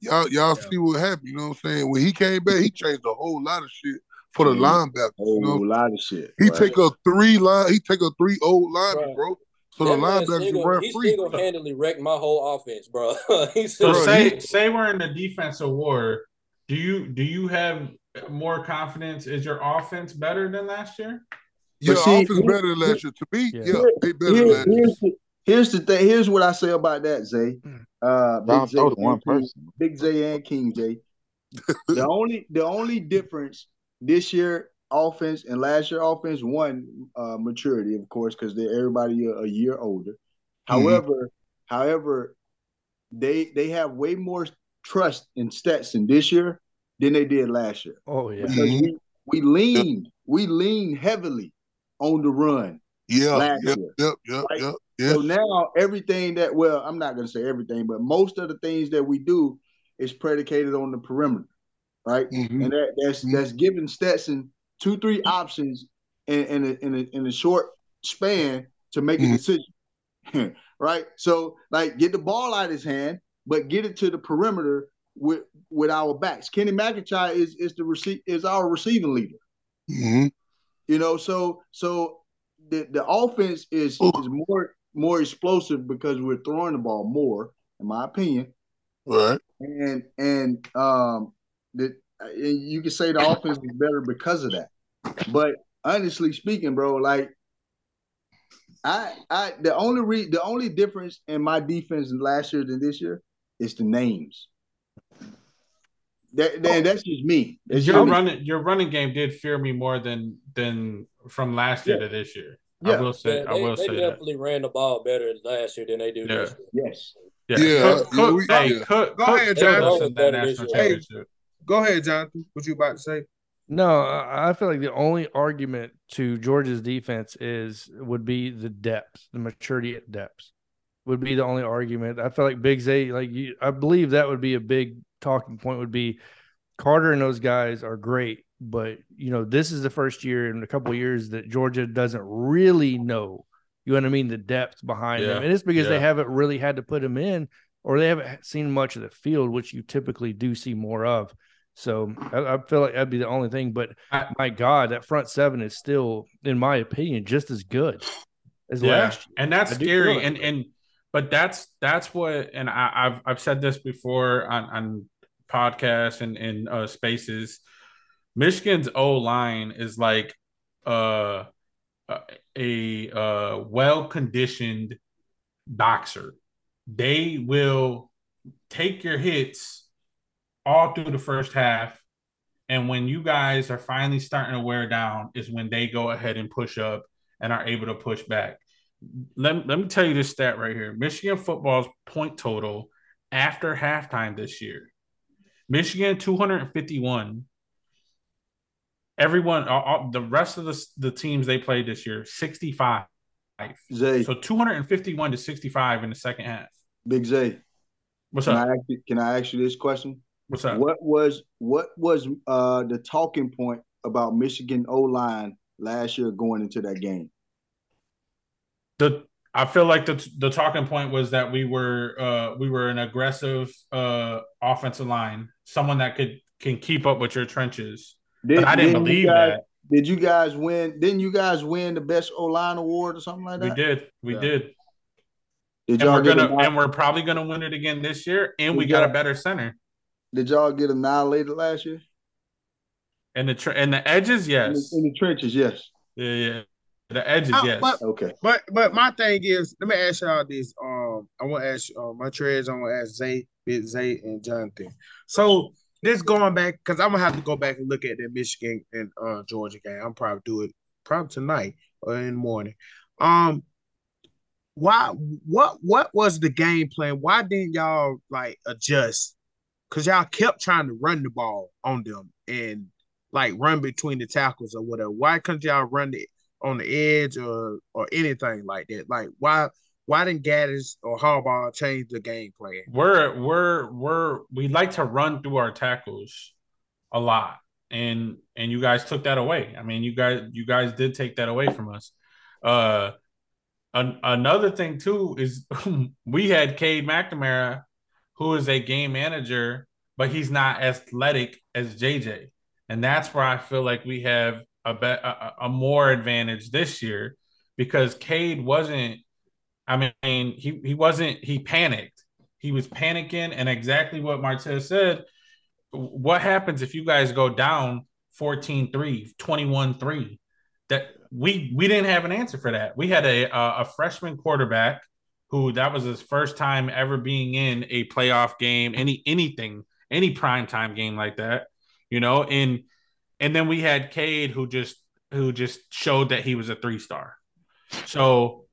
Speaker 4: Y'all y'all see what happened. You know what I'm saying? When he came back, he changed a whole lot of shit for the
Speaker 7: Mhm.
Speaker 4: linebackers. You know,
Speaker 7: whole lot of shit.
Speaker 4: he
Speaker 7: right?
Speaker 4: take a three line. He take a three old lineman,
Speaker 3: Right.
Speaker 4: bro. So
Speaker 3: That
Speaker 4: the
Speaker 3: man
Speaker 4: linebackers can
Speaker 3: single,
Speaker 4: run
Speaker 3: he
Speaker 4: free.
Speaker 3: single handedly wrecked my whole offense, bro. *laughs* He's
Speaker 8: So
Speaker 4: Bro,
Speaker 8: say
Speaker 4: he-
Speaker 8: say we're in the defensive war. Do you do you have more confidence? Is your offense better than last year?
Speaker 4: Your
Speaker 7: see,
Speaker 4: offense
Speaker 7: here-
Speaker 4: better than last year. To me,
Speaker 6: Yeah.
Speaker 4: yeah, they better than last year.
Speaker 7: here's, the, thing. Here's what I say about that, Zay. Uh,
Speaker 5: Y'all
Speaker 7: Big Zay,
Speaker 5: throw to one
Speaker 7: and King-
Speaker 5: person.
Speaker 7: Big Zay and King J. *laughs* the only the only difference this year offense and last year offense one uh, maturity, of course, because they're everybody a, a year older. However, however, they they have way more trust in Stetson this year than they did last year
Speaker 6: Oh yeah.
Speaker 7: because we we leaned we leaned heavily on the run
Speaker 4: Yeah,
Speaker 7: last
Speaker 4: yep,
Speaker 7: year.
Speaker 4: yep, yep,
Speaker 7: Right.
Speaker 4: yep, yes.
Speaker 7: So now everything that well, I'm not gonna say everything, but most of the things that we do is predicated on the perimeter, right?
Speaker 4: Mhm.
Speaker 7: And that that's
Speaker 4: Mhm.
Speaker 7: that's giving Stetson two, three options in, in a in a in a short span to make a
Speaker 4: Mhm.
Speaker 7: decision. *laughs* right? So like get the ball out of his hand, but get it to the perimeter with with our backs. Kenny McIntosh is is the receive is our receiving leader.
Speaker 4: Mhm.
Speaker 7: You know, so so the the offense is
Speaker 4: Ooh.
Speaker 7: is more more explosive because we're throwing the ball more, in my opinion.
Speaker 4: Right.
Speaker 7: And and um the and you can say the offense is better because of that. But honestly speaking, bro, like I I the only re the only difference in my defense last year than this year is the names. That, that oh. that's just me. That's
Speaker 8: Your
Speaker 7: just me.
Speaker 8: running your running game did fear me more than than from last year
Speaker 7: Yeah.
Speaker 8: to this year.
Speaker 7: Yeah.
Speaker 8: I will say
Speaker 3: Yeah,
Speaker 8: I will
Speaker 3: they
Speaker 8: say that.
Speaker 3: definitely ran the ball better last year than they do
Speaker 8: Yeah.
Speaker 3: this year.
Speaker 7: Yes.
Speaker 8: Yeah,
Speaker 4: Yeah,
Speaker 8: Cook, Cook,
Speaker 4: we-
Speaker 8: hey. Cook,
Speaker 2: Go
Speaker 8: Cook
Speaker 2: ahead,
Speaker 8: killed us
Speaker 3: Jonathan. Hey,
Speaker 8: national
Speaker 2: hey,
Speaker 8: championship.
Speaker 2: Go ahead, Jonathan. What you about to say?
Speaker 6: No, I I feel like the only argument to Georgia's defense is would be the depth, the maturity at depth would be the only argument. I feel like Big Z, like you, I believe that would be a big talking point. Would be Carter and those guys are great, but you know this is the first year in a couple of years that Georgia doesn't really know. You know what I mean? The depth behind
Speaker 8: Yeah,
Speaker 6: them, and it's because they haven't really had to put them in, or they haven't seen much of the field, which you typically do see more of. So I, I feel like that'd be the only thing. But my God, that front seven is still, in my opinion, just as good as
Speaker 8: Yeah,
Speaker 6: last year.
Speaker 8: and that's
Speaker 6: I
Speaker 8: scary. And and but that's that's what. And I, I've I've said this before on on podcasts and and uh, spaces. Michigan's O line is like uh, a uh, well conditioned boxer. They will take your hits all through the first half. And when you guys are finally starting to wear down, is when they go ahead and push up and are able to push back. Let, let me tell you this stat right here Michigan football's point total after halftime this year Michigan 251, everyone, all, all- the rest of the the teams they played this year, sixty five.
Speaker 7: Zay,
Speaker 8: So two hundred and fifty one to sixty five in the second half.
Speaker 7: Big Zay.
Speaker 8: What's
Speaker 7: Can
Speaker 8: up?
Speaker 7: I ask you, can I ask you this question?
Speaker 8: What's up?
Speaker 7: What was what was uh the talking point about Michigan O line last year going into that game?
Speaker 8: the I feel like the the talking point was that we were uh we were an aggressive uh offensive line, someone that could can keep up with your trenches. But I didn't believe
Speaker 7: guys,
Speaker 8: that.
Speaker 7: Did you guys win? Didn't you guys win the best O line award or something like that?
Speaker 8: We did. We
Speaker 7: Yeah.
Speaker 8: did.
Speaker 7: Did
Speaker 8: And
Speaker 7: y'all
Speaker 8: we're
Speaker 7: get
Speaker 8: gonna and we're probably gonna win it again this year. And we
Speaker 7: Did
Speaker 8: got a better center.
Speaker 7: Did y'all get annihilated last year?
Speaker 8: And the tre- and the edges,
Speaker 7: In the,
Speaker 8: yes.
Speaker 7: in the trenches, yes.
Speaker 8: Yeah, yeah. The edges,
Speaker 2: Uh,
Speaker 8: yes.
Speaker 2: but-
Speaker 7: Okay.
Speaker 2: But but my thing is, let me ask y'all this. Um, I want to ask uh, my trades. I want to ask Zay, Big Zay, and Jonathan. So this going back because I'm gonna have to go back and look at that Michigan and uh Georgia game. I'm probably do it probably tonight or in the morning. Um, why? What? What was the game plan? Why didn't y'all like adjust? Because y'all kept trying to run the ball on them and like run between the tackles or whatever. Why couldn't y'all run it on the edge or or anything like that? Like why why didn't Gattis or Harbaugh change the game plan?
Speaker 8: we're we're we're we like to run through our tackles a lot and and you guys took that away i mean you guys you guys did take that away from us uh an, another thing too is *laughs* we had Cade McNamara who is a game manager but he's not athletic as JJ and that's where I feel like we have a be, a, a more advantage this year because Cade wasn't I mean, he he wasn't he panicked. He was panicking, and exactly what Martez said. What happens if you guys go down 14-3, 21-3? That we we didn't have an answer for that. We had a a, a freshman quarterback who that was his first time ever being in a playoff game, any anything, any primetime game like that, you know, and and then we had Cade who just who just showed that he was a three star. So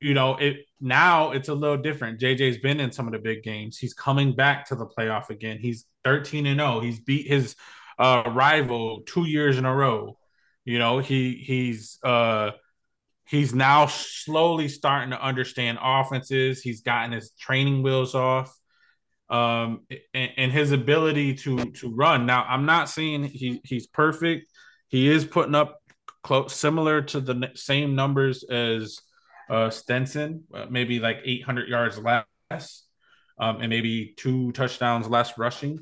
Speaker 8: you know, it now it's a little different. JJ's been in some of the big games. He's coming back to the playoff again. He's 13 and 0. He's beat his uh rival two years in a row. You know, he he's uh he's now slowly starting to understand offenses. He's gotten his training wheels off. Um and, and his ability to to run. Now, I'm not saying he he's perfect. He is putting up close similar to the same numbers as uh, Stetson, uh, maybe like 800 yards less, um, and maybe two touchdowns less rushing.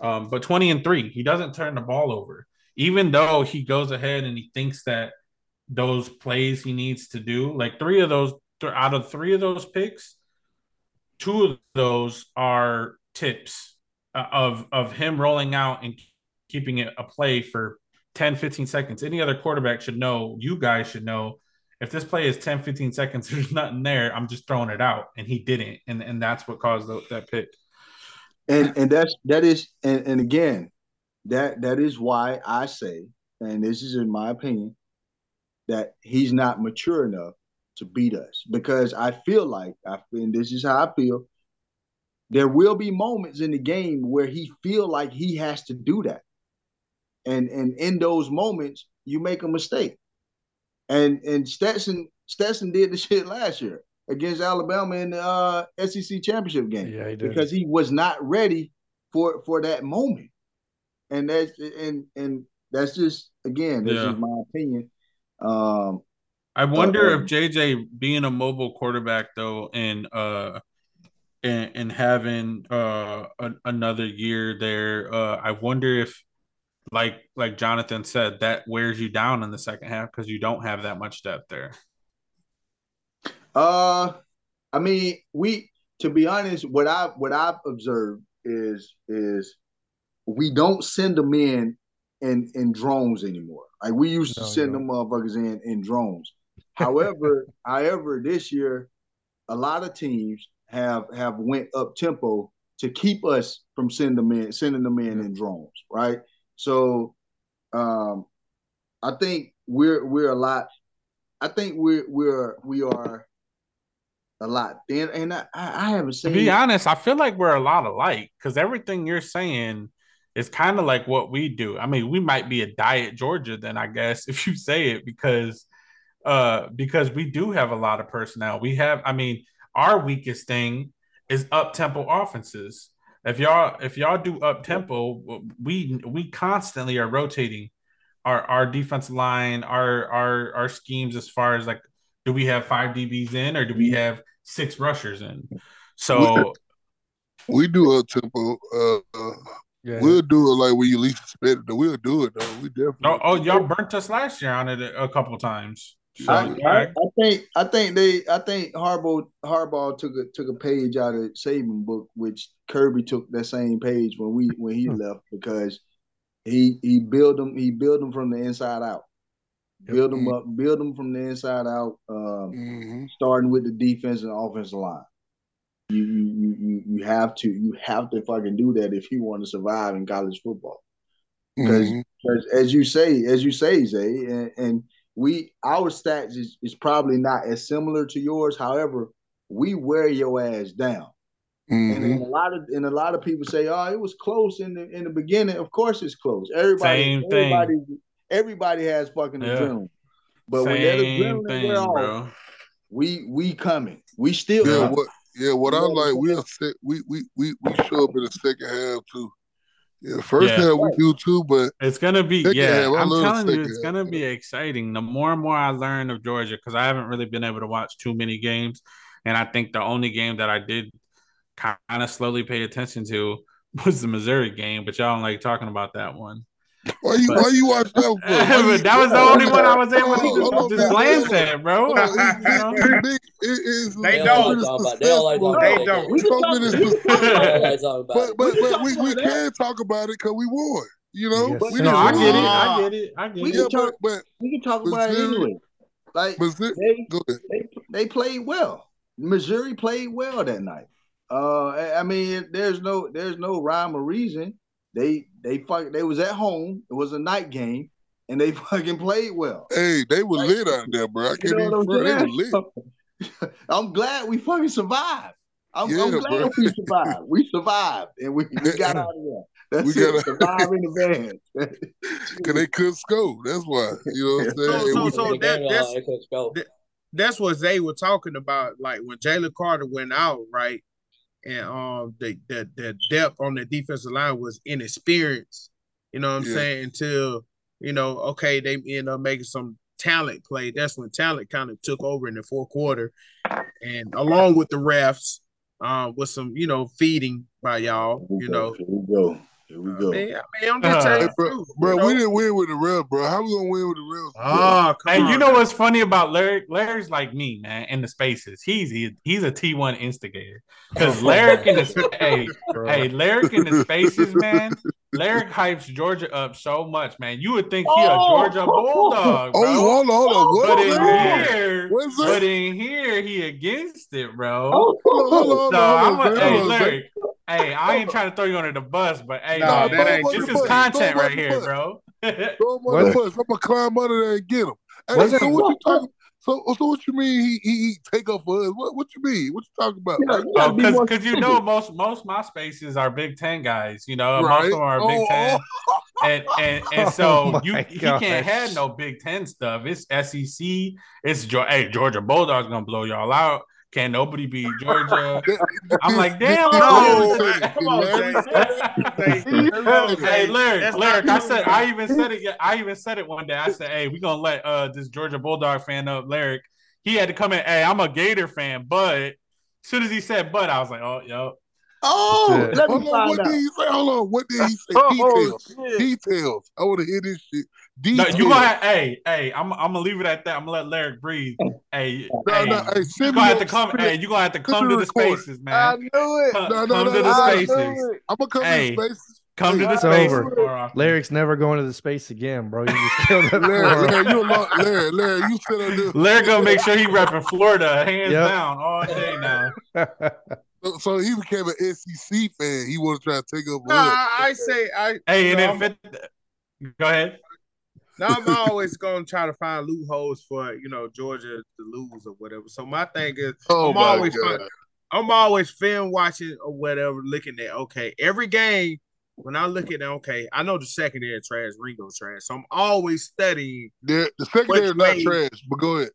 Speaker 8: Um, but 20 and three, he doesn't turn the ball over, even though he goes ahead and he thinks that those plays he needs to do, like three of those, th- out of three of those picks, two of those are tips uh, of of him rolling out and keeping it a play for 10 15 seconds. Any other quarterback should know you guys should know if this play is 10 15 seconds *laughs* there's nothing there. I'm just throwing it out. And he didn't. And and that's what caused the, that pick.
Speaker 7: And and that's that is and, and again that that is why i say and this is in my opinion that he's not mature enough to beat us. Because i feel like i and this is how i feel there will be moments in the game where he feel like he has to do that. And and in those moments you make a mistake. And and stetson stetson did the *laughs* shit last year against alabama in the uh, sec championship game.
Speaker 6: Yeah, he did.
Speaker 7: because he was not ready for for that moment. And that's and and that's just again this
Speaker 8: Yeah.
Speaker 7: is my opinion. Um
Speaker 8: i wonder
Speaker 7: Uh-oh.
Speaker 8: if jj being a mobile quarterback though and uh and, and having uh a, another year there uh i wonder if like like jonathan said that wears you down in the second half because you don't have that much depth there
Speaker 7: Uh, I mean, we to be honest, what I what I've observed is is we don't send them in in in drones anymore. Like we used to
Speaker 6: No,
Speaker 7: send
Speaker 6: don't.
Speaker 7: them motherfuckers in in drones. However, however, this year, a lot of teams have have went up tempo to keep us from sending them in, sending them in in drones, right? So, um, I think we're we're a lot. I think we're we're we are a lot thin, and I I haven't
Speaker 8: To
Speaker 7: seen.
Speaker 8: be honest, I feel like we're a lot alike because everything you're saying is kind of like what we do. I mean, we might be a diet Georgia then I guess *laughs* if you say it because uh because we do have a lot of personnel. We have I mean, our weakest thing is up tempo offenses. If y'all if y'all do up tempo, we we constantly are rotating our our defensive line, our our our schemes as far as like do we have five DBs in or do we have six rushers in? So
Speaker 4: we do up tempo. Uh, uh,
Speaker 6: Yeah.
Speaker 4: We'll do it like we least expected. it. We'll do it though. We definitely.
Speaker 8: oh, oh y'all burnt us last year on it a, a couple times. So
Speaker 7: I, I. I think I think they I think Harbaugh Harbaugh took a took a page out of Saban book, which Kirby took that same page when we when he left because he he built them he built them from the inside out, build them up, build them from the inside out, um,
Speaker 4: Mhm.
Speaker 7: starting with the defense and offensive line. You you you you you have to you have to fucking do that if you want to survive in college football. Because
Speaker 4: Mhm.
Speaker 7: as, as you say, as you say, Zay, and, and we our stats is, is probably not as similar to yours. However, we wear your ass down. And
Speaker 4: Mhm.
Speaker 7: then a lot of and a lot of people say, "Oh, it was close in the in the beginning." Of course, it's close. Everybody,
Speaker 8: Same thing.
Speaker 7: everybody, everybody has fucking
Speaker 8: Yeah.
Speaker 7: adrenaline. But when that
Speaker 8: Same
Speaker 7: adrenaline
Speaker 8: thing,
Speaker 7: wear off,
Speaker 8: bro.
Speaker 7: we we coming. We still
Speaker 4: Yeah,
Speaker 7: coming.
Speaker 4: what? Yeah, what I
Speaker 7: You know what
Speaker 4: like, we'll we we we we show up in the second half too. Yeah, first
Speaker 8: Yeah.
Speaker 4: half we do too, but
Speaker 8: It's gonna be yeah. I'm telling you, it's gonna be exciting. The more and more I learn of Georgia, because I haven't really been able to watch too many games, and I think the only game that I did kind of slowly pay attention to *laughs* was the Missouri game. But y'all don't like talking about that one.
Speaker 4: Why you
Speaker 8: But-
Speaker 4: why you watch that for? *laughs* You-
Speaker 8: that was the only one I was able
Speaker 4: Hold
Speaker 8: to just, just glance at, bro. *laughs*
Speaker 4: It- it- it- is-
Speaker 2: They don't.
Speaker 4: many
Speaker 3: Talk about- they don't like
Speaker 2: They don't.
Speaker 7: We can
Speaker 4: so
Speaker 7: talk-
Speaker 4: many
Speaker 7: we can talk
Speaker 4: successful-
Speaker 7: about
Speaker 3: They don't
Speaker 7: that.
Speaker 3: like talking about
Speaker 4: But
Speaker 3: it.
Speaker 4: but but
Speaker 7: talk
Speaker 4: we, we
Speaker 7: about
Speaker 4: can talk about it because we won. You know,
Speaker 6: Yes,
Speaker 4: we.
Speaker 8: No, I get it. I get it. I get
Speaker 7: We
Speaker 8: it.
Speaker 4: Yeah,
Speaker 7: can talk-
Speaker 4: but but
Speaker 7: We can talk about it anyway. Like
Speaker 4: Missouri,
Speaker 7: they they they played well. Missouri played well that night. Uh, I I mean, there's no there's no rhyme or reason. They they fuck they was at home. It was a night game, and they *laughs* fucking played well.
Speaker 4: Hey, they were lit out there, bro. I can't
Speaker 7: know
Speaker 4: even front. They
Speaker 7: I'm
Speaker 4: were lit. *laughs*
Speaker 7: I'm glad we fucking survived. I'm,
Speaker 4: Yeah,
Speaker 7: I'm glad
Speaker 4: bro.
Speaker 7: we survived. We survived, and we, we got *laughs* out of there. That's
Speaker 4: We
Speaker 7: it.
Speaker 4: gotta-
Speaker 7: survive in advance.
Speaker 4: Cause they couldn't score. That's why. You know what I'm saying?
Speaker 2: So- so- so that- that's-
Speaker 3: it could go.
Speaker 2: that- that's what they were talking about. Like when Jalen Carter went out, right? And um the the, the depth on the defensive line was inexperienced. You know what I'm
Speaker 4: Yeah.
Speaker 2: saying? Until, you know, okay, they end up making some talent play. That's when talent kind of took over in the fourth quarter. And along with the refs, uh, with some, you know, feeding by y'all, you know.
Speaker 7: Here we go. Here we
Speaker 2: I
Speaker 7: go.
Speaker 2: mean, I mean, I'm just
Speaker 8: Uh,
Speaker 4: Hey, bro, bro,
Speaker 2: you
Speaker 4: we didn't win with the ref, bro. How we gonna win with the ref?
Speaker 2: Oh, come
Speaker 8: Hey,
Speaker 2: on.
Speaker 8: you know what's funny about Larry? Larry's like me, man. In the spaces, he's he, he's a T one instigator. Because *laughs* Larry in the hey *laughs*
Speaker 6: Bro.
Speaker 8: hey Larry in the spaces, man. Larry *laughs* hypes Georgia up so much, man. You would think he a Georgia bulldog,
Speaker 4: Oh, hold on, hold on. What
Speaker 8: But in
Speaker 4: that?
Speaker 8: here,
Speaker 4: What's that?
Speaker 8: but in here, he against it, bro.
Speaker 4: Hold on, hold on, hold on,
Speaker 8: I'm
Speaker 4: hold
Speaker 8: a,
Speaker 4: on,
Speaker 8: hey Larry. Hey, I ain't *laughs* trying to throw you under the bus, but hey,
Speaker 2: Nah,
Speaker 8: man,
Speaker 2: that ain't
Speaker 8: this
Speaker 2: true.
Speaker 8: is content right here,
Speaker 4: bus.
Speaker 8: bro.
Speaker 4: Throw him on the bus. I'm gonna climb under there and get him. Hey,
Speaker 6: it-
Speaker 4: so what you talking? So, so what you mean? He he, he take up for us? What what you mean? What you talking about?
Speaker 7: Oh, you know,
Speaker 4: Like,
Speaker 8: Oh, because you know most most my spaces are Big Ten guys. You know, most of them are Big
Speaker 4: Oh,
Speaker 8: Ten, and and and *laughs* so
Speaker 6: Oh
Speaker 8: you
Speaker 6: my
Speaker 8: he can't have no Big Ten stuff. It's SEC. It's Geor- hey Georgia Bulldogs gonna blow y'all out. Can't nobody beat Georgia. *laughs* I'm like, damn,
Speaker 2: No, *laughs* come on, Jay.
Speaker 4: said it.
Speaker 2: Say-
Speaker 4: Larry
Speaker 2: come on,
Speaker 4: said it.
Speaker 8: Hey,
Speaker 2: Jay.
Speaker 8: Larry,
Speaker 2: That's
Speaker 8: Larry,
Speaker 2: not
Speaker 8: I said. I even said it. I even said it one day. I said, "Hey, we gonna let uh this Georgia Bulldog fan up, Larry." He had to come in. Hey, I'm a Gator fan, but as soon as he said "but," I was like, "Oh, yo."
Speaker 7: Oh,
Speaker 6: That's it.
Speaker 7: let
Speaker 4: Hold
Speaker 7: me
Speaker 4: on, what
Speaker 7: out.
Speaker 4: did he say? Hold on, what did he say? *laughs*
Speaker 10: Oh,
Speaker 4: Details.
Speaker 10: shit.
Speaker 4: Details. I want to hear this shit.
Speaker 8: No, you gonna have, hey, hey, I'm, I'm gonna leave it at that. I'm gonna let Larry breathe. Hey,
Speaker 4: No,
Speaker 8: hey,
Speaker 4: no, hey,
Speaker 8: you
Speaker 4: send
Speaker 8: gonna have to come.
Speaker 4: send
Speaker 8: Hey, you gonna have to come
Speaker 4: me
Speaker 8: to
Speaker 4: the
Speaker 8: the
Speaker 4: recording.
Speaker 8: spaces,
Speaker 10: I
Speaker 8: man.
Speaker 10: knew it.
Speaker 8: Come,
Speaker 4: No, no,
Speaker 8: come
Speaker 4: no,
Speaker 8: to the.
Speaker 10: I
Speaker 8: spaces.
Speaker 4: I'm gonna come
Speaker 8: Hey,
Speaker 4: to the spaces.
Speaker 8: Come to the
Speaker 6: It's over.
Speaker 8: more often.
Speaker 6: Lyric's never going to the space again, bro. You just killed it
Speaker 4: Larry,
Speaker 6: for
Speaker 4: Larry, you a Larry, Larry, you sit up there.
Speaker 8: Larry gonna make sure he repping Florida hands
Speaker 6: Yep.
Speaker 8: down all day now.
Speaker 4: So, so he became an SEC fan. He want to try to take up.
Speaker 2: No,
Speaker 4: us.
Speaker 2: I, I say I.
Speaker 8: Hey,
Speaker 2: you
Speaker 8: and
Speaker 2: know,
Speaker 8: then
Speaker 2: I'm-
Speaker 8: fit. Go ahead.
Speaker 2: Now I'm always gonna try to find loopholes for you know Georgia to lose or whatever. So my thing is,
Speaker 4: Oh
Speaker 2: I'm always
Speaker 4: god!
Speaker 2: I'm always film watching or whatever, looking at okay, every game when I look at okay, I know the secondary trash, Ringo trash. So I'm always studying
Speaker 4: The, the secondary is not trash, but go ahead.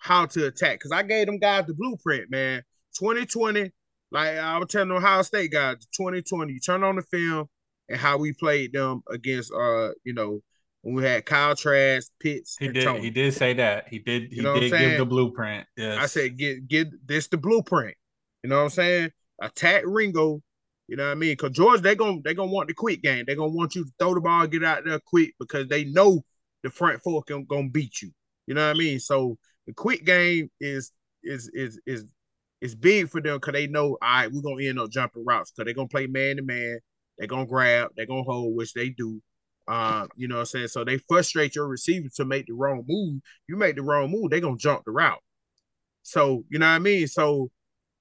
Speaker 2: how to attack. Cause I gave them guys the blueprint, man. 2020, like I was telling Ohio State guys, 2020, you turn on the film and how we played them against uh, you know, when we had Kyle Trask, Pitts,
Speaker 8: He did.
Speaker 2: Tony.
Speaker 8: He did say that. He did. He
Speaker 2: You know
Speaker 8: did give the blueprint. Yes.
Speaker 2: I said, get get this the blueprint. You know what I'm saying? Attack Ringo. You know what I mean? Because George, they gonna they gonna want the quick game. They gonna want you to throw the ball, get out there quick because they know the front four can gonna beat you. You know what I mean? So the quick game is is is is is big for them because they know, all right, we're gonna end up jumping routes because they're gonna play man to man. They're gonna grab, they're gonna hold, which they do. Um, you know what I'm saying? So they frustrate your receiver to make the wrong move. You make the wrong move, they're gonna jump the route. So you know what I mean? So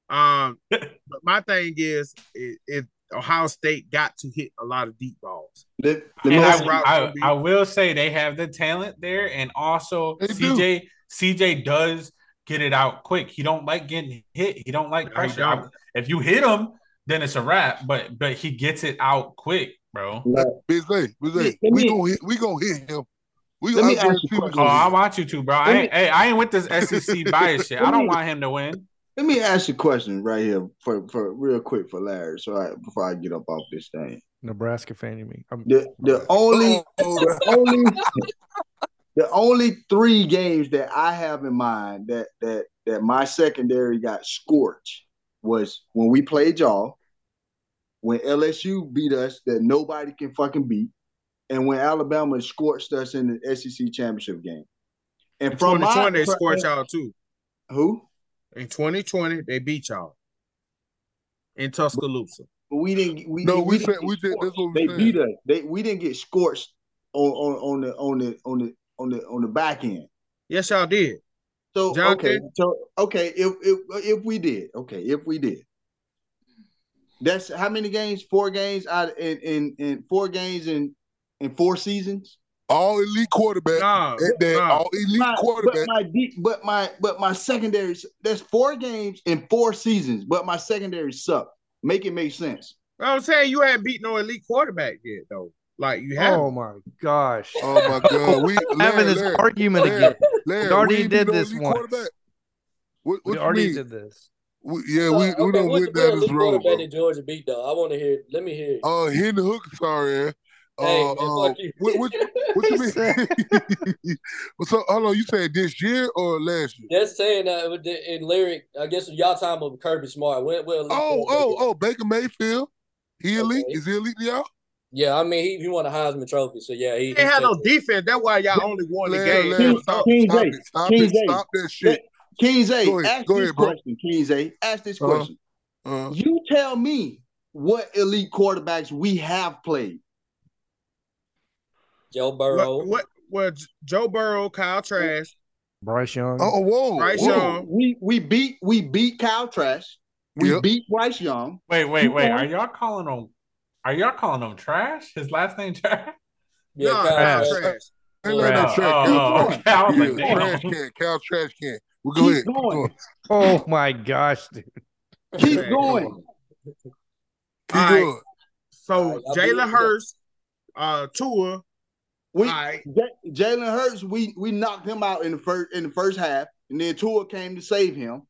Speaker 2: um *laughs* but my thing is if, if Ohio State got to hit a lot of deep balls.
Speaker 7: The, the most,
Speaker 2: most
Speaker 8: I,
Speaker 2: will
Speaker 8: I,
Speaker 2: be-
Speaker 8: I will say they have the talent there, and also
Speaker 4: They do.
Speaker 8: CJ CJ does get it out quick. He don't like getting hit. He don't like
Speaker 2: I
Speaker 8: pressure.
Speaker 2: don't.
Speaker 8: I- if you hit him, then it's a wrap. But but he gets it out quick, bro.
Speaker 4: Bizay, Bizay,
Speaker 7: Let
Speaker 4: we
Speaker 7: me-
Speaker 4: gonna hit, we gonna hit him. We
Speaker 7: Let me
Speaker 4: I
Speaker 7: ask you
Speaker 4: guarantee
Speaker 7: a
Speaker 4: we
Speaker 7: question.
Speaker 8: Oh, I want you to, bro. I
Speaker 7: Let
Speaker 8: ain't, hey, I ain't with this SEC *laughs* bias shit. I don't want him to win.
Speaker 7: let me ask you a question right here for, for real quick for Larry, so I before I get up off this thing.
Speaker 6: Nebraska fan, you mean? I'm,
Speaker 7: The the only
Speaker 4: Oh, oh
Speaker 7: the oh. only the only three games that I have in mind that that that my secondary got scorched was when we played y'all, when LSU beat us that nobody can fucking beat, and when Alabama scorched us in the SEC championship game. And
Speaker 2: In
Speaker 7: from
Speaker 2: 2020,
Speaker 7: my
Speaker 2: they scorched y'all too.
Speaker 7: who?
Speaker 2: In 2020, they beat y'all in Tuscaloosa.
Speaker 7: But we didn't. We,
Speaker 4: No, we
Speaker 7: didn't
Speaker 4: said-
Speaker 7: get
Speaker 4: we did- that's
Speaker 7: scorched.
Speaker 4: what we
Speaker 7: they
Speaker 4: said.
Speaker 7: beat us. They we didn't get scorched on on on the on the on the on the on the back end.
Speaker 2: Yes, y'all did.
Speaker 7: So
Speaker 2: Jonathan?
Speaker 7: okay, so okay, if if if we did, okay, if we did, that's how many games? Four games out in in, in four games in in four seasons.
Speaker 4: all elite quarterback.
Speaker 2: Nah,
Speaker 4: at that,
Speaker 2: nah.
Speaker 4: all elite
Speaker 7: My, but
Speaker 4: quarterback.
Speaker 7: my deep, but my but my secondary. That's four games in four seasons, but my secondary suck. Make it make sense.
Speaker 2: I'm saying you haven't beat no elite quarterback yet, though. Like you have.
Speaker 6: oh my gosh.
Speaker 4: Oh my God, we *laughs*
Speaker 6: Having
Speaker 4: Larry,
Speaker 6: this
Speaker 4: Larry,
Speaker 6: argument
Speaker 4: Larry,
Speaker 6: again.
Speaker 4: Larry,
Speaker 6: We already did
Speaker 4: no
Speaker 6: this
Speaker 4: elite
Speaker 6: once.
Speaker 4: What, what
Speaker 6: We
Speaker 4: you
Speaker 6: already
Speaker 4: mean?
Speaker 6: did this.
Speaker 4: We, yeah,
Speaker 3: So,
Speaker 4: we, we
Speaker 3: okay,
Speaker 4: done
Speaker 3: what's
Speaker 4: went
Speaker 3: the
Speaker 4: down
Speaker 3: elite
Speaker 4: this road,
Speaker 3: quarterback
Speaker 4: bro.
Speaker 3: that Georgia beat though? I want to hear. Let me hear. it.
Speaker 4: Uh, Henry Hook, sorry, uh,
Speaker 3: Hey, man,
Speaker 4: uh,
Speaker 3: fuck you.
Speaker 4: what, what, what you *laughs*
Speaker 6: He said-
Speaker 4: mean? *laughs* so, hold on, you saying this year or last year?
Speaker 3: Just saying that with in lyric, I guess y'all time of Kirby Smart. When, when elite
Speaker 4: Oh,
Speaker 3: quarterback
Speaker 4: oh, oh, Baker Mayfield. He elite?
Speaker 3: Okay.
Speaker 4: Is he elite to y'all?
Speaker 3: Yeah, I mean he, he won a Heisman Trophy, so yeah, he.
Speaker 2: They
Speaker 3: he's
Speaker 2: had no defense. That's why y'all only won the
Speaker 4: Larry,
Speaker 2: game.
Speaker 4: Larry, stop,
Speaker 2: tough.
Speaker 7: King
Speaker 4: stop
Speaker 7: Zay,
Speaker 4: it, stop
Speaker 7: King
Speaker 4: it, stop that shit.
Speaker 7: King Zay,
Speaker 4: Go ahead,
Speaker 7: ask this
Speaker 4: ahead, bro.
Speaker 7: question. King Zay, ask this
Speaker 4: Uh-huh.
Speaker 7: question.
Speaker 4: Uh,
Speaker 7: You tell me what elite quarterbacks we have played.
Speaker 3: Joe Burrow.
Speaker 2: What, what? Well, Joe Burrow, Kyle Trask,
Speaker 6: Bryce Young.
Speaker 4: oh, whoa,
Speaker 2: Bryce
Speaker 4: whoa.
Speaker 2: Young.
Speaker 7: We we beat we beat Kyle Trask. We
Speaker 4: Yep.
Speaker 7: beat Bryce Young.
Speaker 8: Wait, wait, wait. Are y'all calling him? Are y'all calling him trash? His last name trash?
Speaker 3: yeah,
Speaker 2: Nah,
Speaker 3: Kyle
Speaker 6: Trash.
Speaker 3: Trask.
Speaker 2: Trask.
Speaker 4: Ain't like no
Speaker 8: Oh,
Speaker 4: trash
Speaker 8: oh,
Speaker 4: can.
Speaker 8: oh, okay. I was
Speaker 4: Yeah,
Speaker 8: like, damn.
Speaker 4: trash can, Cal trash can. Well, go
Speaker 7: Keep
Speaker 4: ahead. Keep
Speaker 7: going.
Speaker 4: going.
Speaker 6: Oh my gosh, dude.
Speaker 7: Keep
Speaker 2: Trash.
Speaker 7: going.
Speaker 4: Keep
Speaker 2: All right.
Speaker 4: going.
Speaker 2: So
Speaker 3: All right, I
Speaker 2: Jalen
Speaker 3: believe-
Speaker 2: Hurst, uh, Tua.
Speaker 7: We
Speaker 2: all right.
Speaker 7: J- Jalen Hurts, we we knocked him out in the first in the first half, and then Tua came to save him.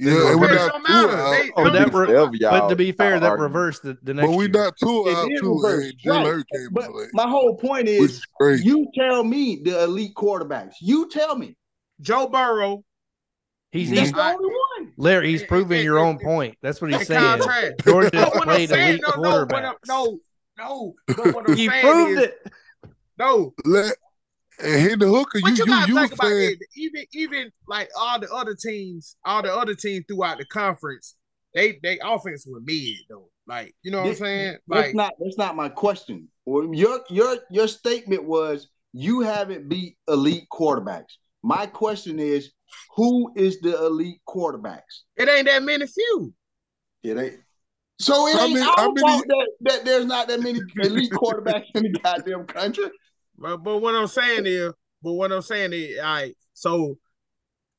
Speaker 4: Yeah, we
Speaker 2: Okay,
Speaker 4: not
Speaker 2: don't
Speaker 4: two
Speaker 2: matter.
Speaker 4: out.
Speaker 2: They-
Speaker 6: Oh, that re- but
Speaker 5: y'all-
Speaker 6: to be fair, that reversed the, the next
Speaker 4: But we
Speaker 6: year.
Speaker 4: not two out too,
Speaker 7: reverse,
Speaker 4: Jalen
Speaker 7: right.
Speaker 4: Came
Speaker 7: But my whole point is,
Speaker 4: is
Speaker 7: you tell me the elite quarterbacks. You tell me.
Speaker 2: Joe Burrow,
Speaker 6: He's,
Speaker 7: That's
Speaker 6: he's
Speaker 7: the only one.
Speaker 6: Larry. He's proving
Speaker 2: it-
Speaker 6: your
Speaker 2: it-
Speaker 6: own point. That's what he's saying.
Speaker 2: Trask. *laughs*
Speaker 6: Georgia's
Speaker 2: But what I'm
Speaker 6: played
Speaker 2: saying,
Speaker 6: elite
Speaker 2: no, no,
Speaker 6: quarterbacks.
Speaker 2: I'm- no, no. But
Speaker 6: he proved
Speaker 2: is,
Speaker 6: it.
Speaker 2: no.
Speaker 4: Let and hit the hooker.
Speaker 2: But
Speaker 4: You
Speaker 2: you,
Speaker 4: you
Speaker 2: gotta
Speaker 4: you
Speaker 2: think
Speaker 4: was
Speaker 2: about it. Even even like all the other teams, all the other teams throughout the conference, they they offense was mid though. Like you know what I'm
Speaker 7: This-
Speaker 2: saying?
Speaker 7: That's
Speaker 2: Like
Speaker 7: not that's not my question. Your your your statement was you haven't beat elite quarterbacks. My question is, who is the elite quarterbacks?
Speaker 2: it ain't that many few.
Speaker 7: It ain't. So it
Speaker 4: How
Speaker 7: ain't
Speaker 4: many-
Speaker 7: our
Speaker 4: how many-
Speaker 7: fault that, that there's not that many elite quarterbacks in the goddamn country.
Speaker 2: But but what I'm saying is, but what I'm saying is, all right. So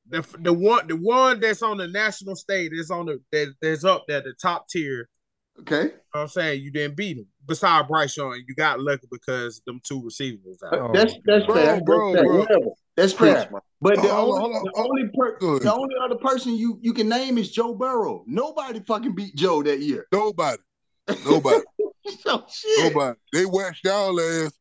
Speaker 2: the the one the one that's on the national stage is on the that that's up there, the top tier.
Speaker 7: Okay.
Speaker 2: You know what I'm saying you didn't beat him. beside Bryce Young, you got lucky because them two receivers out.
Speaker 6: Oh,
Speaker 7: That's that's
Speaker 6: God.
Speaker 7: fair.
Speaker 4: Bro,
Speaker 7: that's fair.
Speaker 4: bro.
Speaker 7: Whatever. That's fair. But the
Speaker 4: Hold on,
Speaker 7: only,
Speaker 4: hold on,
Speaker 7: the
Speaker 4: hold on.
Speaker 7: only per, the only other person you you can name is Joe Burrow. Nobody fucking beat Joe that year.
Speaker 4: Nobody. Nobody. *laughs*
Speaker 7: so shit.
Speaker 4: Nobody. They waxed y'all ass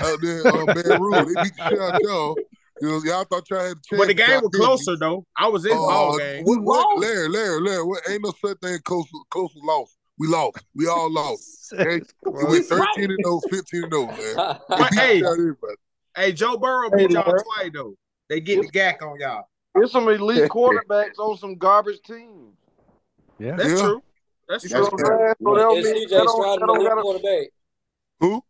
Speaker 4: out there on *laughs* Baton Rouge. They beat the shit out y'all. You know, y'all thought y'all had a chance.
Speaker 2: But the game was closer though. I was in the ball
Speaker 4: Uh,
Speaker 2: game.
Speaker 4: what,
Speaker 7: We
Speaker 4: what. Larry, Larry, Larry, what, ain't no such thing close, close loss. We lost. We all lost. *laughs* Okay? We went 13 and 0, 15 and 0, man. We
Speaker 2: But
Speaker 4: beat
Speaker 2: hey,
Speaker 4: the shit out of everybody.
Speaker 2: hey, Joe Burrow
Speaker 10: Hey,
Speaker 2: beat y'all
Speaker 10: Larry.
Speaker 2: twice though. They get the gack on y'all.
Speaker 10: There's some elite *laughs* quarterbacks on some garbage teams.
Speaker 6: Yeah.
Speaker 2: That's
Speaker 4: Yeah.
Speaker 2: true. That's
Speaker 10: You
Speaker 2: true.
Speaker 10: know what I'm? So that
Speaker 3: Is CJ
Speaker 10: that
Speaker 3: Stroud
Speaker 10: that
Speaker 3: a
Speaker 10: gotta
Speaker 3: quarterback?
Speaker 4: Who?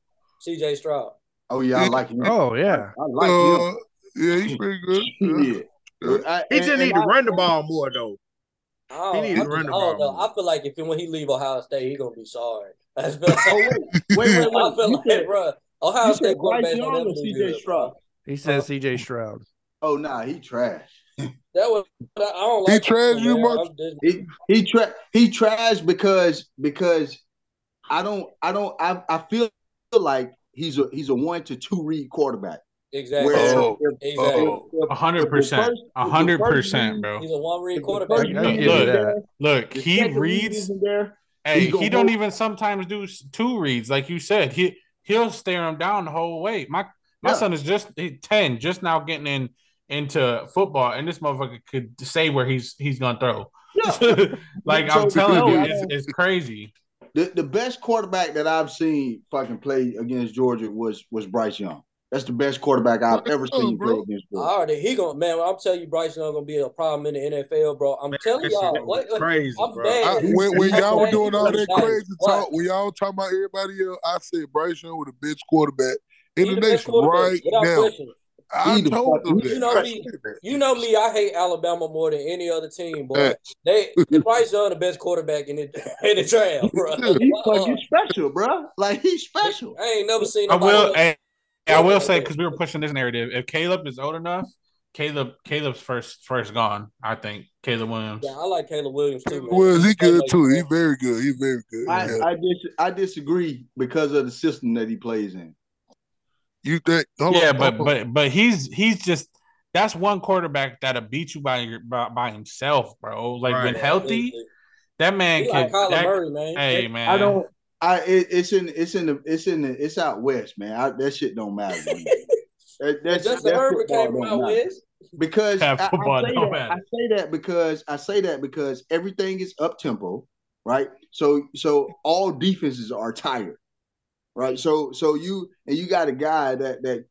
Speaker 3: CJ Stroud.
Speaker 7: Oh yeah, I *laughs* like him.
Speaker 6: Oh yeah.
Speaker 7: I like
Speaker 4: Uh,
Speaker 7: him.
Speaker 4: yeah, he's pretty good. *laughs* Yeah.
Speaker 7: Shit.
Speaker 2: He just
Speaker 7: and
Speaker 2: need to
Speaker 7: I-
Speaker 2: run the ball more though.
Speaker 3: I
Speaker 2: He need
Speaker 3: I
Speaker 2: to run the
Speaker 3: I don't
Speaker 2: ball
Speaker 3: know.
Speaker 2: more.
Speaker 3: I feel like if when he leave Ohio State, he gonna be sorry. That's
Speaker 7: Oh wait, wait, wait,
Speaker 3: I feel like, bro, Ohio
Speaker 7: you
Speaker 3: State
Speaker 7: said Bryce
Speaker 3: quarterbacks don't
Speaker 7: Young
Speaker 3: never
Speaker 7: or CJ. Stroud?
Speaker 6: He says C.J. Stroud.
Speaker 7: Oh nah, he trash. *laughs*
Speaker 3: That was I don't like.
Speaker 4: He
Speaker 3: like
Speaker 4: trash you
Speaker 3: man.
Speaker 4: much?
Speaker 7: He he tra- he trash because because I don't I don't I, I feel like he's a he's a one to two read quarterback.
Speaker 3: Exactly.
Speaker 4: Oh,
Speaker 3: exactly.
Speaker 4: oh.
Speaker 8: A hundred percent.
Speaker 7: first-
Speaker 8: A
Speaker 7: if the
Speaker 8: hundred
Speaker 7: first
Speaker 8: percent, bro.
Speaker 3: He's a one read quarterback.
Speaker 7: first
Speaker 6: I- I
Speaker 7: read
Speaker 6: give you
Speaker 7: isn't
Speaker 8: Look, he
Speaker 7: second read
Speaker 8: reads.
Speaker 7: there.
Speaker 8: Hey, he don't
Speaker 7: hold-
Speaker 8: even sometimes do two reads, like you said. He he'll stare him down the whole way. My my
Speaker 7: Yeah.
Speaker 8: son is just he's ten, just now getting in into football, and this motherfucker could say where he's he's gonna throw.
Speaker 7: Yeah. *laughs*
Speaker 8: like
Speaker 7: So,
Speaker 8: I'm telling
Speaker 7: no,
Speaker 8: you, it's, it's crazy.
Speaker 7: The the best quarterback that I've seen fucking play against Georgia was was Bryce Young. That's the best quarterback I've ever
Speaker 4: Oh,
Speaker 7: seen play
Speaker 4: bro.
Speaker 7: against
Speaker 3: I
Speaker 7: Georgia.
Speaker 3: already he gonna man. I'm telling you, Bryce Young gonna be a problem in the NFL, bro. I'm telling y'all, what, what-
Speaker 2: crazy,
Speaker 3: I'm
Speaker 2: bro.
Speaker 3: bad.
Speaker 4: I, when when y'all were doing all that crazy
Speaker 3: what?
Speaker 4: talk, when y'all talking about everybody else, I said Bryce Young was the best quarterback in
Speaker 3: He
Speaker 4: the
Speaker 3: the
Speaker 4: nation right now.
Speaker 3: question.
Speaker 4: I
Speaker 7: He
Speaker 4: told
Speaker 7: fuck-
Speaker 4: them
Speaker 3: You know me. You know me. I hate Alabama more than any other team, boy.
Speaker 4: Facts.
Speaker 3: They Bryce Young the best quarterback in the *laughs* in the draft, bro.
Speaker 7: He fucking special, bro. Like he's special.
Speaker 3: I ain't never seen
Speaker 8: I will. Hey, I will say because we were pushing this narrative. If Caleb is old enough, Caleb Caleb's first first gone. I think Caleb Williams.
Speaker 3: Yeah, I like Caleb Williams too, man.
Speaker 4: Well, he good
Speaker 3: Like,
Speaker 4: too. He
Speaker 3: bro.
Speaker 4: very good. He very good.
Speaker 7: I
Speaker 4: Yeah.
Speaker 7: I, dis- I disagree because of the system that he plays in.
Speaker 4: You think? Hold
Speaker 8: yeah,
Speaker 4: on,
Speaker 8: but but but he's he's just that's one quarterback that'll beat you by your by, by himself, bro. Like when healthy, that man
Speaker 3: He
Speaker 8: can.
Speaker 3: like Kyler
Speaker 8: that-
Speaker 3: Murray, man.
Speaker 8: hey man,
Speaker 7: I don't. I it, it's in it's in the it's in the it's out west, man. I, that shit don't matter. to me. *laughs* That, that's,
Speaker 3: Justin
Speaker 7: that
Speaker 3: Herbert
Speaker 7: football
Speaker 3: came from out west.
Speaker 7: because I, I say
Speaker 8: don't
Speaker 7: that,
Speaker 8: matter.
Speaker 7: I say that because I say that because everything is up tempo, right? So so all defenses are tired, right? So so you and you got a guy that that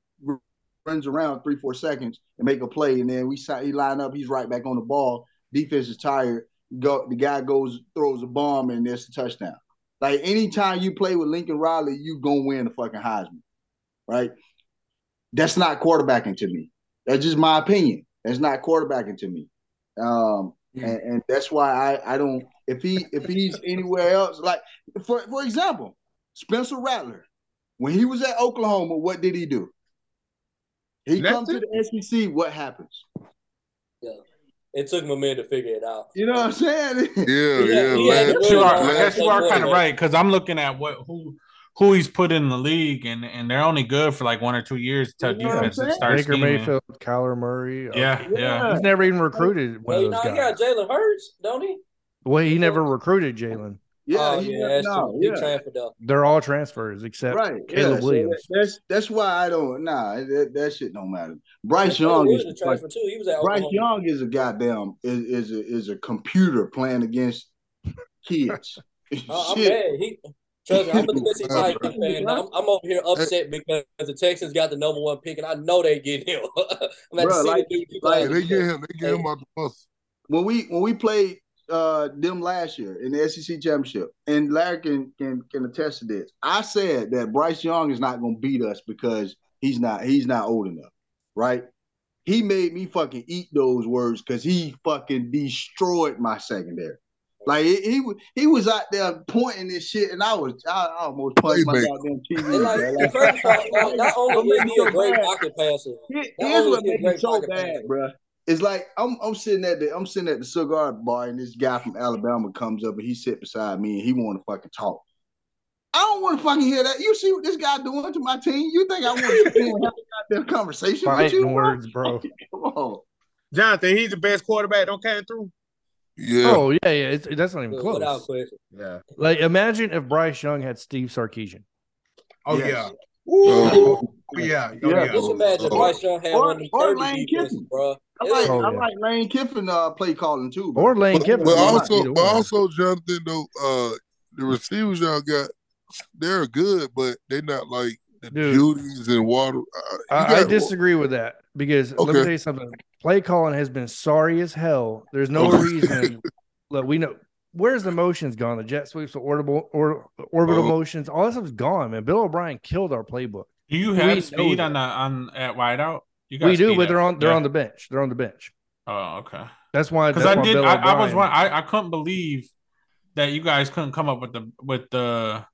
Speaker 7: runs around three four seconds and make a play, and then we he line up, he's right back on the ball. Defense is tired. Go the guy goes throws a bomb and there's a touchdown. Like anytime you play with Lincoln Riley, you gonna win the fucking Heisman, right? That's not quarterbacking to me. That's just my opinion. That's not quarterbacking to me. Um, and, and that's why I, I don't if he if he's anywhere else, like for for example, Spencer Rattler, when he was at Oklahoma, what did he do? He comes to the SEC, what happens?
Speaker 3: It took him a minute to figure it out.
Speaker 7: You know what I'm saying?
Speaker 4: Yeah, *laughs*
Speaker 3: Yeah,
Speaker 4: yeah.
Speaker 3: he had
Speaker 4: last-
Speaker 3: to
Speaker 8: guess you are, I guess you are kind of right because I'm looking at what who who he's put in the league, and and they're only good for like one or two years until
Speaker 7: You know what I'm
Speaker 8: defenses
Speaker 7: saying?
Speaker 8: start
Speaker 6: Baker
Speaker 8: scheming.
Speaker 6: Mayfield, Kyler Murray. uh,
Speaker 8: Yeah, yeah.
Speaker 7: Yeah.
Speaker 6: He's never even recruited one
Speaker 3: Well,
Speaker 6: of
Speaker 3: you know,
Speaker 6: those
Speaker 3: he
Speaker 6: guys.
Speaker 3: got Jalen Hurts, don't he?
Speaker 6: Well, he never recruited Jalen.
Speaker 7: Yeah,
Speaker 3: oh, yeah,
Speaker 7: never
Speaker 3: that's
Speaker 7: know.
Speaker 3: true.
Speaker 7: Yeah.
Speaker 3: transferred though.
Speaker 6: They're all transfers except
Speaker 7: Right.
Speaker 6: Caleb
Speaker 7: yeah,
Speaker 6: Williams.
Speaker 7: that- that's that's why I don't nah that, that shit don't matter. Bryce
Speaker 3: Caleb
Speaker 7: Young is
Speaker 3: Williams transferred too. He was at
Speaker 7: Bryce
Speaker 3: Oklahoma.
Speaker 7: Young is a goddamn is is a, is a computer playing against kids. *laughs*
Speaker 3: Uh, I'm
Speaker 7: Shit.
Speaker 3: He trust me. I'm a *laughs* Tennessee Titans fan. I'm, I'm over here upset because the Texans got the number one pick, and I know they get him. *laughs* I'm at
Speaker 7: Bruh,
Speaker 3: see
Speaker 7: like-
Speaker 3: the dude
Speaker 7: like,
Speaker 4: they get him. They get him out the bus.
Speaker 7: when we when we played uh them last year in the SEC championship, and Larry can can can attest to this. I said that Bryce Young is not gonna beat us because he's not he's not old enough, right? He made me fucking eat those words because he fucking destroyed my secondary. Like he, he was he was out there pointing this shit, and I was I, I almost punched my
Speaker 4: Playmaker.
Speaker 7: goddamn TV.
Speaker 3: Like,
Speaker 7: bro.
Speaker 3: the
Speaker 7: Like,
Speaker 3: crazy not, not only
Speaker 7: make
Speaker 3: is
Speaker 7: me
Speaker 3: he a great pocket passer,
Speaker 7: Here-
Speaker 3: Not
Speaker 7: Here's
Speaker 3: only
Speaker 7: what
Speaker 3: is he a
Speaker 7: made me so bad,
Speaker 3: passer.
Speaker 7: bro. It's like I'm I'm sitting at the I'm sitting at the cigar bar and this guy from Alabama comes up and he sit beside me and he want to fucking talk. I don't want to fucking hear that. You see what this guy doing to my team? You think I want to sit and have a goddamn conversation with you,
Speaker 6: words, bro. *laughs*
Speaker 7: Come on.
Speaker 2: Jonathan, he's the best quarterback. Don't came through.
Speaker 4: Yeah.
Speaker 6: Oh yeah, yeah. It's, that's not even
Speaker 3: Without
Speaker 6: close.
Speaker 3: question.
Speaker 2: Yeah.
Speaker 6: Like imagine if Bryce Young had Steve Sarkisian.
Speaker 2: Oh
Speaker 7: Yes.
Speaker 2: yeah.
Speaker 4: Oh.
Speaker 2: Ooh. yeah. Oh,
Speaker 7: Yeah.
Speaker 2: yeah.
Speaker 3: Just imagine
Speaker 4: Oh.
Speaker 3: Bryce Young had
Speaker 7: Or-
Speaker 3: one of them
Speaker 7: or
Speaker 3: Kirby
Speaker 7: Lane Kiffin.
Speaker 3: bro.
Speaker 7: I like
Speaker 6: Oh,
Speaker 7: I
Speaker 6: yeah.
Speaker 7: like Lane Kiffin uh, play calling too. bro.
Speaker 6: Or Lane
Speaker 4: But,
Speaker 6: Kiffin.
Speaker 4: but
Speaker 6: either
Speaker 4: also, but also, Jonathan, though, uh, the receivers y'all got, they're good, but they're not like the
Speaker 6: Dude.
Speaker 4: Jeudy's and Waddle. Uh,
Speaker 6: I, I disagree with that because let me tell you something. Play calling has been sorry as hell. There's no
Speaker 4: Oh.
Speaker 6: reason. *laughs* Look, we know where's the motions gone. The jet sweeps, the orbital or orbital
Speaker 4: Oh.
Speaker 6: motions, all that stuff's gone, man. Bill O'Brien killed our playbook.
Speaker 8: Do you have
Speaker 6: know
Speaker 8: speed on the on at wideout? You got
Speaker 6: We do,
Speaker 8: speed
Speaker 6: but they're on they're
Speaker 8: yeah.
Speaker 6: on the bench. They're on the bench.
Speaker 8: Oh, okay.
Speaker 6: That's why.
Speaker 8: Because I did. I, I was I, I couldn't believe that you guys couldn't come up with the with the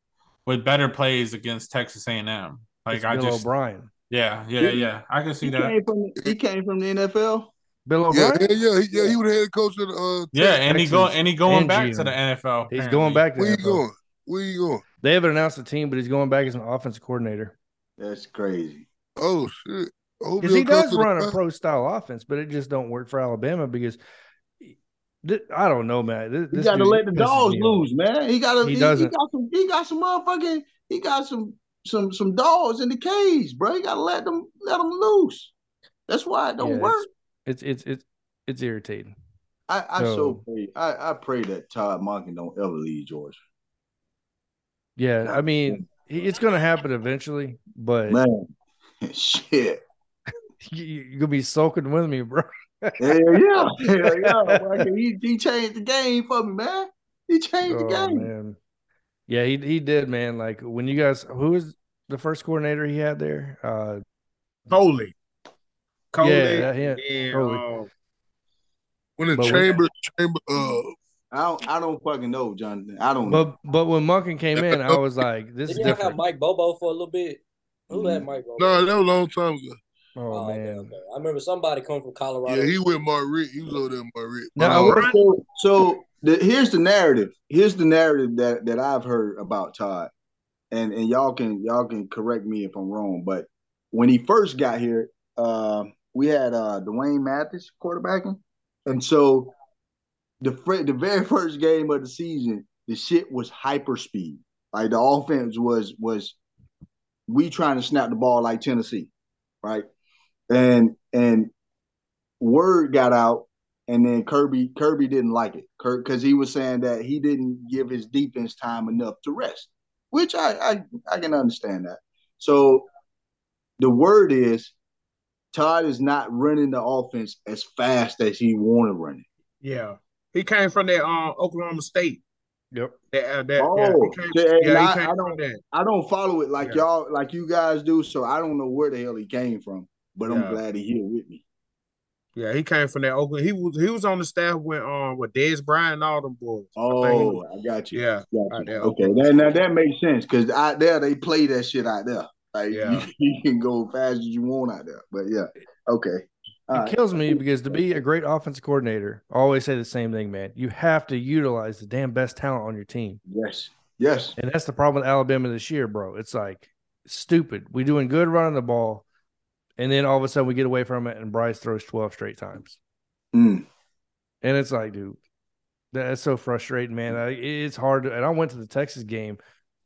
Speaker 8: with better plays against Texas A and M. Like
Speaker 6: It's
Speaker 8: I
Speaker 6: Bill
Speaker 8: just
Speaker 6: O'Brien.
Speaker 8: yeah yeah yeah. I can see
Speaker 7: He
Speaker 8: that.
Speaker 7: came from he came from the NFL.
Speaker 6: Bill
Speaker 4: yeah,
Speaker 6: O'Brien.
Speaker 4: yeah, yeah, he, yeah. He was head coach of the. Uh,
Speaker 8: Yeah, and he
Speaker 6: Texas
Speaker 8: going and he going
Speaker 6: and
Speaker 8: back
Speaker 6: GM.
Speaker 8: to the NFL.
Speaker 6: He's
Speaker 8: apparently.
Speaker 6: going back to
Speaker 4: Where you going? Where you going?
Speaker 6: They haven't announced the team, but he's going back as an offensive coordinator.
Speaker 7: That's crazy.
Speaker 4: Oh shit!
Speaker 6: Because he does run a pro style offense, but it just don't work for Alabama because I don't know, man. This,
Speaker 7: He got to let the dogs
Speaker 6: me off.
Speaker 7: loose, man. He got to.
Speaker 6: He
Speaker 7: He, he, got some. He got some motherfucking. He got some some some dogs in the cage, bro. He got to let them let them loose. That's why it don't
Speaker 6: Yeah,
Speaker 7: work.
Speaker 6: It's it's it's it's irritating.
Speaker 7: I I so,
Speaker 6: so-
Speaker 7: pray. I I pray that Todd Monken don't ever leave Georgia.
Speaker 6: Yeah, I mean, it's going to happen eventually, but
Speaker 7: Man, *laughs* shit. *laughs*
Speaker 6: you, you're gonna be soaking with me, bro.
Speaker 7: Hell yeah, hell yeah. *laughs* He he changed the game for me, man. He changed the
Speaker 6: Oh
Speaker 7: game.
Speaker 6: man, yeah, he he did, man. Like when you guys, who was the first coordinator he had there? Uh,
Speaker 2: Coley. Coley.
Speaker 6: Yeah, yeah,
Speaker 2: and,
Speaker 6: Coley.
Speaker 2: uh,
Speaker 4: When the
Speaker 6: But when-
Speaker 4: chamber, chamber, uh,
Speaker 7: I don't I don't fucking know, Jonathan. I don't
Speaker 6: but
Speaker 7: know.
Speaker 6: but when Monken came in, I was like, *laughs* this is
Speaker 3: Didn't y'all have. Mike Bobo for a little bit? Who had Mike Bobo?
Speaker 4: no, that was a long time ago.
Speaker 6: Oh,
Speaker 3: Oh,
Speaker 6: man,
Speaker 3: okay. I remember somebody come from Colorado.
Speaker 4: Yeah, he went Mark Richt. He was over there, Mark Richt.
Speaker 6: Now, I
Speaker 4: Uh,
Speaker 7: So, so the, here's the narrative. Here's the narrative that that I've heard about Todd, and and y'all can y'all can correct me if I'm wrong. But when he first got here, uh, we had uh, D'Wan Mathis quarterbacking, and so the fir- the very *laughs* first game of the season, the shit was hyper speed. Like the offense was was we trying to snap the ball like Tennessee, right? And and word got out and then Kirby Kirby didn't like it because he was saying that he didn't give his defense time enough to rest, which I, I I can understand that. So the word is Todd is not running the offense as fast as he want to run it.
Speaker 2: yeah. He came from that um Oklahoma State.
Speaker 6: Yep.
Speaker 2: That, uh, that,
Speaker 7: Oh,
Speaker 2: yeah, came,
Speaker 7: yeah,
Speaker 2: yeah,
Speaker 7: I- I don't- I don't follow it like
Speaker 2: Yeah.
Speaker 7: y'all like you guys do, so I don't know where the hell he came from. But I'm
Speaker 2: Yeah.
Speaker 7: glad he here with me.
Speaker 2: Yeah, he came from that Oakland. He was he was on the staff with um with Dez Bryant and all them boys. I think he
Speaker 7: Oh,
Speaker 2: was-
Speaker 7: I got you.
Speaker 2: yeah.
Speaker 7: Got you.
Speaker 2: there,
Speaker 7: Okay,
Speaker 2: Oklahoma
Speaker 7: that, now that makes sense because out there they play that shit out there. Like
Speaker 2: Yeah.
Speaker 7: you, *laughs* you can go as fast as you want out there. But yeah, okay. All
Speaker 6: It
Speaker 7: right.
Speaker 6: kills me because to be a great offensive coordinator, I always say the same thing, man. You have to utilize the damn best talent on your team.
Speaker 7: Yes, yes.
Speaker 6: And that's the problem with Alabama this year, bro. It's like stupid. We're doing good running the ball, and then all of a sudden we get away from it, and Bryce throws twelve straight times,
Speaker 7: Mm.
Speaker 6: and it's like, dude, that's so frustrating, man. I, it's hard. To, and I went to the Texas game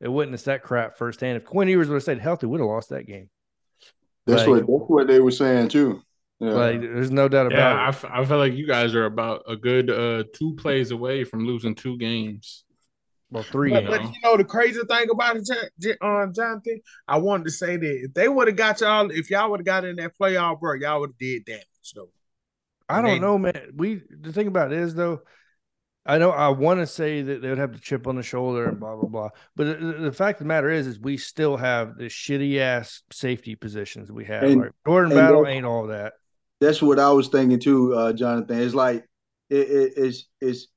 Speaker 6: and witnessed that crap firsthand. If Quinn Ewers would have stayed healthy, we'd have lost that game.
Speaker 7: That's
Speaker 6: Like-
Speaker 7: what that's what they were saying too. Yeah.
Speaker 6: Like, there's no doubt
Speaker 8: Yeah,
Speaker 6: about
Speaker 8: I,
Speaker 6: it.
Speaker 8: f- I feel like you guys are about a good uh two plays away from losing two games.
Speaker 6: Well, three
Speaker 2: But,
Speaker 6: games.
Speaker 2: but you know the crazy thing about it, Jon- Jon- um, Jonathan, I wanted to say that if they would have got y'all, if y'all would have got in that playoff, bro, y'all would have did damage. So
Speaker 6: I don't know, man. We the thing about it is though, I know I want to say that they would have the chip on the shoulder and blah blah blah, but the, the fact of the matter is, is we still have the shitty ass safety positions we have.
Speaker 7: And-
Speaker 6: like Jordan
Speaker 7: and
Speaker 6: Battle ain't all that.
Speaker 7: That's what I was thinking too, uh, Jonathan. It's like it, it, it's it's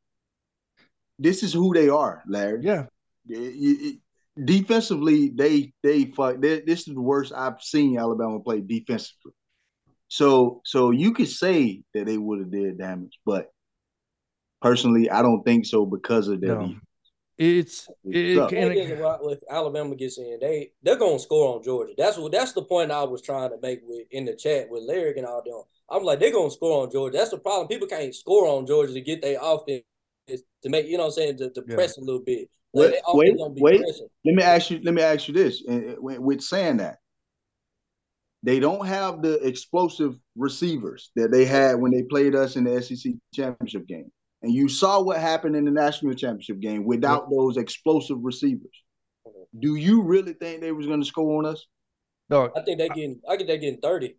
Speaker 7: this is who they are, Larry.
Speaker 6: Yeah,
Speaker 7: it- defensively, they they fuck. They, this is the worst I've seen Alabama play defensively. So so you could say that they would have did damage, but personally, I don't think so because of their
Speaker 6: No.
Speaker 7: defense.
Speaker 6: It's it,
Speaker 7: Suck.
Speaker 6: it,
Speaker 3: thing
Speaker 6: and
Speaker 3: is,
Speaker 6: it-
Speaker 3: what- Alabama gets in, they they're gonna score on Georgia. That's what that's the point I was trying to make with in the chat with Lyric and all them. I'm like, they're gonna score on Georgia. That's the problem. People can't score on Georgia to get their offense to make you know what I'm saying to, to
Speaker 6: Yeah.
Speaker 3: press a little bit.
Speaker 7: Wait,
Speaker 3: Like, their offense
Speaker 7: wait,
Speaker 3: gonna be
Speaker 7: wait. Let me ask you. Let me ask you this. And and with with saying that, they don't have the explosive receivers that they had when they played us in the SEC championship game. And you saw what happened in the national championship game without those explosive receivers. Do you really think they was going to score on us?
Speaker 6: dog,
Speaker 3: I think they getting I think they getting thirty.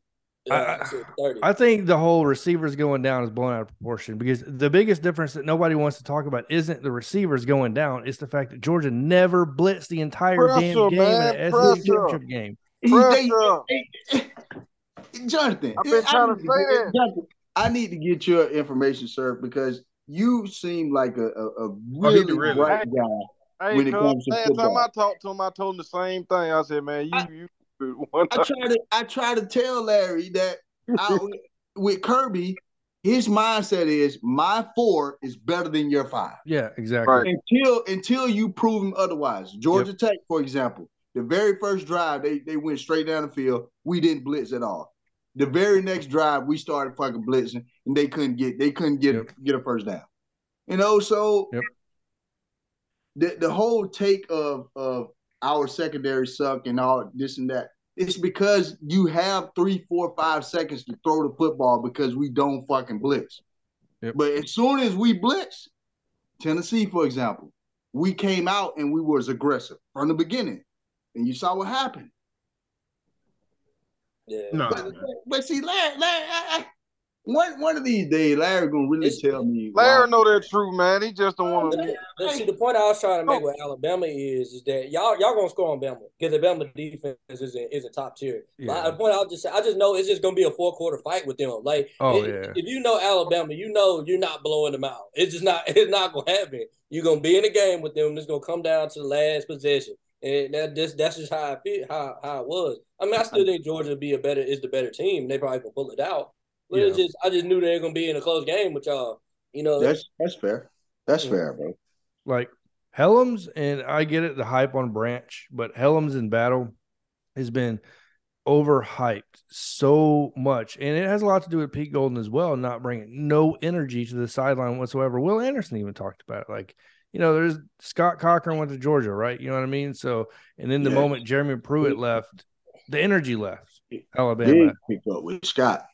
Speaker 6: I-
Speaker 3: Uh, I thirty.
Speaker 6: I think the whole receivers going down is blown out of proportion because the biggest difference that nobody wants to talk about isn't the receivers going down. It's the fact that Georgia never blitzed the entire damn
Speaker 10: Pressure,
Speaker 6: game
Speaker 10: man,
Speaker 6: in the SEC championship game.
Speaker 10: Pressure.
Speaker 7: Jonathan,
Speaker 10: I've been
Speaker 7: I
Speaker 10: to say
Speaker 7: get-
Speaker 10: that.
Speaker 7: Jonathan, I need to get your information, sir, because you seem like a, a, a
Speaker 2: Oh,
Speaker 7: really
Speaker 2: the real-
Speaker 7: bright guy.
Speaker 10: Hey,
Speaker 7: when it
Speaker 10: cuz,
Speaker 7: comes to
Speaker 10: last time. I talked to him, I told him the same thing. I said, man, you
Speaker 7: I-
Speaker 10: you *laughs* one
Speaker 7: I try to I try to tell Larry that I, *laughs* with Kirby, his mindset is my four is better than your five.
Speaker 6: Yeah, exactly.
Speaker 10: Right.
Speaker 7: Until until you prove him otherwise. Georgia Tech, for example, the very first drive they they went straight down the field. We didn't blitz at all. The very next drive we started fucking blitzing and they couldn't get they couldn't get
Speaker 6: Yep.
Speaker 7: get a first down. You know, so
Speaker 6: Yep.
Speaker 7: the the whole take of of our secondary suck and all this and that. It's because you have three, four, five seconds to throw the football because we don't fucking blitz.
Speaker 6: Yep.
Speaker 7: But as soon as we blitz, Tennessee, for example, we came out and we was aggressive from the beginning, and you saw what happened.
Speaker 3: yeah.
Speaker 2: No,
Speaker 7: But, but see, Larry, Larry I, I, one one of these days, Larry gonna really
Speaker 3: It's-
Speaker 7: tell me.
Speaker 10: Larry
Speaker 7: why-
Speaker 10: know that truth, man. He just don't want to.
Speaker 3: but see, the point I was trying to make oh. with Alabama is, is that y'all y'all gonna score on Bama because the Bama defense isn't isn't top tier. But
Speaker 6: Yeah.
Speaker 3: the point I was just I just know it's just gonna be a four quarter fight with them. Like,
Speaker 6: Oh,
Speaker 3: if,
Speaker 6: yeah.
Speaker 3: if you know Alabama, you know you're not blowing them out. It's just not *laughs* it's not gonna happen. You're gonna be in a game with them. It's gonna come down to the last possession, and that this that's just how I feel how how it was. I mean, I still think Georgia be a better is the better team. They probably gonna pull it out. But it's
Speaker 6: Yeah.
Speaker 3: just I just knew they were gonna be in a close game with y'all. You know,
Speaker 7: That's that's fair. That's
Speaker 3: Yeah.
Speaker 7: fair, bro.
Speaker 6: like Helms, and I get it, the hype on Branch, but Helms in battle has been overhyped so much, and it has a lot to do with Pete Golding as well, not bringing no energy to the sideline whatsoever. Will Anderson even talked about it, like you know, there's Scott Cochran went to Georgia, right? You know what I mean? So, and then the
Speaker 7: Yeah.
Speaker 6: moment Jeremy Pruitt left, the energy left Alabama.
Speaker 7: Big pickup with Scott.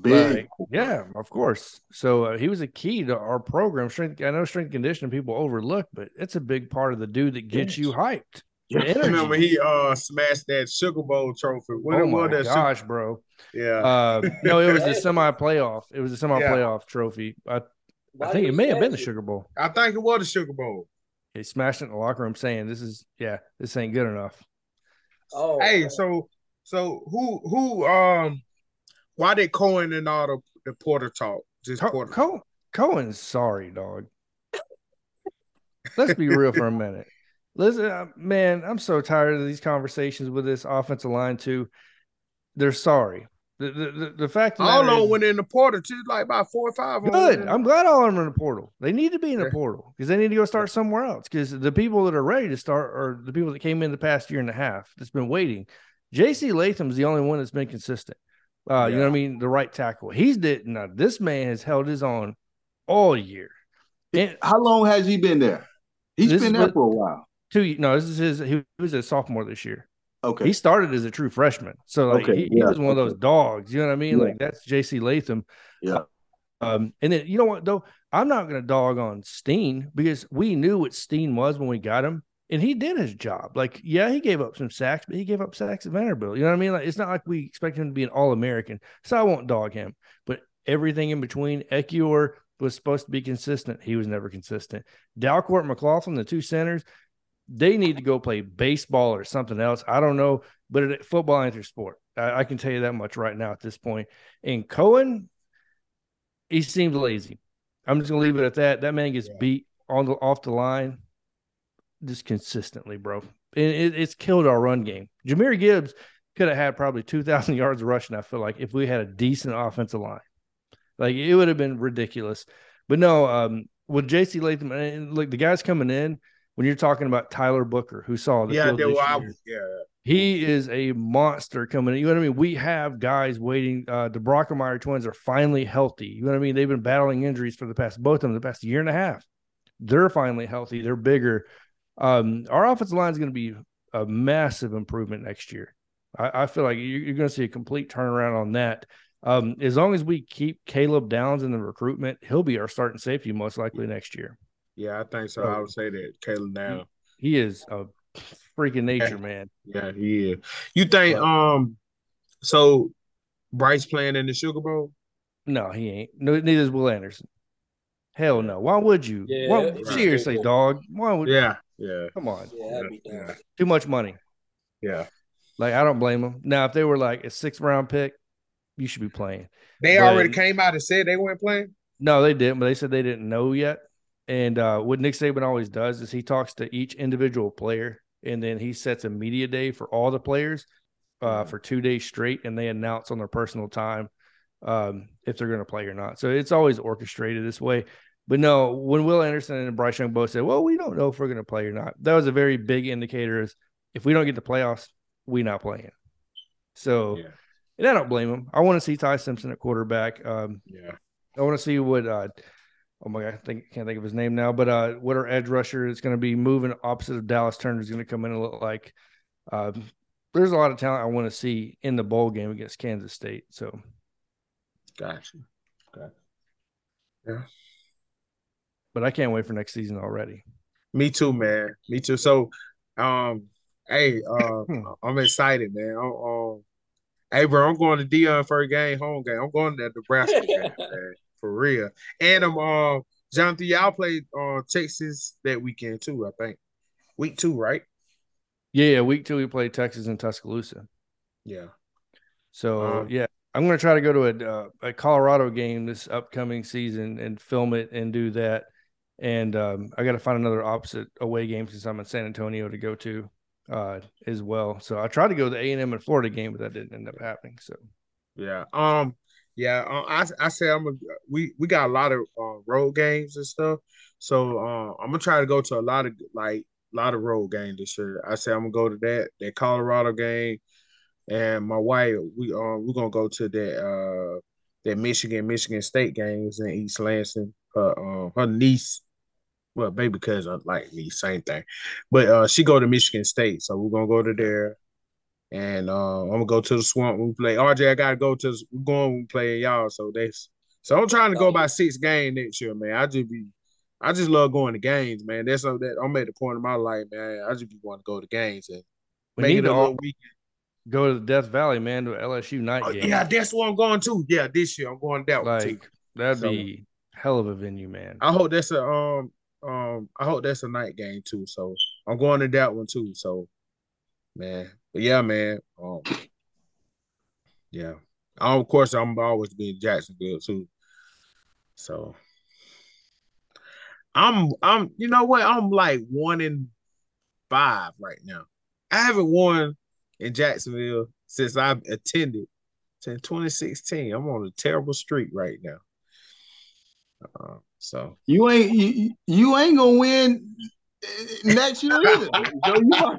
Speaker 7: Big.
Speaker 6: Like, yeah, of course. So uh, he was a key to our program. Strength, I know strength conditioning people overlook, but it's a big part of the dude that gets you hyped.
Speaker 7: Yes.
Speaker 6: energy.
Speaker 2: remember he uh smashed that Sugar Bowl trophy. What
Speaker 6: oh
Speaker 2: it
Speaker 6: my
Speaker 2: was that Sugar-
Speaker 6: gosh, bro.
Speaker 2: yeah.
Speaker 6: Uh, no, it was a *laughs* semi playoff. It was a semi playoff trophy. I, I think it may have been the? Sugar Bowl.
Speaker 2: I think it was the Sugar Bowl.
Speaker 6: He smashed it in the locker room, saying, "This is yeah, this ain't good enough."
Speaker 3: Oh,
Speaker 2: Hey, so so who who um why did Cohen and all the, the Porter talk? Just
Speaker 6: Co-
Speaker 2: Porter.
Speaker 6: Co- Cohen's sorry, dog. Let's be real for a minute. *laughs* Listen, uh, man, I'm so tired of these conversations with this offensive line too. They're sorry. The the, the, fact
Speaker 2: all of them went in the portal too, like about four or five.
Speaker 6: Good. I'm glad all of them are in the portal. They need to be in the
Speaker 2: Yeah.
Speaker 6: portal because they need to go start somewhere else. Because the people that are ready to start are the people that came in the past year and a half that's been waiting. JC Latham's the only one that's been consistent. Uh, You know what I mean? The right tackle. He's did now. This man has held his own all year. And
Speaker 7: How long has he been there? He's been there for a while.
Speaker 6: two. No, this is his. He was a sophomore this year.
Speaker 7: Okay.
Speaker 6: He started as a true freshman, so like
Speaker 7: Okay,
Speaker 6: he, he was one of those dogs. You know what I mean?
Speaker 7: Yeah.
Speaker 6: Like that's J.C. Latham.
Speaker 7: Yeah.
Speaker 6: Um, and then you know what though? I'm not going to dog on Steen because we knew what Steen was when we got him, and he did his job. Like, yeah, he gave up some sacks, but he gave up sacks at Vanderbilt. You know what I mean? Like, it's not like we expect him to be an All American, so I won't dog him. But everything in between, Ekiyor was supposed to be consistent. He was never consistent. Dalcourt, McLaughlin, the two centers, they need to go play baseball or something else. I don't know, but it, football ain't their sport. I, I can tell you that much right now at this point. And Cohen, he seems lazy. I'm just gonna leave it at that. That man gets
Speaker 2: Yeah.
Speaker 6: beat on the off the line just consistently, bro. And it, it's killed our run game. Jahmyr Gibbs could have had probably 2,000 *laughs* yards rushing. I feel like if we had a decent offensive line, like it would have been ridiculous. But no, um, with JC Latham and look, the guys coming in, when you're talking about Tyler Booker, who saw the
Speaker 2: yeah,
Speaker 6: field this
Speaker 2: I
Speaker 6: year,
Speaker 2: yeah.
Speaker 6: he is a monster coming. in. You know what I mean? We have guys waiting. Uh, the Brockermeyer twins are finally healthy. You know what I mean? They've been battling injuries for the past both of them the past year and a half. They're finally healthy. They're bigger. Um, our offensive line is going to be a massive improvement next year. I, I feel like you're, you're going to see a complete turnaround on that. Um, as long as we keep Caleb Downs in the recruitment, he'll be our starting safety most likely next year.
Speaker 2: Yeah, I think so.
Speaker 6: So-
Speaker 2: I would say that Caleb now.
Speaker 6: He is a freaking nature man.
Speaker 2: Yeah, he is. You think um so Bryce playing in the Sugar Bowl?
Speaker 6: No, he ain't. No, neither is Will Anderson. Hell no. Why would you?
Speaker 3: Yeah,
Speaker 6: Why-
Speaker 3: right.
Speaker 6: seriously, dog. Why would?
Speaker 2: Yeah, yeah,
Speaker 6: Come on.
Speaker 3: Yeah, I'd be down.
Speaker 2: yeah,
Speaker 6: Too much money.
Speaker 2: yeah.
Speaker 6: Like I don't blame them. Now, if they were like a sixth round pick, you should be playing.
Speaker 2: They
Speaker 6: But-
Speaker 2: already came out and said they weren't playing.
Speaker 6: No, they didn't, but they said they didn't know yet. And uh, what Nick Saban always does is he talks to each individual player, and then he sets a media day for all the players uh, for two days straight, and they announce on their personal time um, if they're going to play or not. So it's always orchestrated this way. But no, when Will Anderson and Bryce Young both said, "Well, we don't know if we're going to play or not," that was a very big indicator. Is if we don't get the playoffs, we not playing. So,
Speaker 2: Yeah.
Speaker 6: and I don't blame him. I want to see Ty Simpson at quarterback. Um,
Speaker 2: Yeah,
Speaker 6: I want to see what uh oh my god, I think can't think of his name now, but uh what our edge rusher is going to be moving opposite of Dallas Turner is going to come in and look like. Um, there's a lot of talent I want to see in the bowl game against Kansas State. So
Speaker 2: gotcha. Gotcha.
Speaker 6: But I can't wait for next season already.
Speaker 2: Me too, man. Me too. So, um, hey, uh, *laughs* I'm excited, man. I'm, um, hey, bro, I'm going to Deion for a game, home game. I'm going to that Nebraska game, *laughs* man, for real. And I'm, um, Jonathan, y'all played uh, Texas that weekend too. I think week two, right?
Speaker 6: Yeah, week two we played Texas and Tuscaloosa.
Speaker 2: Yeah.
Speaker 6: So
Speaker 2: Um,
Speaker 6: yeah, I'm going to try to go to a uh, a Colorado game this upcoming season and film it and do that. And um, I got to find another opposite away game since I'm in San Antonio to go to uh, as well. So I tried to go to the A and M and Florida game, but that didn't end up happening. So
Speaker 2: Yeah. Um. Yeah. Uh, I I say I'm a we we got a lot of uh, road games and stuff. So uh, I'm gonna try to go to a lot of like a lot of road games this year. I say I'm gonna go to that that Colorado game, and my wife we um we're gonna go to that uh that Michigan Michigan State games in East Lansing. Her um her niece. Well, baby cousin like niece, same thing, but uh, she go to Michigan State, so we're gonna go to there. And uh, I'm gonna go to the swamp we play. RJ, I gotta go to we're going when we play y'all. So that's so I'm trying to go by six game next year, man. I just be I just love going to games, man. That's something that I'm at the point of my life, man. I just be want to go to games and
Speaker 6: we
Speaker 2: make
Speaker 6: need
Speaker 2: it
Speaker 6: to
Speaker 2: a
Speaker 6: all
Speaker 2: weekend.
Speaker 6: Go to the Death Valley, man, to LSU night
Speaker 2: Oh,
Speaker 6: game.
Speaker 2: yeah, that's what I'm going to. Yeah, this year I'm going that one too.
Speaker 6: like that'd
Speaker 2: So-
Speaker 6: be hell of a venue, man.
Speaker 2: I hope that's a um um I hope that's a night game too. So I'm going to that one too. So man, but yeah, man. Um, yeah. Of course, I'm always being Jacksonville too. So I'm I'm you know what I'm like one in five right now. I haven't won in Jacksonville since I've attended since 2016. I'm on a terrible streak right now. Uh, so
Speaker 7: You ain't you, you ain't gonna win next year either. *laughs* so you might,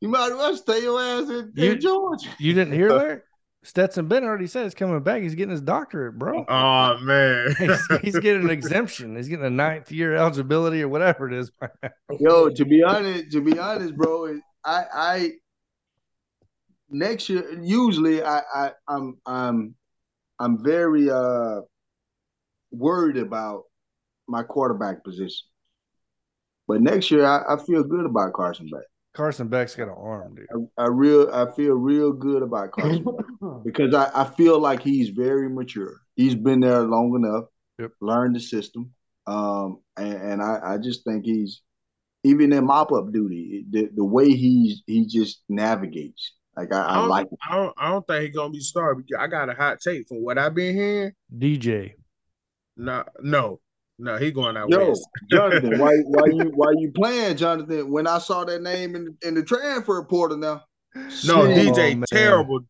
Speaker 7: you might as well stay your ass in,
Speaker 6: You-
Speaker 7: in Georgia.
Speaker 6: You didn't hear that? Stetson Bennett already said he's coming back. He's getting his doctorate, bro. *laughs*
Speaker 2: Oh man, *laughs*
Speaker 6: he's, he's getting an exemption. He's getting a ninth year eligibility or whatever it is.
Speaker 7: Yo, to be honest, to be honest, bro, I I next year usually I I I'm I'm I'm very uh worried about my quarterback position. But next year I, I feel good about Carson Beck.
Speaker 6: Carson Beck's got an arm, dude.
Speaker 7: I, I real I feel real good about Carson Beck *laughs* because I, I feel like he's very mature. He's been there long enough,
Speaker 6: Yep.
Speaker 7: learned the system. Um and, and I, I just think he's even in mop up duty, the, the way he's he just navigates. Like I,
Speaker 2: I
Speaker 7: I
Speaker 2: don't,
Speaker 7: like
Speaker 2: I don't, I don't think he's gonna be started. because I got a hot take from what I've been hearing.
Speaker 6: DJ.
Speaker 2: No, no, no, he going out
Speaker 7: Yo,
Speaker 2: west.
Speaker 7: Jonathan, why *laughs* why you why you playing, Jonathan? When I saw that name in in the transfer portal now,
Speaker 2: No,
Speaker 7: shit,
Speaker 2: DJ,
Speaker 6: Oh,
Speaker 2: terrible.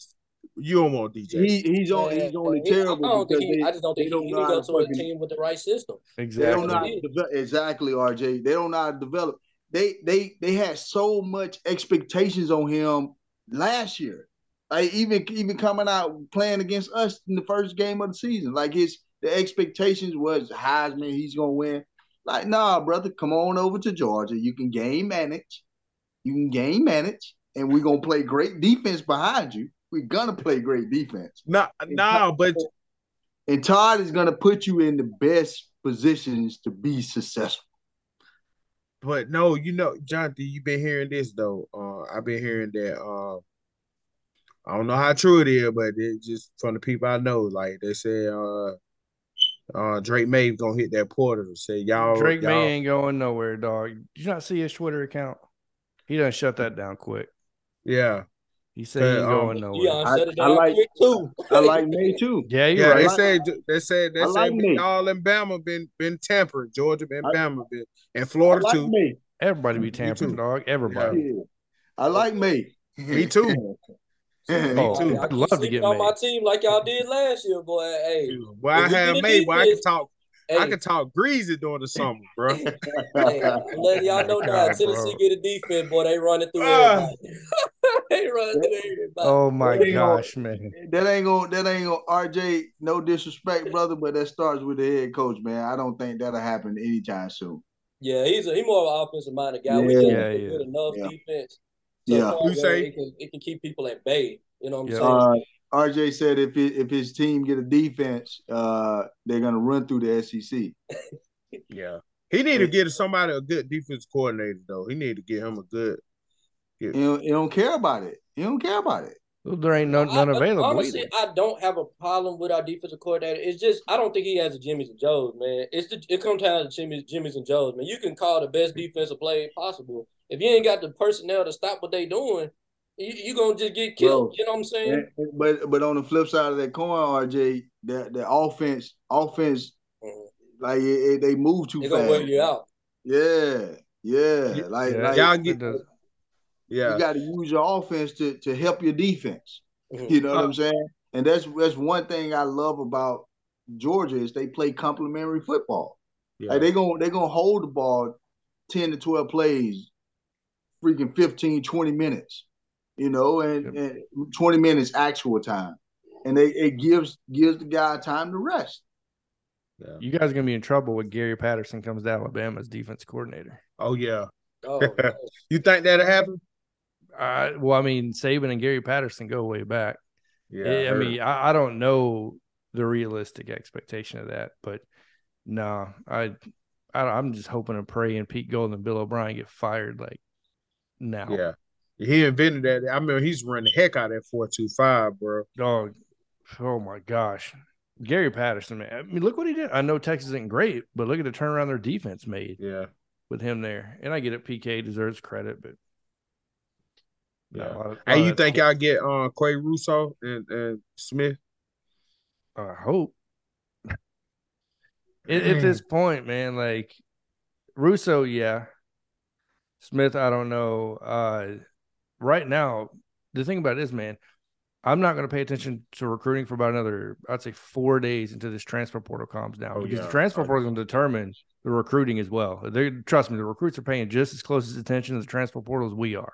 Speaker 2: You don't want DJ.
Speaker 7: he he's on he's only
Speaker 3: He- I
Speaker 7: terrible
Speaker 3: don't think he,
Speaker 7: they,
Speaker 3: I just don't
Speaker 7: they
Speaker 3: think
Speaker 7: don't
Speaker 3: he, he
Speaker 7: know
Speaker 3: need
Speaker 7: how
Speaker 3: to go
Speaker 7: to
Speaker 3: to a
Speaker 7: fucking
Speaker 3: team with the right system.
Speaker 7: They don't know how
Speaker 6: Exactly.
Speaker 7: to develop exactly, RJ. They don't know how to develop. they they they had so much expectations on him last year. Like even even coming out playing against us in the first game of the season, like his the expectations was Heisman, he's gonna win. Like, nah, brother, come on over to Georgia. You can game manage, you can game manage, and we're gonna play great defense behind you. We're gonna play great defense.
Speaker 2: No, no, but
Speaker 7: and Todd is gonna put you in the best positions to be successful.
Speaker 2: But no, you know, Jonathan, you've been hearing this though. Uh, I've been hearing that. Uh, I don't know how true it is, but it just from the people I know, like they say, uh, uh, Drake Maye gonna hit that portal. Say y'all,
Speaker 6: Drake
Speaker 2: y'all,
Speaker 6: May ain't going nowhere, dog. Did you not see his Twitter account? He done shut that down quick.
Speaker 2: yeah,
Speaker 6: He said he ain't
Speaker 2: But, um,
Speaker 6: going nowhere.
Speaker 3: Deion
Speaker 7: I-
Speaker 3: shut it
Speaker 7: I
Speaker 3: down
Speaker 7: like-
Speaker 3: quick too.
Speaker 7: I like Maye too. *laughs*
Speaker 6: Yeah, you're
Speaker 2: yeah.
Speaker 6: right.
Speaker 2: They said they said they
Speaker 7: I
Speaker 2: said
Speaker 7: like me.
Speaker 2: all in Bama been been tampered. Georgia been
Speaker 7: I-
Speaker 2: Bama been and Florida
Speaker 7: like
Speaker 2: too.
Speaker 7: Maye.
Speaker 6: Everybody be
Speaker 2: Me
Speaker 6: tampering, dog. Everybody.
Speaker 7: Yeah. I like Maye. *laughs*
Speaker 2: Me too. *laughs*
Speaker 6: Oh,
Speaker 2: too.
Speaker 3: I
Speaker 6: I'd
Speaker 3: keep
Speaker 6: love to get
Speaker 3: on my team like y'all did last year, boy. Hey,
Speaker 2: Boy, I
Speaker 3: If we
Speaker 2: had Maye. Boy, I can talk.
Speaker 3: Hey,
Speaker 2: I can talk greasy during the summer, *laughs* bro.
Speaker 3: hey, I'm y'all know now.
Speaker 6: God,
Speaker 3: Tennessee
Speaker 6: bro.
Speaker 3: get a defense, boy. They running through
Speaker 2: Ah.
Speaker 3: everybody. *laughs* they running through everybody.
Speaker 6: Oh my
Speaker 7: There you go.
Speaker 6: gosh, man.
Speaker 7: That ain't gonna that ain't gonna RJ, no disrespect, brother, but that starts with the head coach, man. I don't think that'll happen anytime soon.
Speaker 3: Yeah, he's a, he more of an offensive minded guy.
Speaker 7: Yeah.
Speaker 3: just
Speaker 6: Yeah, yeah.
Speaker 3: good enough
Speaker 7: Yeah.
Speaker 3: defense. To
Speaker 7: Yeah.
Speaker 3: the
Speaker 2: You say-
Speaker 3: it can, it can keep people at bay. You know what I'm
Speaker 6: Yeah.
Speaker 3: saying?
Speaker 7: Uh, RJ said if it, if his team get a defense, uh, they're gonna run through the SEC. *laughs*
Speaker 2: Yeah, he need to get somebody a good defense coordinator though. He need to get him a good.
Speaker 7: He don't, he don't care about it. He don't care about it.
Speaker 6: Well, there ain't no, none
Speaker 3: I-
Speaker 6: available
Speaker 3: Honestly,
Speaker 6: either.
Speaker 3: I don't have a problem with our defensive coordinator. It's just I don't think he has a Jimmy's and Joe's, man. It's the, it comes down to Jimmy's, Jimmy's and Joe's, man. You can call the best defensive play possible. If you ain't got the personnel to stop what they doing, you you gonna just get killed.
Speaker 7: Bro,
Speaker 3: you know what I'm saying?
Speaker 7: But but on the flip side of that coin, RJ, the the offense offense
Speaker 3: Mhm.
Speaker 7: like it, it- they move too
Speaker 3: They
Speaker 7: fast.
Speaker 3: gonna wear you out.
Speaker 7: Yeah, yeah. Like
Speaker 6: Yeah,
Speaker 7: like
Speaker 2: Y'all get
Speaker 6: does.
Speaker 2: yeah.
Speaker 7: you got to use your offense to to help your defense.
Speaker 3: Mhm.
Speaker 7: You know what
Speaker 2: Uh,
Speaker 7: I'm saying? And that's that's one thing I love about Georgia is they play complementary football.
Speaker 2: yeah.
Speaker 7: Like they going they gonna hold the ball 10 to 12 plays, freaking 15, 20 minutes, you know, and,
Speaker 6: Yep.
Speaker 7: and 20 minutes actual time. And they it gives gives the guy time to rest.
Speaker 2: yeah.
Speaker 6: You guys are gonna be in trouble when Gary Patterson comes to Alabama as defense coordinator.
Speaker 2: Oh yeah.
Speaker 3: Oh, *laughs* man.
Speaker 2: You think that'll happen?
Speaker 6: Uh, well, I mean, Saban and Gary Patterson go way back.
Speaker 2: Yeah.
Speaker 6: I, I mean, I, I don't know the realistic expectation of that, but no, I, I I'm just hoping and praying Pete Golding and Bill O'Brien get fired like now.
Speaker 2: yeah. He invented that. I mean, he's running the heck out of that four two five, bro.
Speaker 6: Dog. Oh my gosh. Gary Patterson, man. I mean, look what he did. I know Texas isn't great, but look at the turnaround their defense made
Speaker 2: Yeah.
Speaker 6: with him there. And I get it, PK deserves credit, but
Speaker 2: Yeah.
Speaker 6: of-
Speaker 2: Hey, you think
Speaker 6: good.
Speaker 2: y'all get uh Quay Russo and, and Smith?
Speaker 6: I hope. *clears throat* At, at this point, man, like Russo, yeah. Smith, I don't know. Uh right now, the thing about it is, man, I'm not going to pay attention to recruiting for about another, I'd say, four days until this transfer portal comes down
Speaker 2: Oh,
Speaker 6: because
Speaker 2: yeah.
Speaker 6: the transfer
Speaker 2: Oh,
Speaker 6: portal is going to determine the recruiting as well. They trust me, the recruits are paying just as close as attention to the transfer portal as we are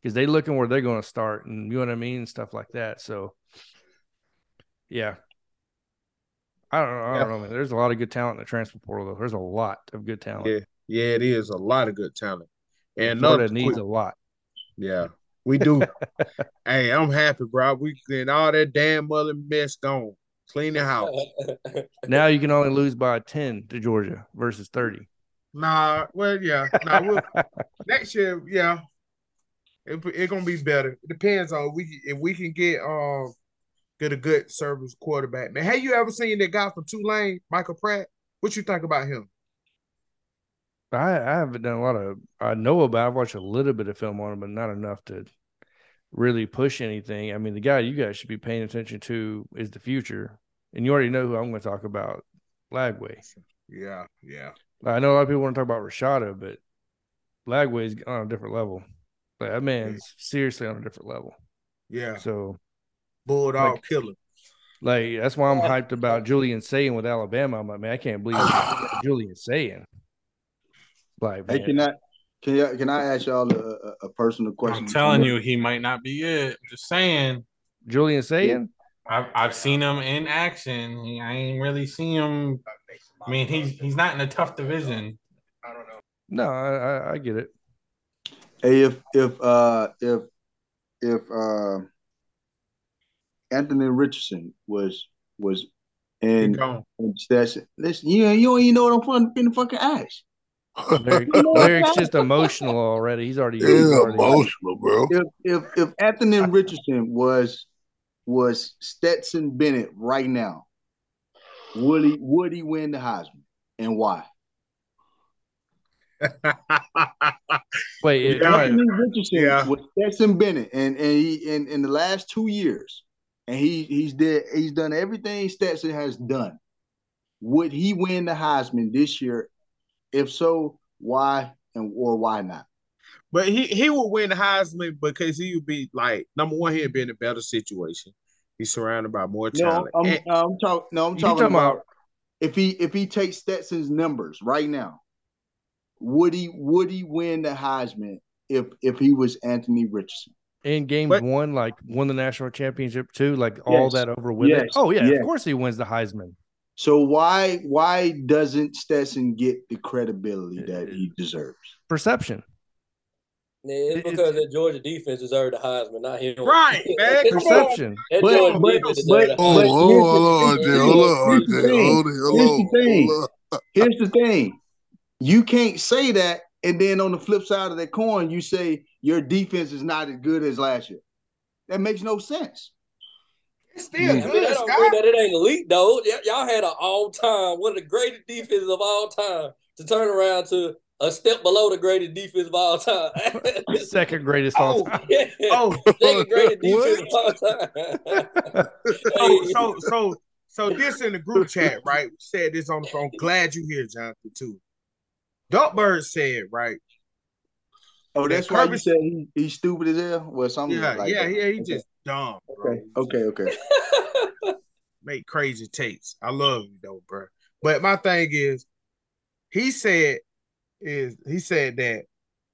Speaker 6: because they looking where they're going to start and you know what I mean, and stuff like that. So, yeah, I don't know. I don't know, man. There's a lot of good talent in the transfer portal, though. There's a lot of good talent.
Speaker 2: Yeah. Yeah, it is a lot of good talent. And
Speaker 6: Florida
Speaker 2: another
Speaker 6: needs
Speaker 2: quick-
Speaker 6: a lot.
Speaker 2: Yeah, we do. *laughs* hey, I'm happy, bro. We getting all that damn mother mess gone. Clean the house. *laughs*
Speaker 6: Now you can only lose by 10 to Georgia versus 30.
Speaker 2: Nah, well, yeah. Nah, we'll, *laughs* next year, yeah, it it gonna be better. It depends on if we if we can get um get a good service quarterback. Man, have you ever seen that guy from Tulane, Michael Pratt? What you think about him?
Speaker 6: I, I haven't done a lot of, I know about, I've watched a little bit of film on him, but not enough to really push anything. I mean, the guy you guys should be paying attention to is the future. And you already know who I'm going to talk about Lagway.
Speaker 2: Yeah, yeah,
Speaker 6: I know a lot of people want to talk about Rashada, but Lagway is on a different level. Like, that man's seriously on a different level.
Speaker 2: yeah.
Speaker 6: So,
Speaker 2: Bulldog
Speaker 6: Like-
Speaker 2: killer.
Speaker 6: like, that's why I'm hyped about Julian Sayin with Alabama. I'm like, man, I can't believe Julian Sayin. Like,
Speaker 7: Hey, can I Can you, can I ask y'all a, a, a personal question?
Speaker 8: I'm telling you, he might not be it. Just saying.
Speaker 6: Julian Sayin,
Speaker 8: I've I've seen him in action. I ain't really seen him. I mean, he's he's not in a tough division. I don't know.
Speaker 6: No, I, I, I get it.
Speaker 7: Hey, if if uh if if uh Anthony Richardson was was in,
Speaker 2: gone.
Speaker 7: in Stetson, listen, you you don't even know what I'm in the fucking ask.
Speaker 6: Lyric, Lyric's *laughs* just emotional already. He's already, he's already
Speaker 4: emotional, bro.
Speaker 7: If if if Anthony Richardson was was Stetson Bennett right now, would he would he win the Heisman and why? *laughs*
Speaker 6: Wait, it-
Speaker 2: Yeah.
Speaker 7: Anthony Richardson
Speaker 2: Yeah.
Speaker 7: was Stetson Bennett, and and he in, in the last two years, and he he's did he's done everything Stetson has done. Would he win the Heisman this year? If so, why and or why not?
Speaker 2: But he he would win the Heisman because he would be like number one. He'd be in a better situation. He's surrounded by more
Speaker 7: No,
Speaker 2: talent.
Speaker 7: I'm,
Speaker 2: And-
Speaker 7: I'm talking. No, I'm
Speaker 6: You
Speaker 7: talking,
Speaker 6: talking
Speaker 7: about,
Speaker 6: about-
Speaker 7: if he if he takes Stetson's numbers right now, would he would he win the Heisman if if he was Anthony Richardson?
Speaker 6: in game
Speaker 2: But-
Speaker 6: one, like won the national championship too, like all that over with
Speaker 7: Yes.
Speaker 6: it. Oh yeah,
Speaker 7: Yes.
Speaker 6: of course he wins the Heisman.
Speaker 7: So why why doesn't Stetson get the credibility that he deserves?
Speaker 6: Perception.
Speaker 3: Yeah, it's
Speaker 6: It's-
Speaker 3: because the Georgia defense deserved the Heisman, not him.
Speaker 2: Right, *laughs* man.
Speaker 6: Perception.
Speaker 3: That
Speaker 7: But- but- but-
Speaker 3: deserved
Speaker 4: Oh, hold on, hold on,
Speaker 7: here's the
Speaker 4: Hold
Speaker 7: thing.
Speaker 4: on,
Speaker 7: Here's the
Speaker 4: RJ.
Speaker 7: thing.
Speaker 4: Hold it,
Speaker 7: Here's the
Speaker 4: hold on.
Speaker 7: thing.
Speaker 4: Hold on.
Speaker 7: Here's the thing. You can't say that, and then on the flip side of that coin, you say your defense is not as good as last year. That makes no sense.
Speaker 2: It's still
Speaker 7: Yeah.
Speaker 3: I mean,
Speaker 2: good,
Speaker 3: that don't
Speaker 2: Scott.
Speaker 3: mean that it ain't elite though. Y- y'all had an all time, one of the greatest defenses of all time, to turn around to a step below the greatest defense of all time. *laughs*
Speaker 6: Second greatest all
Speaker 2: Oh,
Speaker 6: time. *laughs*
Speaker 2: oh,
Speaker 3: Second greatest defense
Speaker 4: What?
Speaker 3: of all time. *laughs*
Speaker 2: so so so so this in the group chat, right? We said this on the phone. Glad you here, Jonathan, too. Duckbird said, right?
Speaker 7: Oh,
Speaker 2: Yeah,
Speaker 7: that's why
Speaker 2: Kirby-
Speaker 7: you said he, he's stupid as hell, Well, something
Speaker 2: Yeah,
Speaker 7: like
Speaker 2: yeah,
Speaker 7: that.
Speaker 2: yeah. He
Speaker 7: Okay.
Speaker 2: just dumb, bro.
Speaker 7: Okay, okay, okay. *laughs*
Speaker 2: Make crazy takes. I love you though, bro. But my thing is, he said is he said that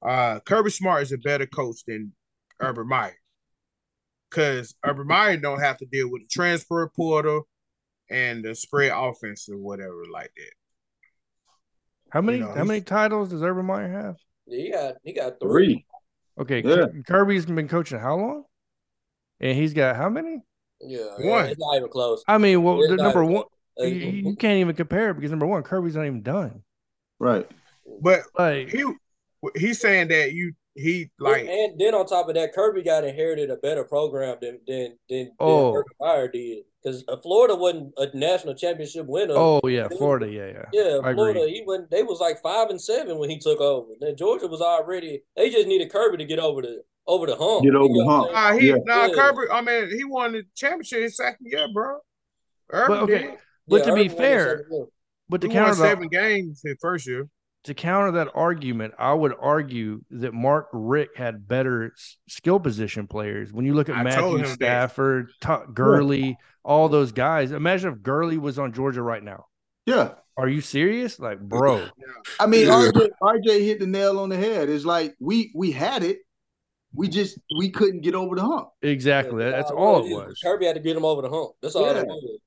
Speaker 2: uh Kirby Smart is a better coach than Urban Meyer. Cause Urban Meyer don't have to deal with the transfer portal and the spread offense or whatever like that.
Speaker 6: How many
Speaker 2: know,
Speaker 6: how many titles does Urban Meyer have?
Speaker 3: he got he got three.
Speaker 7: Three.
Speaker 6: Okay,
Speaker 7: Yeah.
Speaker 6: Kirby's been coaching how long? And he's got how many?
Speaker 3: Yeah,
Speaker 2: One.
Speaker 3: it's not even close.
Speaker 6: I mean, well, the number one, you, you mm-hmm. can't even compare it because number one, Kirby's not even done.
Speaker 7: Right.
Speaker 2: But
Speaker 6: Like,
Speaker 2: he he's saying that you he like
Speaker 3: and then on top of that, Kirby got inherited a better program than than than,
Speaker 6: Oh.
Speaker 3: than Urban Meyer did because uh, Florida wasn't a national championship winner.
Speaker 6: oh yeah, Florida, yeah, yeah.
Speaker 3: Yeah,
Speaker 6: I
Speaker 3: Florida.
Speaker 6: agree.
Speaker 3: He went. They was like five and seven when he took over. Then Georgia was already. They just needed Kirby to get over the over the hump.
Speaker 7: Get over
Speaker 3: You know
Speaker 7: the hump.
Speaker 3: saying?
Speaker 2: nah he
Speaker 7: Yeah.
Speaker 2: nah Kirby. I mean he won the championship his second year, bro. Urban
Speaker 6: But okay,
Speaker 2: did.
Speaker 6: but
Speaker 3: Yeah,
Speaker 6: to be
Speaker 3: Urban won
Speaker 6: fair, but to
Speaker 2: He won
Speaker 6: counter
Speaker 2: seven
Speaker 6: that,
Speaker 2: games his first year.
Speaker 6: to counter that argument, I would argue that Mark Richt had better skill position players. When you look at
Speaker 2: I
Speaker 6: Matthew. Stafford, Tu- Gurley, all those guys. Imagine if Gurley was on Georgia right now.
Speaker 7: Yeah.
Speaker 6: Are you serious? Like, bro,
Speaker 7: I mean,
Speaker 4: Yeah.
Speaker 7: RJ, RJ hit the nail on the head. It's like we we had it, we just we couldn't get over the hump.
Speaker 6: exactly.
Speaker 3: Yeah,
Speaker 6: That's
Speaker 3: nah,
Speaker 6: all
Speaker 3: well,
Speaker 6: it was.
Speaker 3: Kirby had to get him over the hump. That's all
Speaker 7: Yeah.
Speaker 3: it was.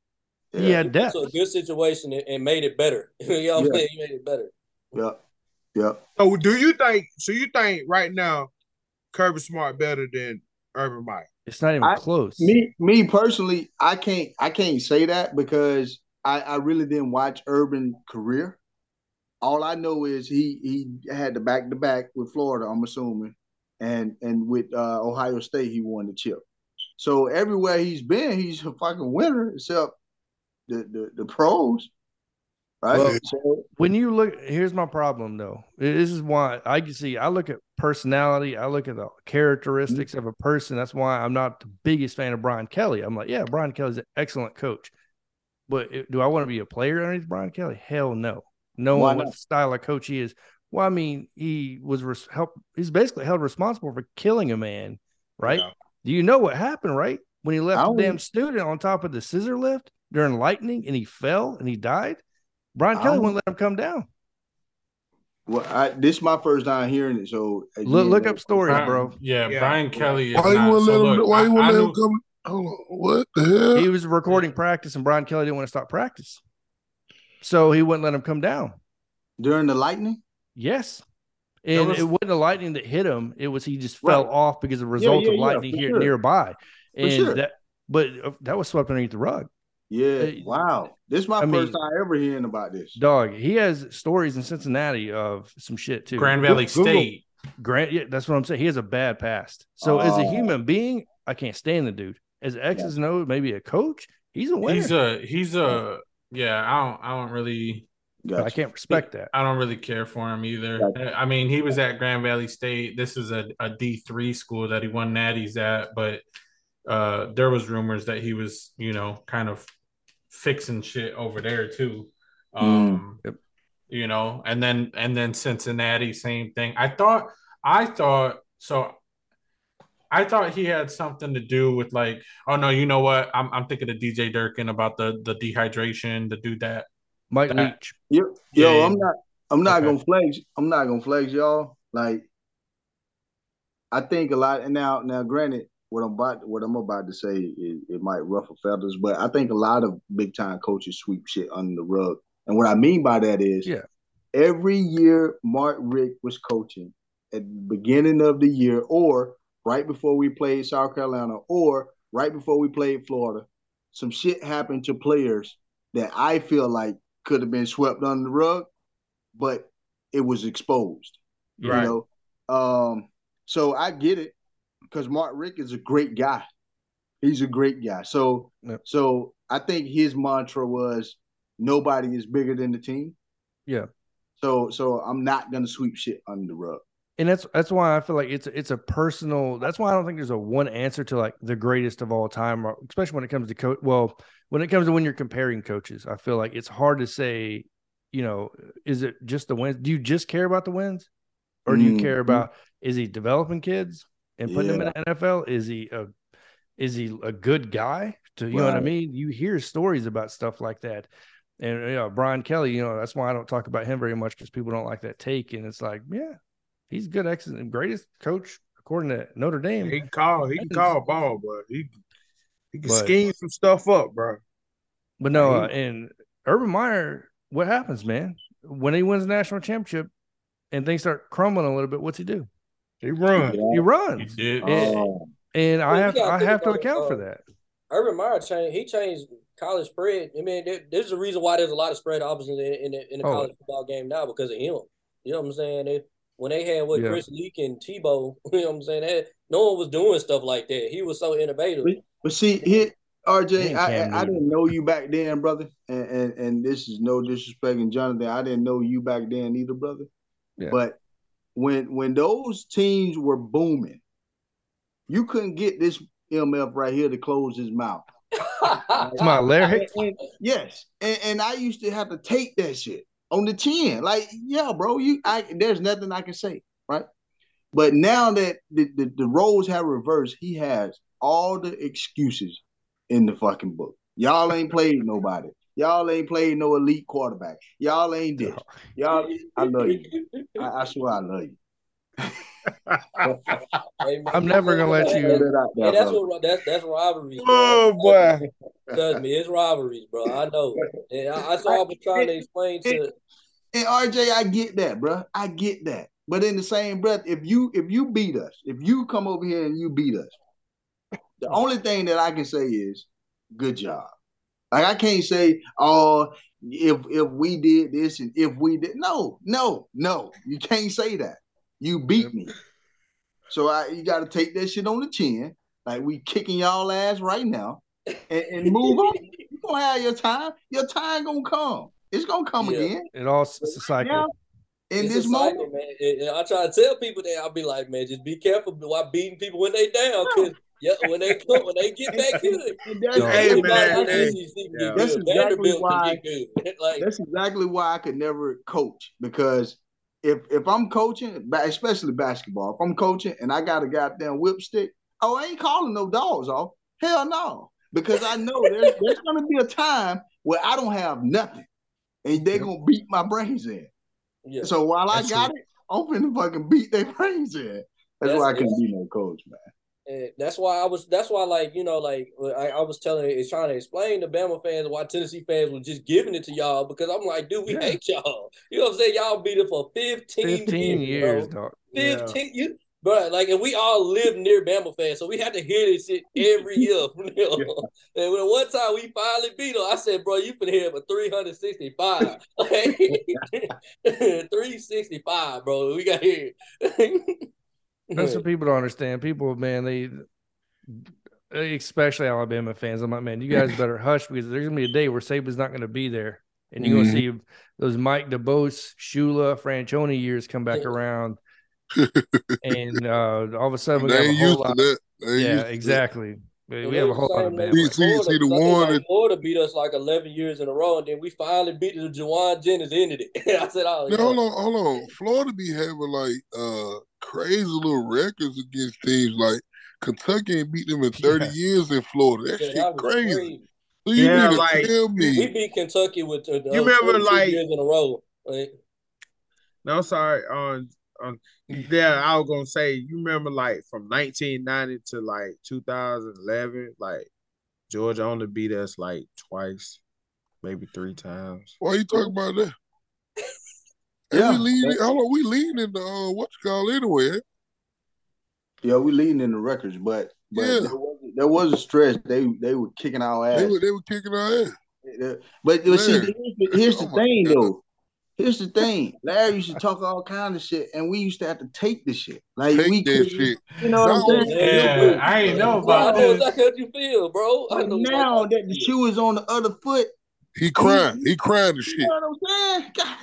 Speaker 6: He had depth.
Speaker 3: So a good situation and, and made it better. *laughs* you know what I'm
Speaker 7: Yeah.
Speaker 3: saying? He made it better.
Speaker 7: Yep. Yep.
Speaker 2: So do you think? So you think right now, Kirby Smart better than Urban Meyer?
Speaker 6: It's not even
Speaker 7: I-
Speaker 6: close.
Speaker 7: Me me personally, I can't I can't say that because I I really didn't watch Urban career. All I know is he he had the back to back with Florida. I'm assuming, and and with uh, Ohio State he won the chip. So everywhere he's been, he's a fucking winner, except the the, the pros, right?
Speaker 4: Well-
Speaker 7: so
Speaker 6: when you look here's my problem though. This is why i can see i look at personality i look at the characteristics of a person. That's why i'm not the biggest fan of brian kelly. I'm like yeah brian kelly's an excellent coach. But do i want to be a player underneath brian kelly? Hell no. Knowing what style of coach he is well i mean he was res- help he's basically held responsible for killing a man right
Speaker 2: Yeah.
Speaker 6: do you know what happened right when he
Speaker 7: I
Speaker 6: left the
Speaker 7: don't-
Speaker 6: damn student on top of the scissor lift during lightning and he fell and he died brian kelly
Speaker 7: don't-
Speaker 6: wouldn't let him come down
Speaker 7: Well, I, this is my first time hearing it, so
Speaker 6: Look,
Speaker 7: again,
Speaker 6: look up stories,
Speaker 8: Brian-
Speaker 6: bro.
Speaker 8: Yeah,
Speaker 2: Yeah.
Speaker 8: Brian Kelly is
Speaker 4: Why you
Speaker 8: not.
Speaker 4: wouldn't
Speaker 8: So
Speaker 4: let him?
Speaker 8: look,
Speaker 4: why you
Speaker 8: I-
Speaker 4: wouldn't
Speaker 8: I
Speaker 4: let him come? Hold on. What the hell?
Speaker 6: He was recording practice, and Brian Kelly didn't want to stop practice, so he wouldn't let him come down.
Speaker 7: during the lightning.
Speaker 6: Yes. And
Speaker 8: was-
Speaker 6: it wasn't the lightning that hit him. It was he just
Speaker 7: Right.
Speaker 6: fell off because of the result
Speaker 7: yeah,
Speaker 6: of lightning
Speaker 7: for
Speaker 6: here
Speaker 7: sure.
Speaker 6: nearby. And
Speaker 7: sure.
Speaker 6: that but uh, that was swept underneath the rug.
Speaker 7: Yeah,
Speaker 6: Uh,
Speaker 7: wow. This is my
Speaker 6: I
Speaker 7: first
Speaker 6: mean-
Speaker 7: time ever hearing about this.
Speaker 6: Dog, he has stories in Cincinnati of some shit too.
Speaker 8: Grand Valley
Speaker 7: Google.
Speaker 8: State.
Speaker 6: Grant, yeah, that's what I'm saying. He has a bad past. So as a
Speaker 7: Oh.
Speaker 6: human being, I can't stand the dude. As X's and O's, maybe a coach, he's a winner.
Speaker 8: He's a he's a yeah. I don't I don't really
Speaker 6: but I can't respect that.
Speaker 8: I don't really care for him either. I mean, he was at Grand Valley State. This is a, a D three school that he won natties at, but uh, there was rumors that he was, you know, kind of fixing shit over there too. Um,
Speaker 6: Yep.
Speaker 8: you know, and then and then Cincinnati, same thing. I thought I thought so. I thought he had something to do with like, oh no, you know what? I'm I'm thinking of DJ Durkin about the the dehydration, the dude that
Speaker 6: Mike
Speaker 8: that-
Speaker 6: Leach.
Speaker 7: Yo,
Speaker 8: Yeah,
Speaker 7: yo,
Speaker 8: yeah.
Speaker 7: I'm not. I'm not
Speaker 8: Okay.
Speaker 7: gonna flex. I'm not gonna flex y'all. Like, I think a lot. And now, now, granted, what I'm about, what I'm about to say, it, it might ruffle feathers, but I think a lot of big time coaches sweep shit under the rug. And what I mean by that is,
Speaker 6: Yeah.
Speaker 7: every year Mark Richt was coaching at the beginning of the year, or right before we played South Carolina, or right before we played Florida, some shit happened to players that I feel like could have been swept under the rug, but it was exposed.
Speaker 2: Right.
Speaker 7: You know, um, so I get it because Mark Richt is a great guy. He's a great guy. So,
Speaker 6: Yep.
Speaker 7: so I think his mantra was nobody is bigger than the team.
Speaker 6: Yeah.
Speaker 7: So, so I'm not gonna sweep shit under the rug.
Speaker 6: and that's that's why I feel like it's it's a personal. That's why I don't think there's a one answer to like the greatest of all time, especially when it comes to coach. Well, when it comes to when you're comparing coaches, I feel like it's hard to say. You know, is it just the wins? Do you just care about the wins, or do you care
Speaker 7: Mhm.
Speaker 6: about is he developing kids and putting them in the NFL? Is he a is he a good guy? To you know what I mean? You hear stories about stuff like that. And you know, Brian Kelly, you know, that's why I don't talk about him very much because people don't like that take. And it's like, yeah, he's good, excellent, greatest coach according to Notre Dame.
Speaker 2: He can call. He can call ball, but he he can
Speaker 6: But-
Speaker 2: scheme some stuff up, bro.
Speaker 6: But no, uh, and Urban Meyer, what happens, man? When he wins the national championship and things start crumbling a little bit, what's he do?
Speaker 2: He runs.
Speaker 6: He
Speaker 8: he
Speaker 6: runs.
Speaker 8: did.
Speaker 6: And,
Speaker 7: Oh,
Speaker 6: and I
Speaker 3: Well, you
Speaker 6: have
Speaker 3: gotta
Speaker 6: I have to
Speaker 3: about,
Speaker 6: account for
Speaker 3: uh,
Speaker 6: that.
Speaker 3: Urban Meyer changed. He changed college spread. I mean, there, there's a reason why there's a lot of spread options in, in the, in the
Speaker 6: Oh.
Speaker 3: college football game now because of him. You know what I'm saying? They, when they had what
Speaker 6: Yeah.
Speaker 3: Chris Leak and Tebow, *laughs* you know what I'm saying? They, no one was doing stuff like that. He was so innovative.
Speaker 7: but, but see here, RJ,
Speaker 6: And
Speaker 7: I, I, I didn't know you back then, brother. And, and and this is no disrespecting Jonathan, I didn't know you back then either, brother.
Speaker 6: Yeah.
Speaker 7: But when when those teams were booming, you couldn't get this MF right here to close his mouth. *laughs*
Speaker 6: It's my Larry.
Speaker 7: And- and- yes, and, and I used to have to take that shit on the chin. Like, yeah, bro, you, I, there's nothing I can say, right? But now that the, the, the roles have reversed, he has all the excuses in the fucking book. Y'all ain't played nobody. Y'all ain't played no elite quarterback. Y'all ain't this. Y'all, I love you. I, I swear I love you.
Speaker 6: I'm never gonna let you-
Speaker 3: hey,
Speaker 7: Put it out there,
Speaker 3: Hey, that's what that's that's rivalries.
Speaker 2: Oh boy.
Speaker 3: Trust me, it's rivalries, bro. I know. And I, I saw I was trying to explain to
Speaker 7: And RJ, I get that, bro. I get that. But in the same breath, if you if you beat us, if you come over here and you beat us, the only thing that I can say is good job. Like I can't say, oh, if if we did this and if we did no, no, no. You can't say that. You beat me. So I you gotta take that shit on the chin. Like we kicking y'all ass right now *laughs* and, and move on. You're gonna have your time. Your time gonna come. It's gonna come
Speaker 3: Yeah.
Speaker 7: again.
Speaker 6: It all it's a cycle.
Speaker 7: Yeah. In
Speaker 3: it's
Speaker 7: this
Speaker 3: a cycle,
Speaker 7: moment,
Speaker 3: man. And- and I try to tell people that I'll be like, man, just be careful while beating people when they down, cause yeah, when they come, when they get back good, *laughs*
Speaker 7: that's,
Speaker 2: Hey, man,
Speaker 3: else
Speaker 2: hey.
Speaker 3: in
Speaker 2: Yeah.
Speaker 7: That's
Speaker 3: good.
Speaker 7: exactly why-
Speaker 3: can get good. *laughs* like
Speaker 7: that's exactly why I could never coach because if if I'm coaching, especially basketball, if I'm coaching and I got a goddamn whip stick, oh, I ain't calling no dogs off. Hell no, because I know there's, *laughs* there's gonna be a time where I don't have nothing, and they're gonna beat my brains in.
Speaker 3: Yeah.
Speaker 7: So while I
Speaker 2: That's
Speaker 7: got it, I'm finna fucking beat their brains in. That's,
Speaker 3: That's-
Speaker 7: why I couldn't be no coach, man.
Speaker 3: And that's why I was. That's why, like you know, like I, I was telling, is trying to explain to Bama fans why Tennessee fans were just giving it to y'all because I'm like, dude, we
Speaker 6: Yeah.
Speaker 3: hate y'all. You know what I'm saying? Y'all beat it for 15,
Speaker 6: 15 years,
Speaker 3: bro.
Speaker 6: dog.
Speaker 3: 15 you Bro, like, and we all live near Bama fans, so we had to hear this shit every *laughs* year them. And when one time we finally beat them, I said, "Bro, you finna hear for three hundred sixty-five, *laughs* *laughs* three sixty-five, bro. We got here."
Speaker 6: That's what people don't understand. People, man, they especially Alabama fans. I'm like, man, you guys *laughs* better hush because there's gonna be a day where Saban's not gonna be there, and you're gonna see those Mike DuBose, Shula, Franchione years come back around, *laughs* and uh, all of a sudden we
Speaker 4: They
Speaker 6: have a whole lot. Yeah, exactly. We we have a whole
Speaker 3: the
Speaker 6: lot of
Speaker 3: same
Speaker 6: Bama.
Speaker 4: See- see-
Speaker 3: Florida,
Speaker 4: see the
Speaker 3: 'cause I
Speaker 4: one
Speaker 3: like, Florida beat us like 11 years in a row, and then we finally beat the Jauan Jennings ended it. *laughs* I said, "Oh,
Speaker 4: Now,
Speaker 3: yeah.
Speaker 4: hold on, hold on. Florida be having like uh crazy little records against teams like Kentucky ain't beat them in 30
Speaker 6: Yeah.
Speaker 4: years in Florida. That
Speaker 3: Yeah,
Speaker 4: shit
Speaker 3: that
Speaker 4: crazy.
Speaker 3: crazy.
Speaker 4: So you
Speaker 2: Yeah,
Speaker 4: mean to
Speaker 2: like,
Speaker 4: tell
Speaker 3: We beat Kentucky with uh,
Speaker 2: You remember, like-
Speaker 3: years in a row. Like,
Speaker 2: No, sorry. On on yeah, I was gonna say you remember like from 1990 to like 2011, like Georgia only beat us like twice, maybe three times.
Speaker 4: why are you talking about that?
Speaker 7: Yeah,
Speaker 4: And we leading,
Speaker 7: but-
Speaker 4: hold on, we leading in the uh, what you call anyway. eh?
Speaker 7: Yeah, we leading in the records, but but
Speaker 4: Yeah.
Speaker 7: there, was, there was a stretch. They they were kicking our ass.
Speaker 4: They were they were kicking our ass.
Speaker 7: But, but see, here's the, here's the
Speaker 4: Oh
Speaker 7: thing
Speaker 4: God.
Speaker 7: though. Here's the thing. Larry used to talk all kind of shit, and we used to have to take the shit. Like we
Speaker 4: Take that
Speaker 7: couldn't-
Speaker 4: shit.
Speaker 7: You know what I'm saying?
Speaker 8: Yeah, I ain't know
Speaker 3: I
Speaker 8: about
Speaker 3: know
Speaker 8: this.
Speaker 3: exactly how you feel, bro.
Speaker 7: But now that the shoe is on the other foot,
Speaker 4: He crying. He crying the
Speaker 7: you
Speaker 4: shit.
Speaker 7: know what I'm saying? *laughs* God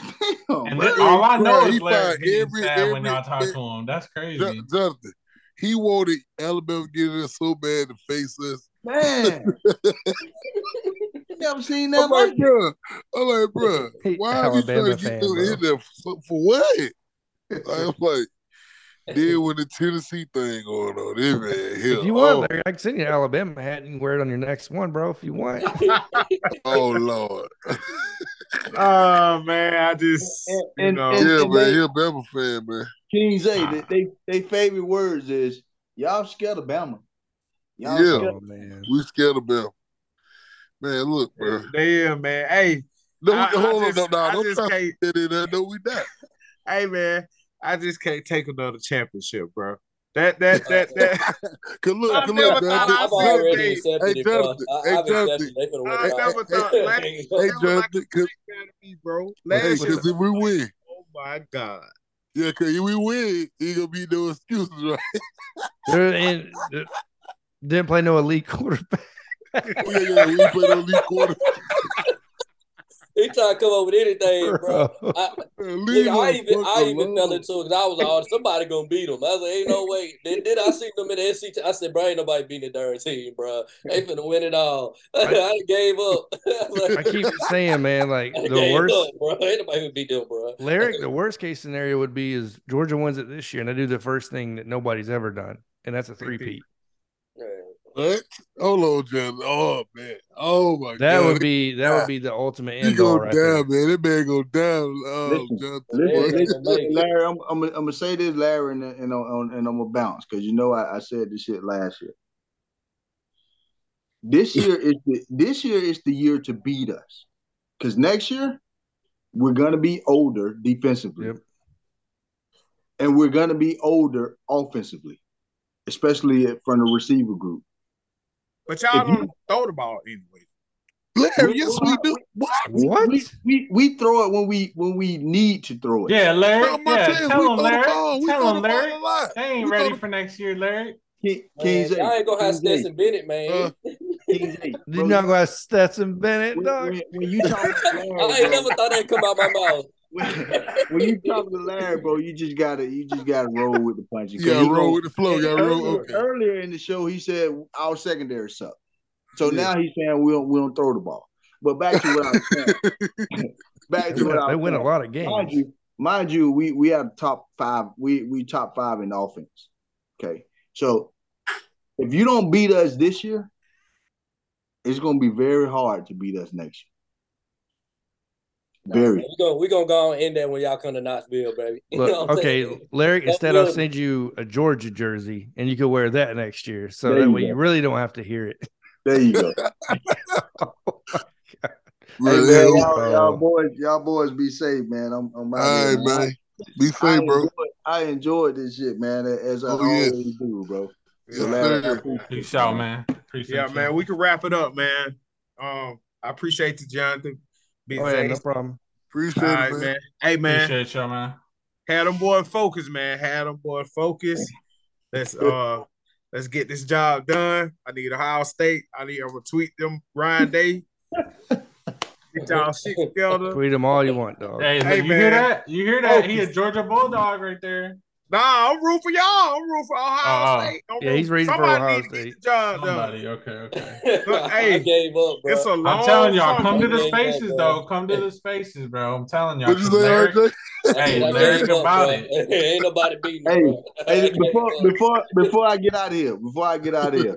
Speaker 7: damn,
Speaker 8: And
Speaker 7: bro.
Speaker 8: all I know
Speaker 4: He
Speaker 8: is Larry
Speaker 4: fired
Speaker 8: getting
Speaker 4: every-
Speaker 8: sad when
Speaker 4: every-
Speaker 8: y'all talk to him. That's crazy.
Speaker 4: Jo- Jonathan, he wanted Alabama to get in so bad to face us.
Speaker 7: Man. *laughs* *laughs* you never seen
Speaker 4: I'm
Speaker 7: that
Speaker 4: like,
Speaker 7: like
Speaker 4: bro. I'm like, bro. Why are you trying to get
Speaker 6: fan,
Speaker 4: them
Speaker 6: bro.
Speaker 4: in there for, for what? I'm like, *laughs* then when the Tennessee thing going on, this man here.
Speaker 6: If you
Speaker 4: oh,
Speaker 6: want, Larry, I can send you an Alabama hat. You can wear it on your next one, bro. If you want. *laughs*
Speaker 4: oh Lord. *laughs*
Speaker 2: Oh man, I just
Speaker 7: And-
Speaker 2: you
Speaker 7: and-
Speaker 2: know
Speaker 7: and-
Speaker 4: yeah, man.
Speaker 7: they-
Speaker 4: He a Bama fan, man.
Speaker 7: King Zay, they, ah. they they favorite words is y'all scared of Bama. Y'all
Speaker 4: Yeah.
Speaker 7: scared
Speaker 6: Oh man.
Speaker 4: We scared of Bama. Man, look, bro.
Speaker 2: damn man. Hey,
Speaker 4: No,
Speaker 2: I- I
Speaker 4: hold
Speaker 2: just-
Speaker 4: on, no, no, don't
Speaker 2: just
Speaker 4: try to
Speaker 2: can't-
Speaker 4: get in there. No, we not. *laughs*
Speaker 2: hey man, I just can't take another championship, bro. That that *laughs* that that *laughs*
Speaker 4: Cause look,
Speaker 2: I
Speaker 4: cause look, man,
Speaker 2: I'd
Speaker 3: I've
Speaker 2: see
Speaker 4: Jonathan,
Speaker 2: the
Speaker 3: already
Speaker 2: day.
Speaker 3: accepted
Speaker 4: Hey,
Speaker 3: it, bro.
Speaker 4: Jonathan.
Speaker 3: I,
Speaker 4: Hey,
Speaker 3: I've
Speaker 4: Jonathan.
Speaker 3: accepted it. They finna win
Speaker 2: I never thought last
Speaker 4: Hey,
Speaker 2: that was like
Speaker 4: Jonathan,
Speaker 2: a
Speaker 4: 'cause-
Speaker 2: nightmare to me, bro.
Speaker 6: Hey,
Speaker 2: Last
Speaker 4: hey, cause if we win,
Speaker 2: oh my god.
Speaker 4: yeah, cause if we win, ain't gonna be no excuses, right?
Speaker 6: There- and didn't play no elite quarterback.
Speaker 4: Yeah, yeah, we play no league quarter.
Speaker 3: He trying to come up with anything, bro.
Speaker 6: Bro.
Speaker 3: I,
Speaker 4: Leave
Speaker 3: Nigga, I even I
Speaker 4: fuck
Speaker 3: even fell
Speaker 4: alone.
Speaker 3: into it because I was like, oh, somebody gonna beat them. I was like, ain't no way. Then did I see them in the SC? I said, bro, ain't nobody beating the darn team, bro. They finna win it all. *laughs* I, gave up. *laughs*
Speaker 6: I keep saying, man, like
Speaker 3: I
Speaker 6: the
Speaker 3: gave
Speaker 6: worst
Speaker 3: up, bro. Ain't nobody gonna beat them, bro.
Speaker 6: Lyric, *laughs* the worst case scenario would be is Georgia wins it this year and they do the first thing that nobody's ever done, and that's a three-peat.
Speaker 4: What? Hold on, John. Oh man. Oh my
Speaker 6: That
Speaker 4: god.
Speaker 6: would be that would be the *laughs* ultimate
Speaker 4: he
Speaker 6: end all
Speaker 4: go
Speaker 6: right
Speaker 4: down,
Speaker 6: there.
Speaker 4: man. That man go down. Oh,
Speaker 7: Listen, Listen, *laughs* listen. Larry, I'm, I'm, I'm gonna say this, Larry, and and, I'm- and I'm gonna bounce because you know I, I said this shit last year. This year is the this year is the year to beat us, because next year we're gonna be older defensively,
Speaker 6: Yep.
Speaker 7: and we're gonna be older offensively, especially from the receiver group.
Speaker 2: But y'all
Speaker 7: If
Speaker 2: don't throw the ball anyway.
Speaker 4: Larry,
Speaker 7: We-
Speaker 4: yes, we do. What?
Speaker 7: We-
Speaker 6: What?
Speaker 7: We, we we throw it when we when we need to throw it.
Speaker 8: Yeah, Larry.
Speaker 4: No,
Speaker 8: Yeah,
Speaker 4: team,
Speaker 8: tell him,
Speaker 4: throw the
Speaker 8: Larry.
Speaker 4: ball. We
Speaker 8: Tell
Speaker 4: throw
Speaker 8: him,
Speaker 4: the ball
Speaker 8: Larry.
Speaker 4: a.
Speaker 8: They ain't
Speaker 4: We
Speaker 8: ready
Speaker 4: the-
Speaker 8: for next year, Larry.
Speaker 7: King,
Speaker 3: Man,
Speaker 7: King Zay,
Speaker 3: y'all ain't gonna have
Speaker 7: King Zay,
Speaker 3: Stetson Bennett, man.
Speaker 4: Uh, *laughs*
Speaker 7: King Zay,
Speaker 6: You're not gonna have Stetson Bennett, dog.
Speaker 7: when, when you talk to *laughs*
Speaker 3: I ain't never thought that'd come out my mouth.
Speaker 7: When, *laughs* when you talk to Larry, bro, you just gotta you just gotta roll with the punches.
Speaker 4: You
Speaker 7: 'Cause
Speaker 4: gotta roll
Speaker 7: gonna-
Speaker 4: with the flow. You gotta roll.
Speaker 7: earlier,
Speaker 4: Okay.
Speaker 7: earlier in the show, he said our secondary suck. So
Speaker 4: Yeah.
Speaker 7: now he's saying we don't we don't throw the ball. But back to what I was saying. *laughs* back to what I
Speaker 6: They
Speaker 7: was
Speaker 6: win a lot of games.
Speaker 7: Mind
Speaker 6: games.
Speaker 7: you, mind you, we we have top five. We we top five in offense. Okay, so if you don't beat us this year, it's going to be very hard to beat us next Very.
Speaker 3: We gonna we gonna go and end that when y'all come to Knoxville, baby. *laughs* You know
Speaker 6: Look, okay,
Speaker 3: saying?
Speaker 6: Larry.
Speaker 3: That's
Speaker 6: Instead, I'll send you a Georgia jersey, and you can wear that next year. So
Speaker 7: There
Speaker 6: that
Speaker 7: you
Speaker 6: way,
Speaker 7: go.
Speaker 6: you really don't have to hear it.
Speaker 7: There you go. *laughs* *laughs* Hey
Speaker 4: Really,
Speaker 7: man, y'all, y'all
Speaker 6: Oh.
Speaker 7: boys, y'all boys be safe, man. I'm, I'm out
Speaker 4: All
Speaker 7: here,
Speaker 4: right, man. Be
Speaker 7: I
Speaker 4: safe, bro.
Speaker 7: enjoyed, I enjoyed this shit, man, as I
Speaker 4: Oh, yeah.
Speaker 7: always do, bro.
Speaker 4: Yes,
Speaker 7: So, Larry, I
Speaker 4: sir.
Speaker 7: appreciate
Speaker 8: Peace
Speaker 7: you,
Speaker 8: out, man. Appreciate
Speaker 2: Yeah,
Speaker 8: you.
Speaker 2: man, we can wrap it up, man. Um, I appreciate you, Jonathan. Be
Speaker 6: Oh yeah, no problem.
Speaker 4: Appreciate
Speaker 2: All
Speaker 4: it, man.
Speaker 2: man. Hey, man.
Speaker 8: Appreciate y'all, man.
Speaker 2: Had them boy focus, man. Had them boy focus. Let's uh let's get this job done. I need Ohio State. I need I'm gonna tweet them Ryan Day. Get y'all shit together.
Speaker 6: Tweet them all you want, dog.
Speaker 8: Hey,
Speaker 2: Hey,
Speaker 8: you hear that? You hear that? He a Georgia Bulldog right there.
Speaker 2: Nah, I'm rooting for y'all. I'm rooting for Ohio
Speaker 8: Oh, oh.
Speaker 2: State. I'm
Speaker 6: Yeah, he's
Speaker 2: rooting-
Speaker 6: rooting for
Speaker 2: somebody
Speaker 6: Ohio
Speaker 2: need to
Speaker 6: State.
Speaker 2: Get the job done.
Speaker 8: Somebody. Okay, okay.
Speaker 2: Look, *laughs*
Speaker 3: I gave up, bro.
Speaker 2: It's a long
Speaker 8: I'm telling y'all, come to the
Speaker 3: Yeah, yeah,
Speaker 8: spaces
Speaker 3: bro.
Speaker 8: though. Come to the spaces, bro. I'm telling y'all.
Speaker 4: What you
Speaker 8: 'cause
Speaker 4: say,
Speaker 8: Larry- Hey,
Speaker 3: I
Speaker 8: Larry
Speaker 3: gave up,
Speaker 8: about *laughs* it.
Speaker 3: Ain't nobody beating me,
Speaker 7: Hey,
Speaker 3: bro.
Speaker 7: Hey, *laughs* before before before I get out of here, before I get out of here,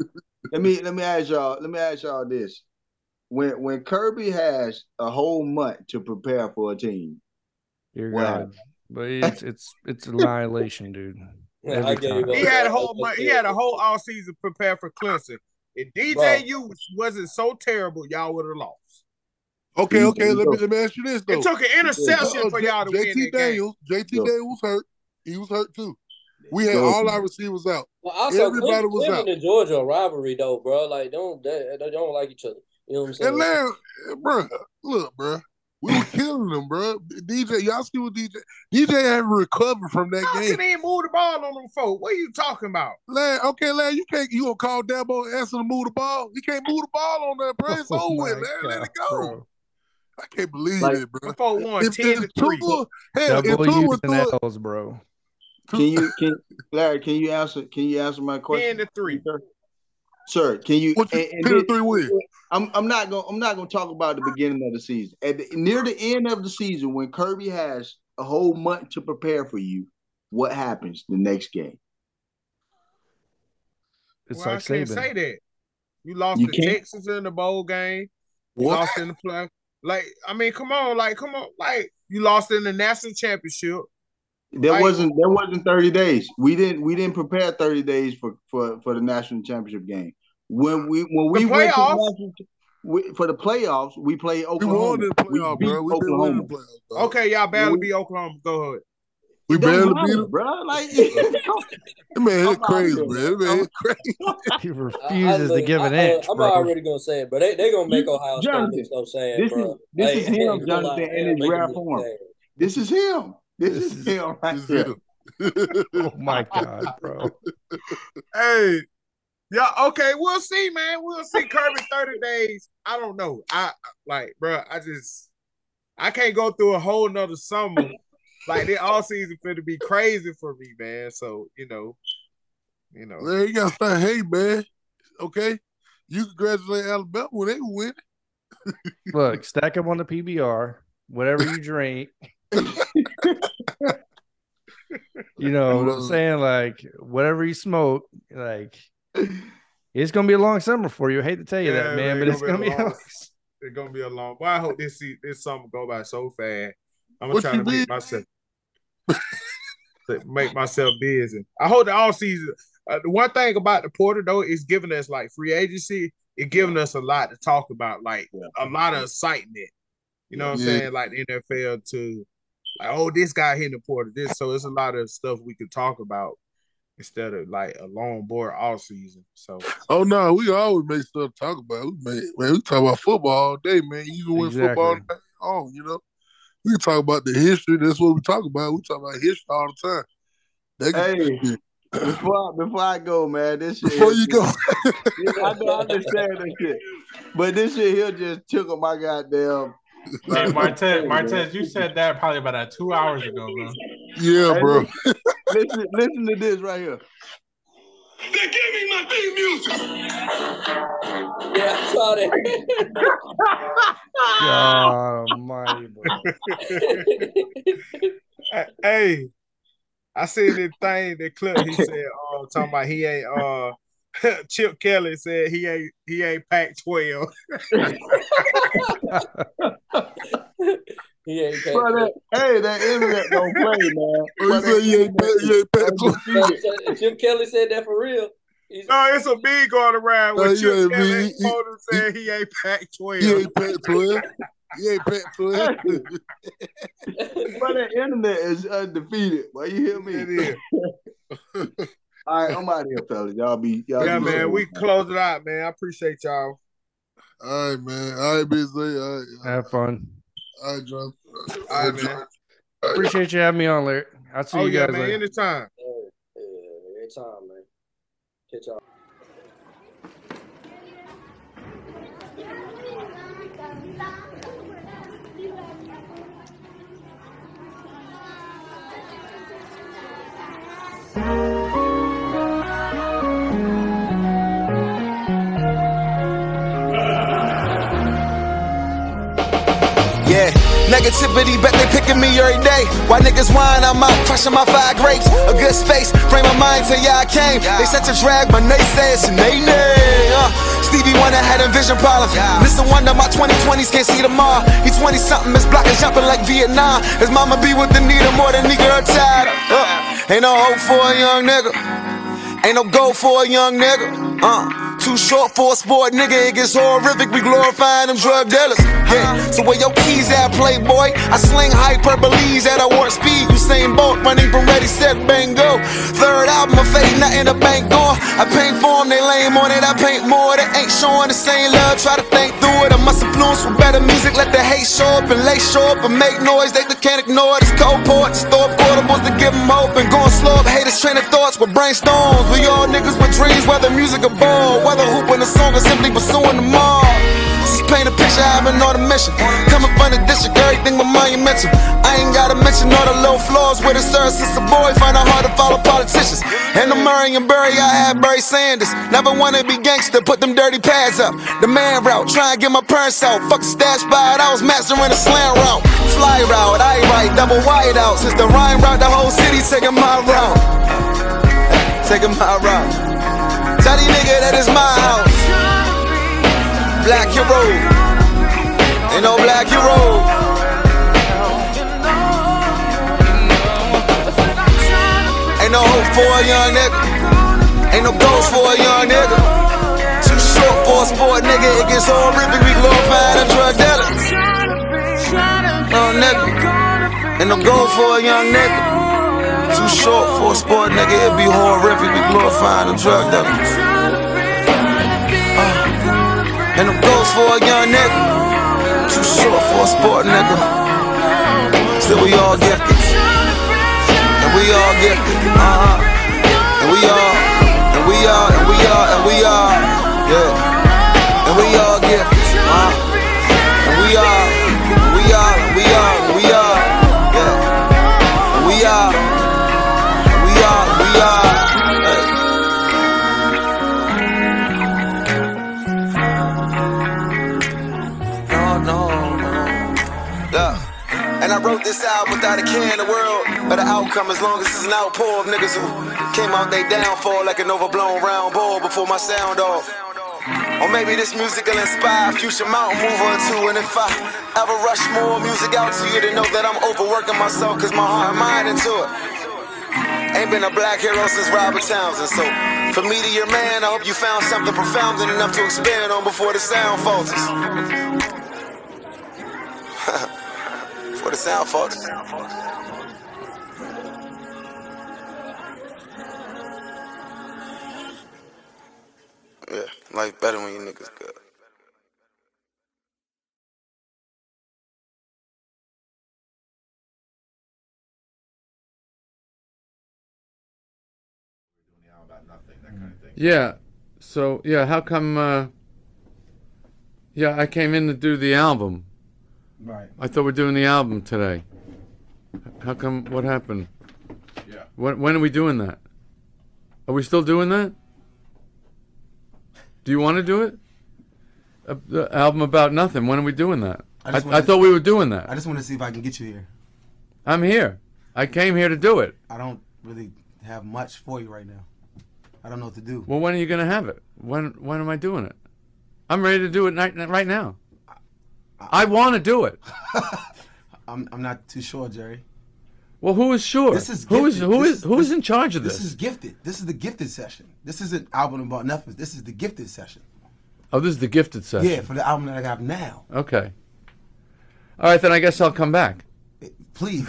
Speaker 7: let me let me ask y'all, let me ask y'all this. When when Kirby has a whole month to prepare for a team,
Speaker 6: You're
Speaker 7: Wow.
Speaker 6: God. But it's it's it's annihilation, dude. *laughs*
Speaker 3: I
Speaker 6: Every
Speaker 3: gave
Speaker 2: He had a whole he had a whole all season prepared for Clemson. If DJU wasn't so terrible, y'all would have lost.
Speaker 4: Okay, okay. Let me let me ask you this though.
Speaker 2: It took an interception
Speaker 4: Uh,
Speaker 2: for y'all to win
Speaker 4: JT
Speaker 2: that game.
Speaker 4: Daniels, JT
Speaker 7: Go.
Speaker 4: Daniels was hurt. He was hurt too. We had all our receivers out.
Speaker 3: Well, also,
Speaker 4: Everybody
Speaker 3: Cleveland,
Speaker 4: was
Speaker 3: Cleveland
Speaker 4: out.
Speaker 3: and Georgia a rivalry though, bro. Like, don't they, they don't like each other. You know what I'm saying?
Speaker 4: And Larry, bro, look, bro, we were killing them, bro. DJ, y'all see what DJ? DJ haven't recovered from that
Speaker 2: How
Speaker 4: game.
Speaker 2: can he move the ball on them folks? What are you talking about?
Speaker 4: Larry, okay, Larry, you can't. You gonna call Dabo and ask him to move the ball? He can't move the ball on that, bro. It's *laughs*
Speaker 6: Oh
Speaker 4: over with,
Speaker 6: my
Speaker 4: Larry. Let it go.
Speaker 6: bro.
Speaker 4: I can't believe
Speaker 7: Like-
Speaker 4: it, bro.
Speaker 2: Them folks won
Speaker 4: If,
Speaker 2: 10
Speaker 4: if
Speaker 2: to 3.
Speaker 4: Tua, hell, if Tua
Speaker 6: W's
Speaker 4: was
Speaker 6: and
Speaker 4: through,
Speaker 6: L's, bro.
Speaker 7: can you can Larry, can you answer can you answer my question?
Speaker 2: 10
Speaker 7: question?
Speaker 2: to 3.
Speaker 7: Sir, Sir, can you
Speaker 4: what you
Speaker 7: and, and
Speaker 4: ten to three win?
Speaker 7: I'm I'm not going I'm not going to talk about the beginning of the season. At the, near the end of the season when Kirby has a whole month to prepare for you, what happens the next game?
Speaker 6: It's
Speaker 2: well,
Speaker 6: like
Speaker 2: I can't
Speaker 6: Saban.
Speaker 2: say that. You lost
Speaker 7: You
Speaker 2: to
Speaker 7: can't?
Speaker 2: Texas in the bowl game. You
Speaker 4: What?
Speaker 2: lost in the play. Like, I mean, come on, like, come on, like you lost in the national championship.
Speaker 7: There
Speaker 2: Like-
Speaker 7: wasn't there wasn't 30 days. We didn't we didn't prepare 30 days for for, for the national championship game. When we when we
Speaker 2: The
Speaker 7: went to
Speaker 2: playoffs?
Speaker 7: we, for the playoffs, we played
Speaker 4: We
Speaker 7: Oklahoma.
Speaker 4: won the playoff,
Speaker 7: beat
Speaker 4: bro. We've been winning
Speaker 7: Oklahoma.
Speaker 4: the playoffs.
Speaker 2: Okay, y'all barely
Speaker 7: We-
Speaker 2: beat Oklahoma. Go ahead.
Speaker 4: we
Speaker 7: It don't
Speaker 4: barely
Speaker 7: matter,
Speaker 4: beat them.
Speaker 7: bro. Like *laughs* *laughs*
Speaker 4: That man,
Speaker 7: I'm
Speaker 4: crazy, man.
Speaker 7: here,
Speaker 4: man,
Speaker 7: man.
Speaker 4: crazy.
Speaker 6: He
Speaker 3: I, I
Speaker 6: refuses to give an
Speaker 3: I,
Speaker 6: inch,
Speaker 3: I'm
Speaker 6: bro.
Speaker 3: already gonna say it, bro. They they gonna make
Speaker 7: You-
Speaker 3: Ohio State
Speaker 7: Jonathan,
Speaker 3: look so sad,
Speaker 7: this
Speaker 3: bro.
Speaker 7: is- this
Speaker 3: Hey,
Speaker 7: is him, *laughs*
Speaker 3: gonna
Speaker 7: Jonathan, in his
Speaker 3: make
Speaker 7: rare form. this is him. This,
Speaker 6: This
Speaker 7: is,
Speaker 6: is-
Speaker 7: him right
Speaker 4: This is him.
Speaker 6: Oh my God, bro.
Speaker 2: Hey, yeah, okay, we'll see, man. We'll see. Kirby, *laughs* 30 days. I don't know. I like, bro, I just I can't go through a whole nother summer. like the all season finna be crazy for me, man. So, you know, you know.
Speaker 4: Larry, you gotta start hey man. Okay? You congratulate Alabama when they win. *laughs*
Speaker 6: Look, stack up on the PBR, whatever you drink. *laughs* You know what I'm saying? Like whatever you smoke, like it's gonna be a long summer for you. I hate to tell you
Speaker 2: Yeah,
Speaker 6: that, man,
Speaker 2: man,
Speaker 6: but it's
Speaker 2: gonna
Speaker 6: gonna
Speaker 2: be
Speaker 6: be.
Speaker 2: a long- It's gonna be a long. Well, I hope this see this summer go by so fast. I'm gonna
Speaker 4: What
Speaker 2: try to make myself to make myself busy. I hope the all season. Uh, the one thing about the portal though is giving us like free agency. It giving us a lot to talk about, like a lot of excitement. You know what I'm saying? Like the NFL to like, oh, this guy hitting the portal, this. So it's a lot of stuff we can talk about instead of like a long board all season. So
Speaker 4: Oh no, we always make stuff to talk about. We make, man, we talk about football all day, man. Even when football
Speaker 6: Exactly.
Speaker 4: on, you know. We can talk about the history. That's what we talk about. We talk about history all the time. They can-
Speaker 7: Hey, before I, before I go, man, this shit
Speaker 4: before
Speaker 7: here
Speaker 4: you go,
Speaker 7: just- I know I understand that shit, but this shit here just tickle my goddamn.
Speaker 8: Hey, Martez, Martez, you said that probably about uh, two hours ago, bro.
Speaker 4: yeah,
Speaker 7: Hey,
Speaker 4: bro.
Speaker 7: Listen, listen to this right here.
Speaker 11: They're me my theme music.
Speaker 3: Yeah, I saw that.
Speaker 6: God almighty, bro.
Speaker 2: hey, I seen this thing that clip. He said, "Oh, talking about he ain't." Uh, *laughs* Chip Kelly said he ain't he ain't Pac twelve. *laughs*
Speaker 3: He ain't paid.
Speaker 7: That, hey, that internet don't *laughs* play, man. Bro,
Speaker 4: you
Speaker 7: that
Speaker 4: say you ain't
Speaker 7: internet
Speaker 4: you ain't pay.
Speaker 3: So, Jim Kelly said that for real. He's,
Speaker 2: No, it's a big going around with
Speaker 4: you
Speaker 2: Chip
Speaker 4: ain't
Speaker 2: Kelly
Speaker 4: me. He-
Speaker 2: saying he ain't packed twelve.
Speaker 4: You ain't pay twelve. You ain't pay twelve. *laughs* *laughs*
Speaker 7: Bro, that internet is undefeated. Boy, you hear me?
Speaker 2: It is.
Speaker 7: All right, I'm out here, fellas. Y'all be y'all
Speaker 2: Yeah,
Speaker 7: be
Speaker 2: man.
Speaker 7: safe,
Speaker 2: We close it out, man. I appreciate y'all.
Speaker 4: All right, man. All right, busy. All right,
Speaker 6: Have fun.
Speaker 4: all right, John.
Speaker 2: All right, man.
Speaker 6: Appreciate you having me on, Larry. I'll see
Speaker 2: Oh
Speaker 6: you
Speaker 2: yeah,
Speaker 6: guys
Speaker 2: man.
Speaker 6: later.
Speaker 2: Anytime.
Speaker 3: yeah, anytime, man. Catch y'all.
Speaker 12: Negativity, bet they picking me every day. Why niggas whine, I'm out crushing my five grapes. A good space, frame of mind till y'all came. They set to drag, my they say it's nay. Uh, Stevie Wonder had vision problems. Mr. wonder my 2020s can't see tomorrow. He 20 something, his block is jumping like Vietnam. His mama be with the needle more than nigga her tired. Uh, ain't no hope for a young nigga. Ain't no goal for a young nigga. Uh, too short for a sport nigga. It gets horrific. We glorifying them drug dealers. Yeah. So where your keys at, playboy? I sling hyperboles at a warp speed. Usain Bolt running from ready, set, bang, go. Third album, I fade, nothing the bank gone. I paint for 'em, they lame on it. I paint more. They ain't showing the same love. Try to think through it. I must influence with better music. Let the hate show up and lay show up and make noise. They can't ignore it. It's cold port. Store up quotables to give 'em hope and going slow up. Haters train of thoughts with brainstorms. We all niggas with dreams, whether music or ball, whether hooping a song or simply pursuing them all. Paint a picture, I've on a mission. Coming from the district, everything my monumental. I ain't gotta mention all the low flaws with the sir since a boy. Find it hard to follow politicians. And the Murray and Barry, I had Barry Sanders. Never wanna be gangster, put them dirty pads up. The man route, try and get my parents out. Fuck the stash by it, I was mastering a slam route. Fly route, I write double wide out. Since the rhyme route, the whole city taking my route. Taking my route. Tell these nigga that it's my house. Black hero. Ain't no black hero. Ain't no hope for a young nigga. Ain't no goals for a young nigga. Too short for a sport nigga. It gets horrific. We glorify them drug dealers. Oh nigga. Ain't no goal for a young nigga. Too short for a sport nigga. It be horrific. We glorify them drug dealers. And them goals for a young nigga. Too short for a sport nigga. Still we all gifted. And we all gifted. Uh-huh. And we all, and we all, and we all, and we all, yeah. And we all gifted. Uh-huh. I wrote this album without a care in the world of the outcome as long as it's an outpour of niggas who came out they downfall like an overblown round ball before my sound off. Or maybe this music will inspire future mountain mover two. And if I ever rush more music out to you, to know that I'm overworking myself cause my heart and mind into it. Ain't been a black hero since Robert Townsend. So for me to your man, I hope you found something profound enough to expand on before the sound falters. *laughs* before the sound falters. Yeah, life better when you niggas good.
Speaker 13: Yeah. So yeah, how come? Uh, yeah, I came in to do the album.
Speaker 14: Right.
Speaker 13: I thought we're doing the album today. How come? What happened?
Speaker 14: Yeah.
Speaker 13: When when are we doing that? Are we still doing that? Do you want to do it? A, the album about nothing. When are we doing that?
Speaker 14: I
Speaker 13: I, I, thought we were doing that.
Speaker 14: I just want to see if I can get you here.
Speaker 13: I'm here. I came here to do it.
Speaker 14: I don't really have much for you right now. I don't know what to do.
Speaker 13: Well, when are you going to have it? When when am I doing it? I'm ready to do it right, right now. I want to do it. *laughs*
Speaker 14: I'm I'm not too sure, Jerry.
Speaker 13: Well, who is sure?
Speaker 14: This is
Speaker 13: who is
Speaker 14: gifted.
Speaker 13: who
Speaker 14: This
Speaker 13: is who is in charge of
Speaker 14: This
Speaker 13: this?
Speaker 14: is gifted. This is the gifted session. This isn't album about nothing. This is the gifted session.
Speaker 13: Oh, this is the gifted session.
Speaker 14: Yeah, for the album that I have now.
Speaker 13: Okay. All right, then I guess I'll come back.
Speaker 14: Please.